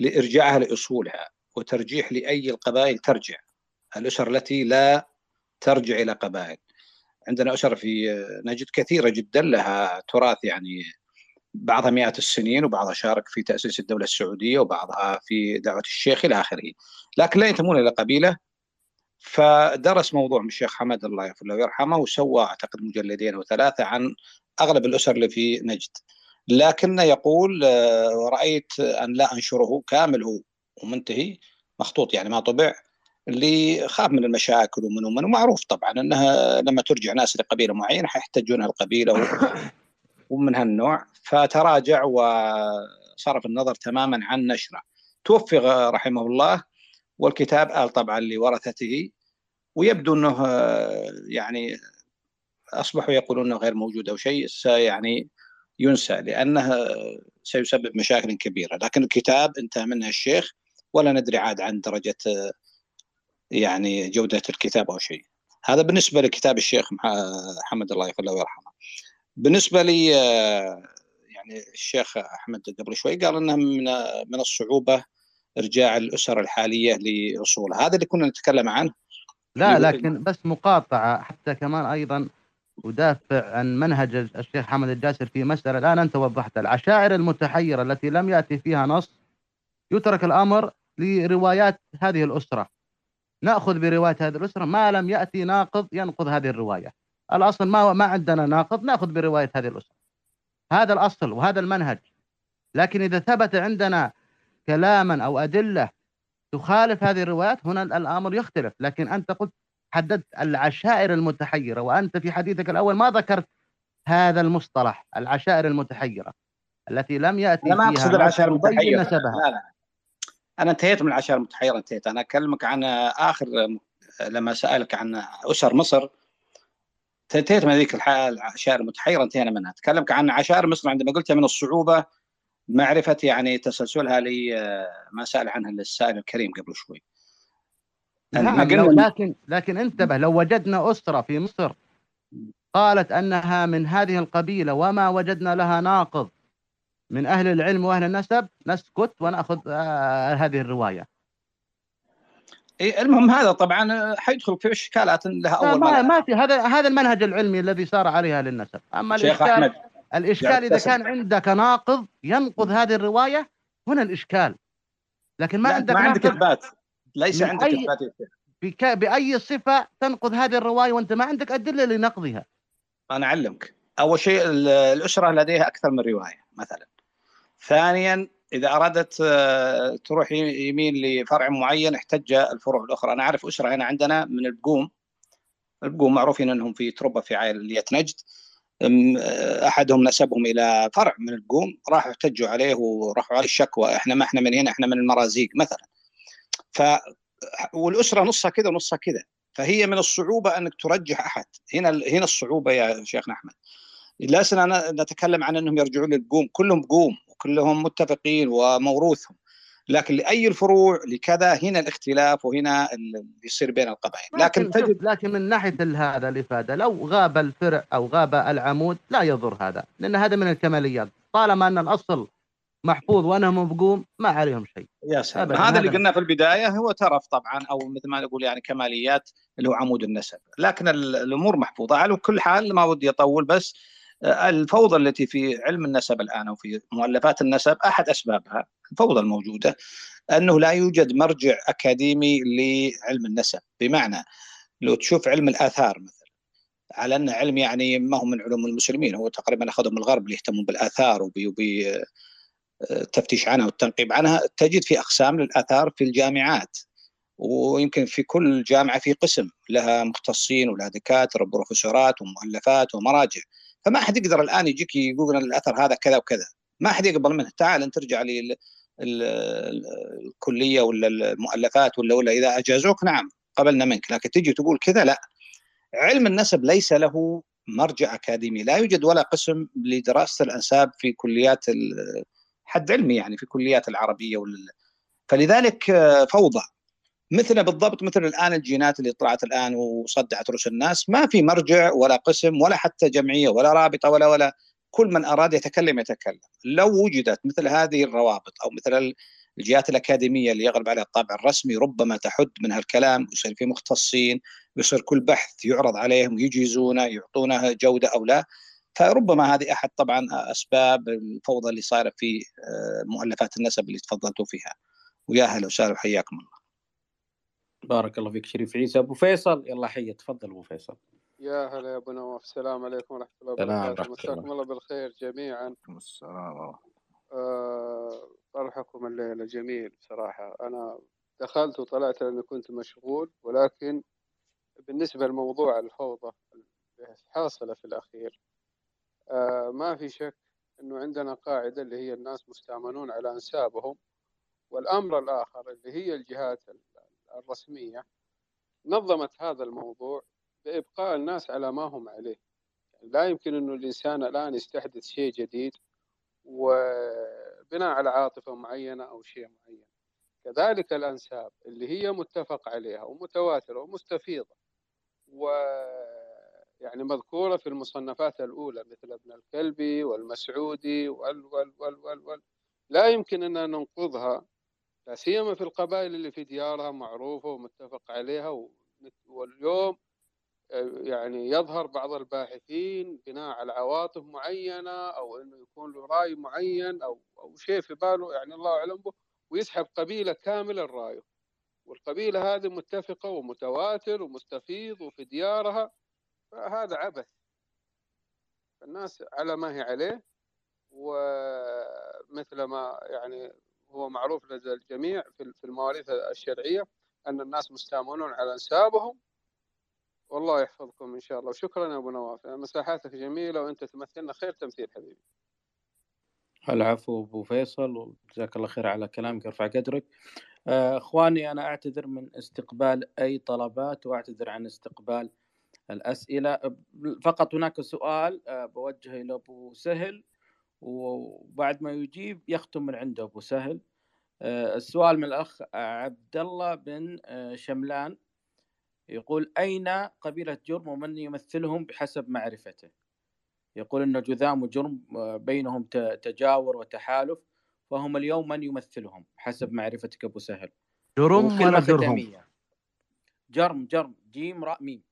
لإرجاعها لأصولها وترجيح لأي القبائل ترجع. الأسر التي لا ترجع إلى قبائل. عندنا أسر في نجد كثيرة جدا لها تراث يعني بعضها مئات السنين وبعضها شارك في تأسيس الدولة السعودية وبعضها في دعوة الشيخ إلى آخره. لكن لا ينتمون إلى قبيلة. فدرس موضوع الشيخ حمد الله يغفر له ويرحمه وسوى أعتقد مجلدين أو ثلاثة عن أغلب الأسر اللي في نجد. لكن يقول آه، ورأيت أن لا أنشره كامل هو. ومنتهي. مخطوط يعني ما طبع. اللي خاف من المشاكل ومن ومن ومعروف طبعا إنها لما ترجع ناس لقبيلة معينة حيحتاجون القبيلة ومن هالنوع فتراجع وصرف النظر تماما عن نشره. توفي رحمه الله والكتاب آل طبعا لورثته ويبدو إنه آه، يعني أصبحوا يقولون إنه غير موجود أو شيء يعني ينسى لأنه سيسبب مشاكل كبيرة. لكن الكتاب انتهى منه الشيخ ولا ندري عاد عن درجة يعني جودة الكتاب أو شيء. هذا بالنسبة لكتاب الشيخ محمد الله له ويرحمه. بالنسبة لي يعني الشيخ أحمد قبل شوي قال إنه من من الصعوبة إرجاع الأسر الحالية لاصولها هذا اللي كنا نتكلم عنه. لا لكن بس مقاطعة حتى كمان أيضا ودافع عن منهج الشيخ حمد الجاسر في مسألة. الآن أنت وضحت العشائر المتحيرة التي لم يأتي فيها نص يترك الأمر لروايات هذه الأسرة. نأخذ برواية هذه الأسرة. ما لم يأتي ناقض ينقض هذه الرواية. الأصل ما ما عندنا ناقض نأخذ برواية هذه الأسرة هذا الأصل وهذا المنهج. لكن إذا ثبت عندنا كلاما أو أدلة تخالف هذه الروايات هنا الأمر يختلف. لكن أنت قلت حددت العشائر المتحيرة وأنت في حديثك الأول ما ذكرت هذا المصطلح العشائر المتحيرة التي لم يأتي أنا ما فيها أقصد العشائر نسبها. لا لا. أنا انتهيت من العشائر المتحيرة انتهيت. أنا أكلمك عن آخر لما سألك عن أسر مصر انتهيت من ذيك الح- العشائر المتحيرة انتهينا منها. أتكلمك عن عشائر مصر عندما قلت من الصعوبة معرفة يعني تسلسلها لما سأل عنها السائل الكريم قبل شوي. نعم لو لكن لكن انتبه لو وجدنا أسرة في مصر قالت أنها من هذه القبيلة وما وجدنا لها ناقض من أهل العلم وأهل النسب نسكت ونأخذ آه هذه الرواية. إيه، المهم هذا طبعا حيدخل في إشكالات لها أول ما, ما في هذا هذا المنهج العلمي الذي سار عليها للنسب. أما شيخ الإشكال أحمد الإشكال إذا يعتسم. كان عندك ناقض ينقض هذه الرواية هنا الإشكال. لكن ما عندك ما عندك إثبات. ليس من عندك إثبات. بك بأي صفة تنقض هذه الرواية وأنت ما عندك أدلة لنقضها. أنا أعلمك. أول شيء ال- الأسرة لديها أكثر من رواية مثلا. ثانيا إذا أرادت آه، تروح يمين لفرع معين احتج الفروع الأخرى. أنا أعرف أسرة هنا عندنا من البقوم. البقوم معروفين إنهم في تربة في عائلة نجد. آه، أحدهم نسبهم إلى فرع من البقوم. راحوا احتجوا عليه ورفعوا عليه الشكوى. إحنا ما إحنا من هنا إحنا من المرازيق مثلا. ف والأسرة نصها كذا ونصها كذا فهي من الصعوبة أنك ترجح أحد. هنا هنا الصعوبة يا شيخنا أحمد. لسنا نتكلم عن إنهم يرجعون للبقوم. كلهم بقوم. وكلهم متفقين وموروثهم. لكن لأي الفروع لكذا هنا الاختلاف وهنا اللي يصير بين القبائل. لكن تجد لكن من ناحية ال- هذا الإفادة لو غاب الفرع أو غاب العمود لا يضر هذا لأن هذا من الكماليات. طالما أن الأصل محفوظ وأنهم بقوم ما عليهم شيء. يا سلام. أبداً، هذا اللي هذا- قلناه في البداية هو ترف طبعا أو مثل ما نقول يعني كماليات اللي هو عمود النسب. لكن ال- الأمور محفوظة. على كل حال ما ودي أطول بس الفوضى التي في علم النسب الآن أو في مؤلفات النسب أحد أسبابها الفوضى الموجودة أنه لا يوجد مرجع أكاديمي لعلم النسب. بمعنى لو تشوف علم الآثار مثلا على انه علم يعني ما هو من علوم المسلمين هو تقريبا اخذه من الغرب اللي يهتمون بالآثار وب- وب التفتيش عنها والتنقيب عنها. تجد في أقسام للآثار في الجامعات ويمكن في كل جامعة في قسم لها مختصين ولها دكاترة وبروفيسورات ومؤلفات ومراجع. فما أحد يقدر الآن يجيك يقول الأثر هذا كذا وكذا. ما أحد يقبل منه. تعال أنت ترجع لي الكلية ولا المؤلفات ولا ولا إذا أجازوك نعم قبلنا منك. لكن تجي تقول كذا لا. علم النسب ليس له مرجع أكاديمي. لا يوجد ولا قسم لدراسة الأنساب في كليات حد علمي يعني في كليات العربية ولا فلذلك فوضى. مثل بالضبط مثل الآن الجينات اللي طلعت الآن وصدعت رؤوس الناس ما في مرجع ولا قسم ولا حتى جمعية ولا رابطة ولا ولا كل من أراد يتكلم يتكلم. لو وجدت مثل هذه الروابط أو مثل الجهات الأكاديمية اللي يغلب عليها الطابع الرسمي ربما تحد من هالكلام ويصير في مختصين ويصير كل بحث يعرض عليهم يجيزونه يعطونه جودة أو لا فربما هذه أحد طبعا أسباب الفوضى اللي صايرة في آه، مؤلفات النسب اللي تفضلتوا فيها. ويا أهلا وسهلا وحياكم الله. بارك الله فيك شريف عيسى. أبو فيصل يلا حي تفضل أبو فيصل. يا هلا يا أبو نواف السلام عليكم ورحمة الله سلام وبركاته. مساكم الله. الله بالخير جميعا. السلام آه، طرحكم الليلة جميل بصراحه أنا دخلت وطلعت لأني كنت مشغول ولكن بالنسبة لموضوع الفوضى اللي حاصلة في الأخير آه، ما في شك إنه عندنا قاعدة اللي هي الناس مستامنون على أنسابهم والأمر الآخر اللي هي الجهات الرسمية نظمت هذا الموضوع بإبقاء الناس على ما هم عليه لا يمكن إنه الإنسان الآن يستحدث شيء جديد وبناء على عاطفة معينة أو شيء معين كذلك الأنساب اللي هي متفق عليها ومتواترة ومستفيضة و يعني مذكورة في المصنفات الأولى مثل ابن الكلبي والمسعودي وال وال وال وال, وال. لا يمكن ان ننقضها لا سيما في القبائل اللي في ديارها معروفة ومتفق عليها واليوم يعني يظهر بعض الباحثين بناء على عواطف معينة أو إنه يكون له رأي معين أو أو شيء في باله يعني الله أعلم به ويسحب قبيلة كاملة الرايه والقبيلة هذه متفقة ومتواتر ومستفيض وفي ديارها فهذا عبث. الناس على ما هي عليه ومثل ما يعني هو معروف لدى الجميع في المواريث الشرعية أن الناس مستامنون على أنسابهم. والله يحفظكم إن شاء الله. وشكرا يا أبو نواف. مساحاتك جميلة وأنت تمثلنا خير تمثيل حبيبي. العفو أبو فيصل وجزاك الله خير على كلامك يرفع قدرك. آه، أخواني أنا أعتذر من استقبال أي طلبات وأعتذر عن استقبال الأسئلة. فقط هناك سؤال آه، بوجهه إلى ابو سهل. وبعد ما يجيب يختم من عنده أبو سهل. آه، السؤال من الأخ عبد الله بن شملان. يقول أين قبيلة جرم ومن يمثلهم بحسب معرفته؟ يقول أن جذام وجرم آه، بينهم تجاور وتحالف فهم اليوم من يمثلهم حسب معرفتك أبو سهل. جرم ولا جرهم جرم جرم. جيم راء ميم.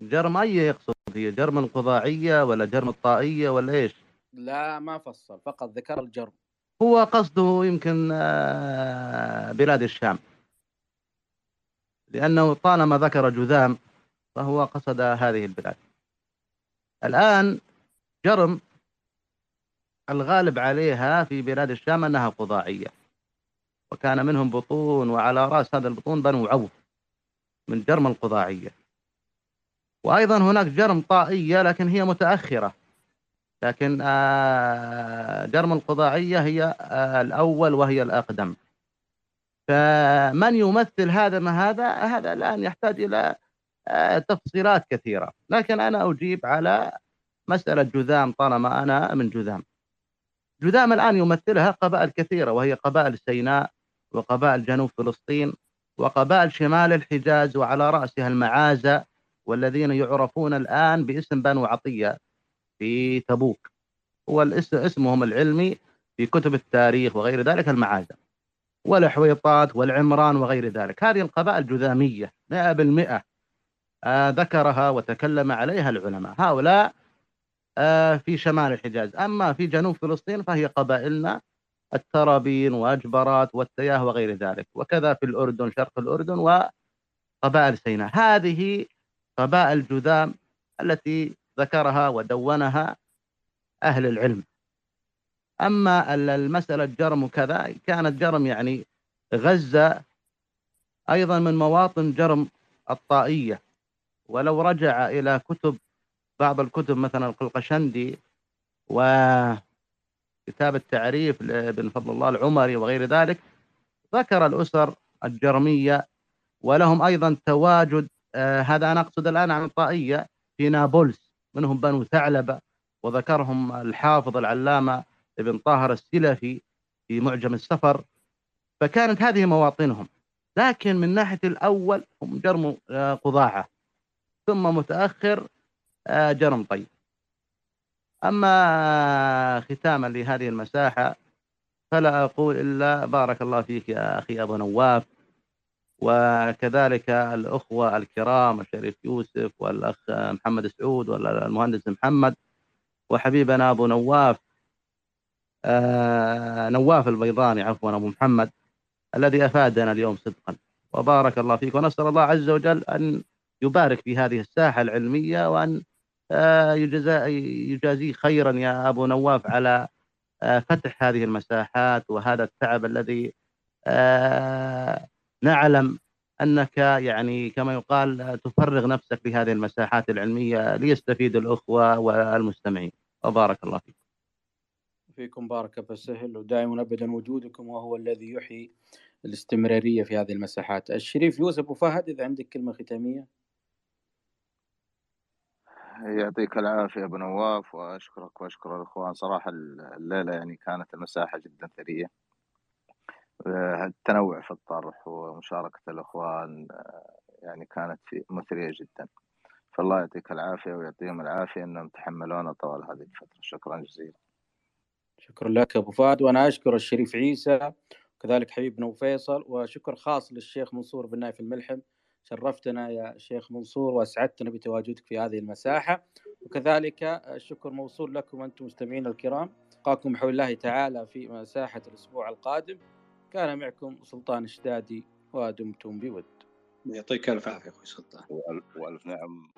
جرم أي يقصد؟ هي جرم القضاعية ولا جرم الطائية ولا إيش؟ لا ما فصل فقط ذكر الجرم. هو قصده يمكن آه، بلاد الشام. لأنه طالما ذكر جذام فهو قصد هذه البلاد. الآن جرم الغالب عليها في بلاد الشام أنها قضاعية وكان منهم بطون وعلى رأس هذا البطون بنو عوف من جرم القضاعية وأيضا هناك جرم طائية لكن هي متأخرة. لكن آه، جرم القضاعية هي آه، الأول وهي الأقدم. فمن يمثل هذا ما هذا هذا الآن يحتاج إلى آه، تفصيلات كثيرة. لكن أنا أجيب على مسألة جذام طالما أنا من جذام. جذام الآن يمثلها قبائل كثيرة وهي قبائل سيناء وقبائل جنوب فلسطين وقبائل شمال الحجاز وعلى رأسها المعازة والذين يعرفون الآن باسم بنو عطية. في تبوك. هو اسمهم العلمي في كتب التاريخ وغير ذلك المعازة والحويطات والعمران وغير ذلك. هذه القبائل جذامية مئة بالمئة آه ذكرها وتكلم عليها العلماء. هؤلاء آه في شمال الحجاز. أما في جنوب فلسطين فهي قبائلنا الترابين وأجبرات والتياه وغير ذلك. وكذا في الأردن شرق الأردن وقبائل سيناء. هذه قبائل جذام التي ذكرها ودونها أهل العلم. أما المسألة جرم وكذا كانت جرم يعني غزة أيضا من مواطن جرم الطائية. ولو رجع إلى كتب بعض الكتب مثلا القلقشندي وكتاب التعريف لابن فضل الله العمري وغير ذلك ذكر الأسر الجرمية. ولهم أيضا تواجد آه هذا أنا أقصد الآن عن الطائية في نابلس. منهم بنو ثعلبة وذكرهم الحافظ العلامة ابن طاهر السلفي في معجم السفر. فكانت هذه مواطنهم. لكن من ناحية الأول هم جرم آه، قضاعة. ثم متأخر آه، جرم طيب. أما ختاما لهذه المساحة فلا أقول إلا بارك الله فيك يا أخي أبو نواف. وكذلك الأخوة الكرام الشريف يوسف والأخ محمد سعود والمهندس محمد وحبيبنا أبو نواف آه، نواف البيضاني عفوا أبو محمد الذي أفادنا اليوم صدقا. وبارك الله فيك ونسأل الله عز وجل أن يبارك في هذه الساحة العلمية وأن آه، يجازيه خيرا يا أبو نواف على آه، فتح هذه المساحات وهذا التعب الذي نعلم أنك يعني كما يقال تفرغ نفسك في هذه المساحات العلمية ليستفيد الأخوة والمستمعين وبارك الله فيك فيكم بارك فسهل ودائما ابدا وجودكم وهو الذي يحيي الاستمرارية في هذه المساحات. الشريف يوسف وفهد إذا عندك كلمة ختامية. يعطيك العافية أبو نواف وأشكرك وأشكر الإخوان صراحة الليلة يعني كانت المساحة جدا ثرية آه، التنوع في الطرح ومشاركة الإخوان آه، يعني كانت مثرية جدا. فالله يعطيك العافية ويعطيهم العافية أنهم تحملونا طوال هذه الفترة. شكرا جزيلا. شكرا لك أبو فهد وأنا أشكر الشريف عيسى وكذلك حبيبنا فيصل وشكر خاص للشيخ منصور بن نايف الملحم. شرفتنا يا شيخ منصور وأسعدتنا بتواجدك في هذه المساحة. وكذلك الشكر موصول لكم أنتم مستمعين الكرام. ألقاكم بحول الله تعالى في مساحة الأسبوع القادم. كان معكم سلطان الشدادي ودمتم بود يعطيك ألف عافية أخوي سلطان. وألف نعم.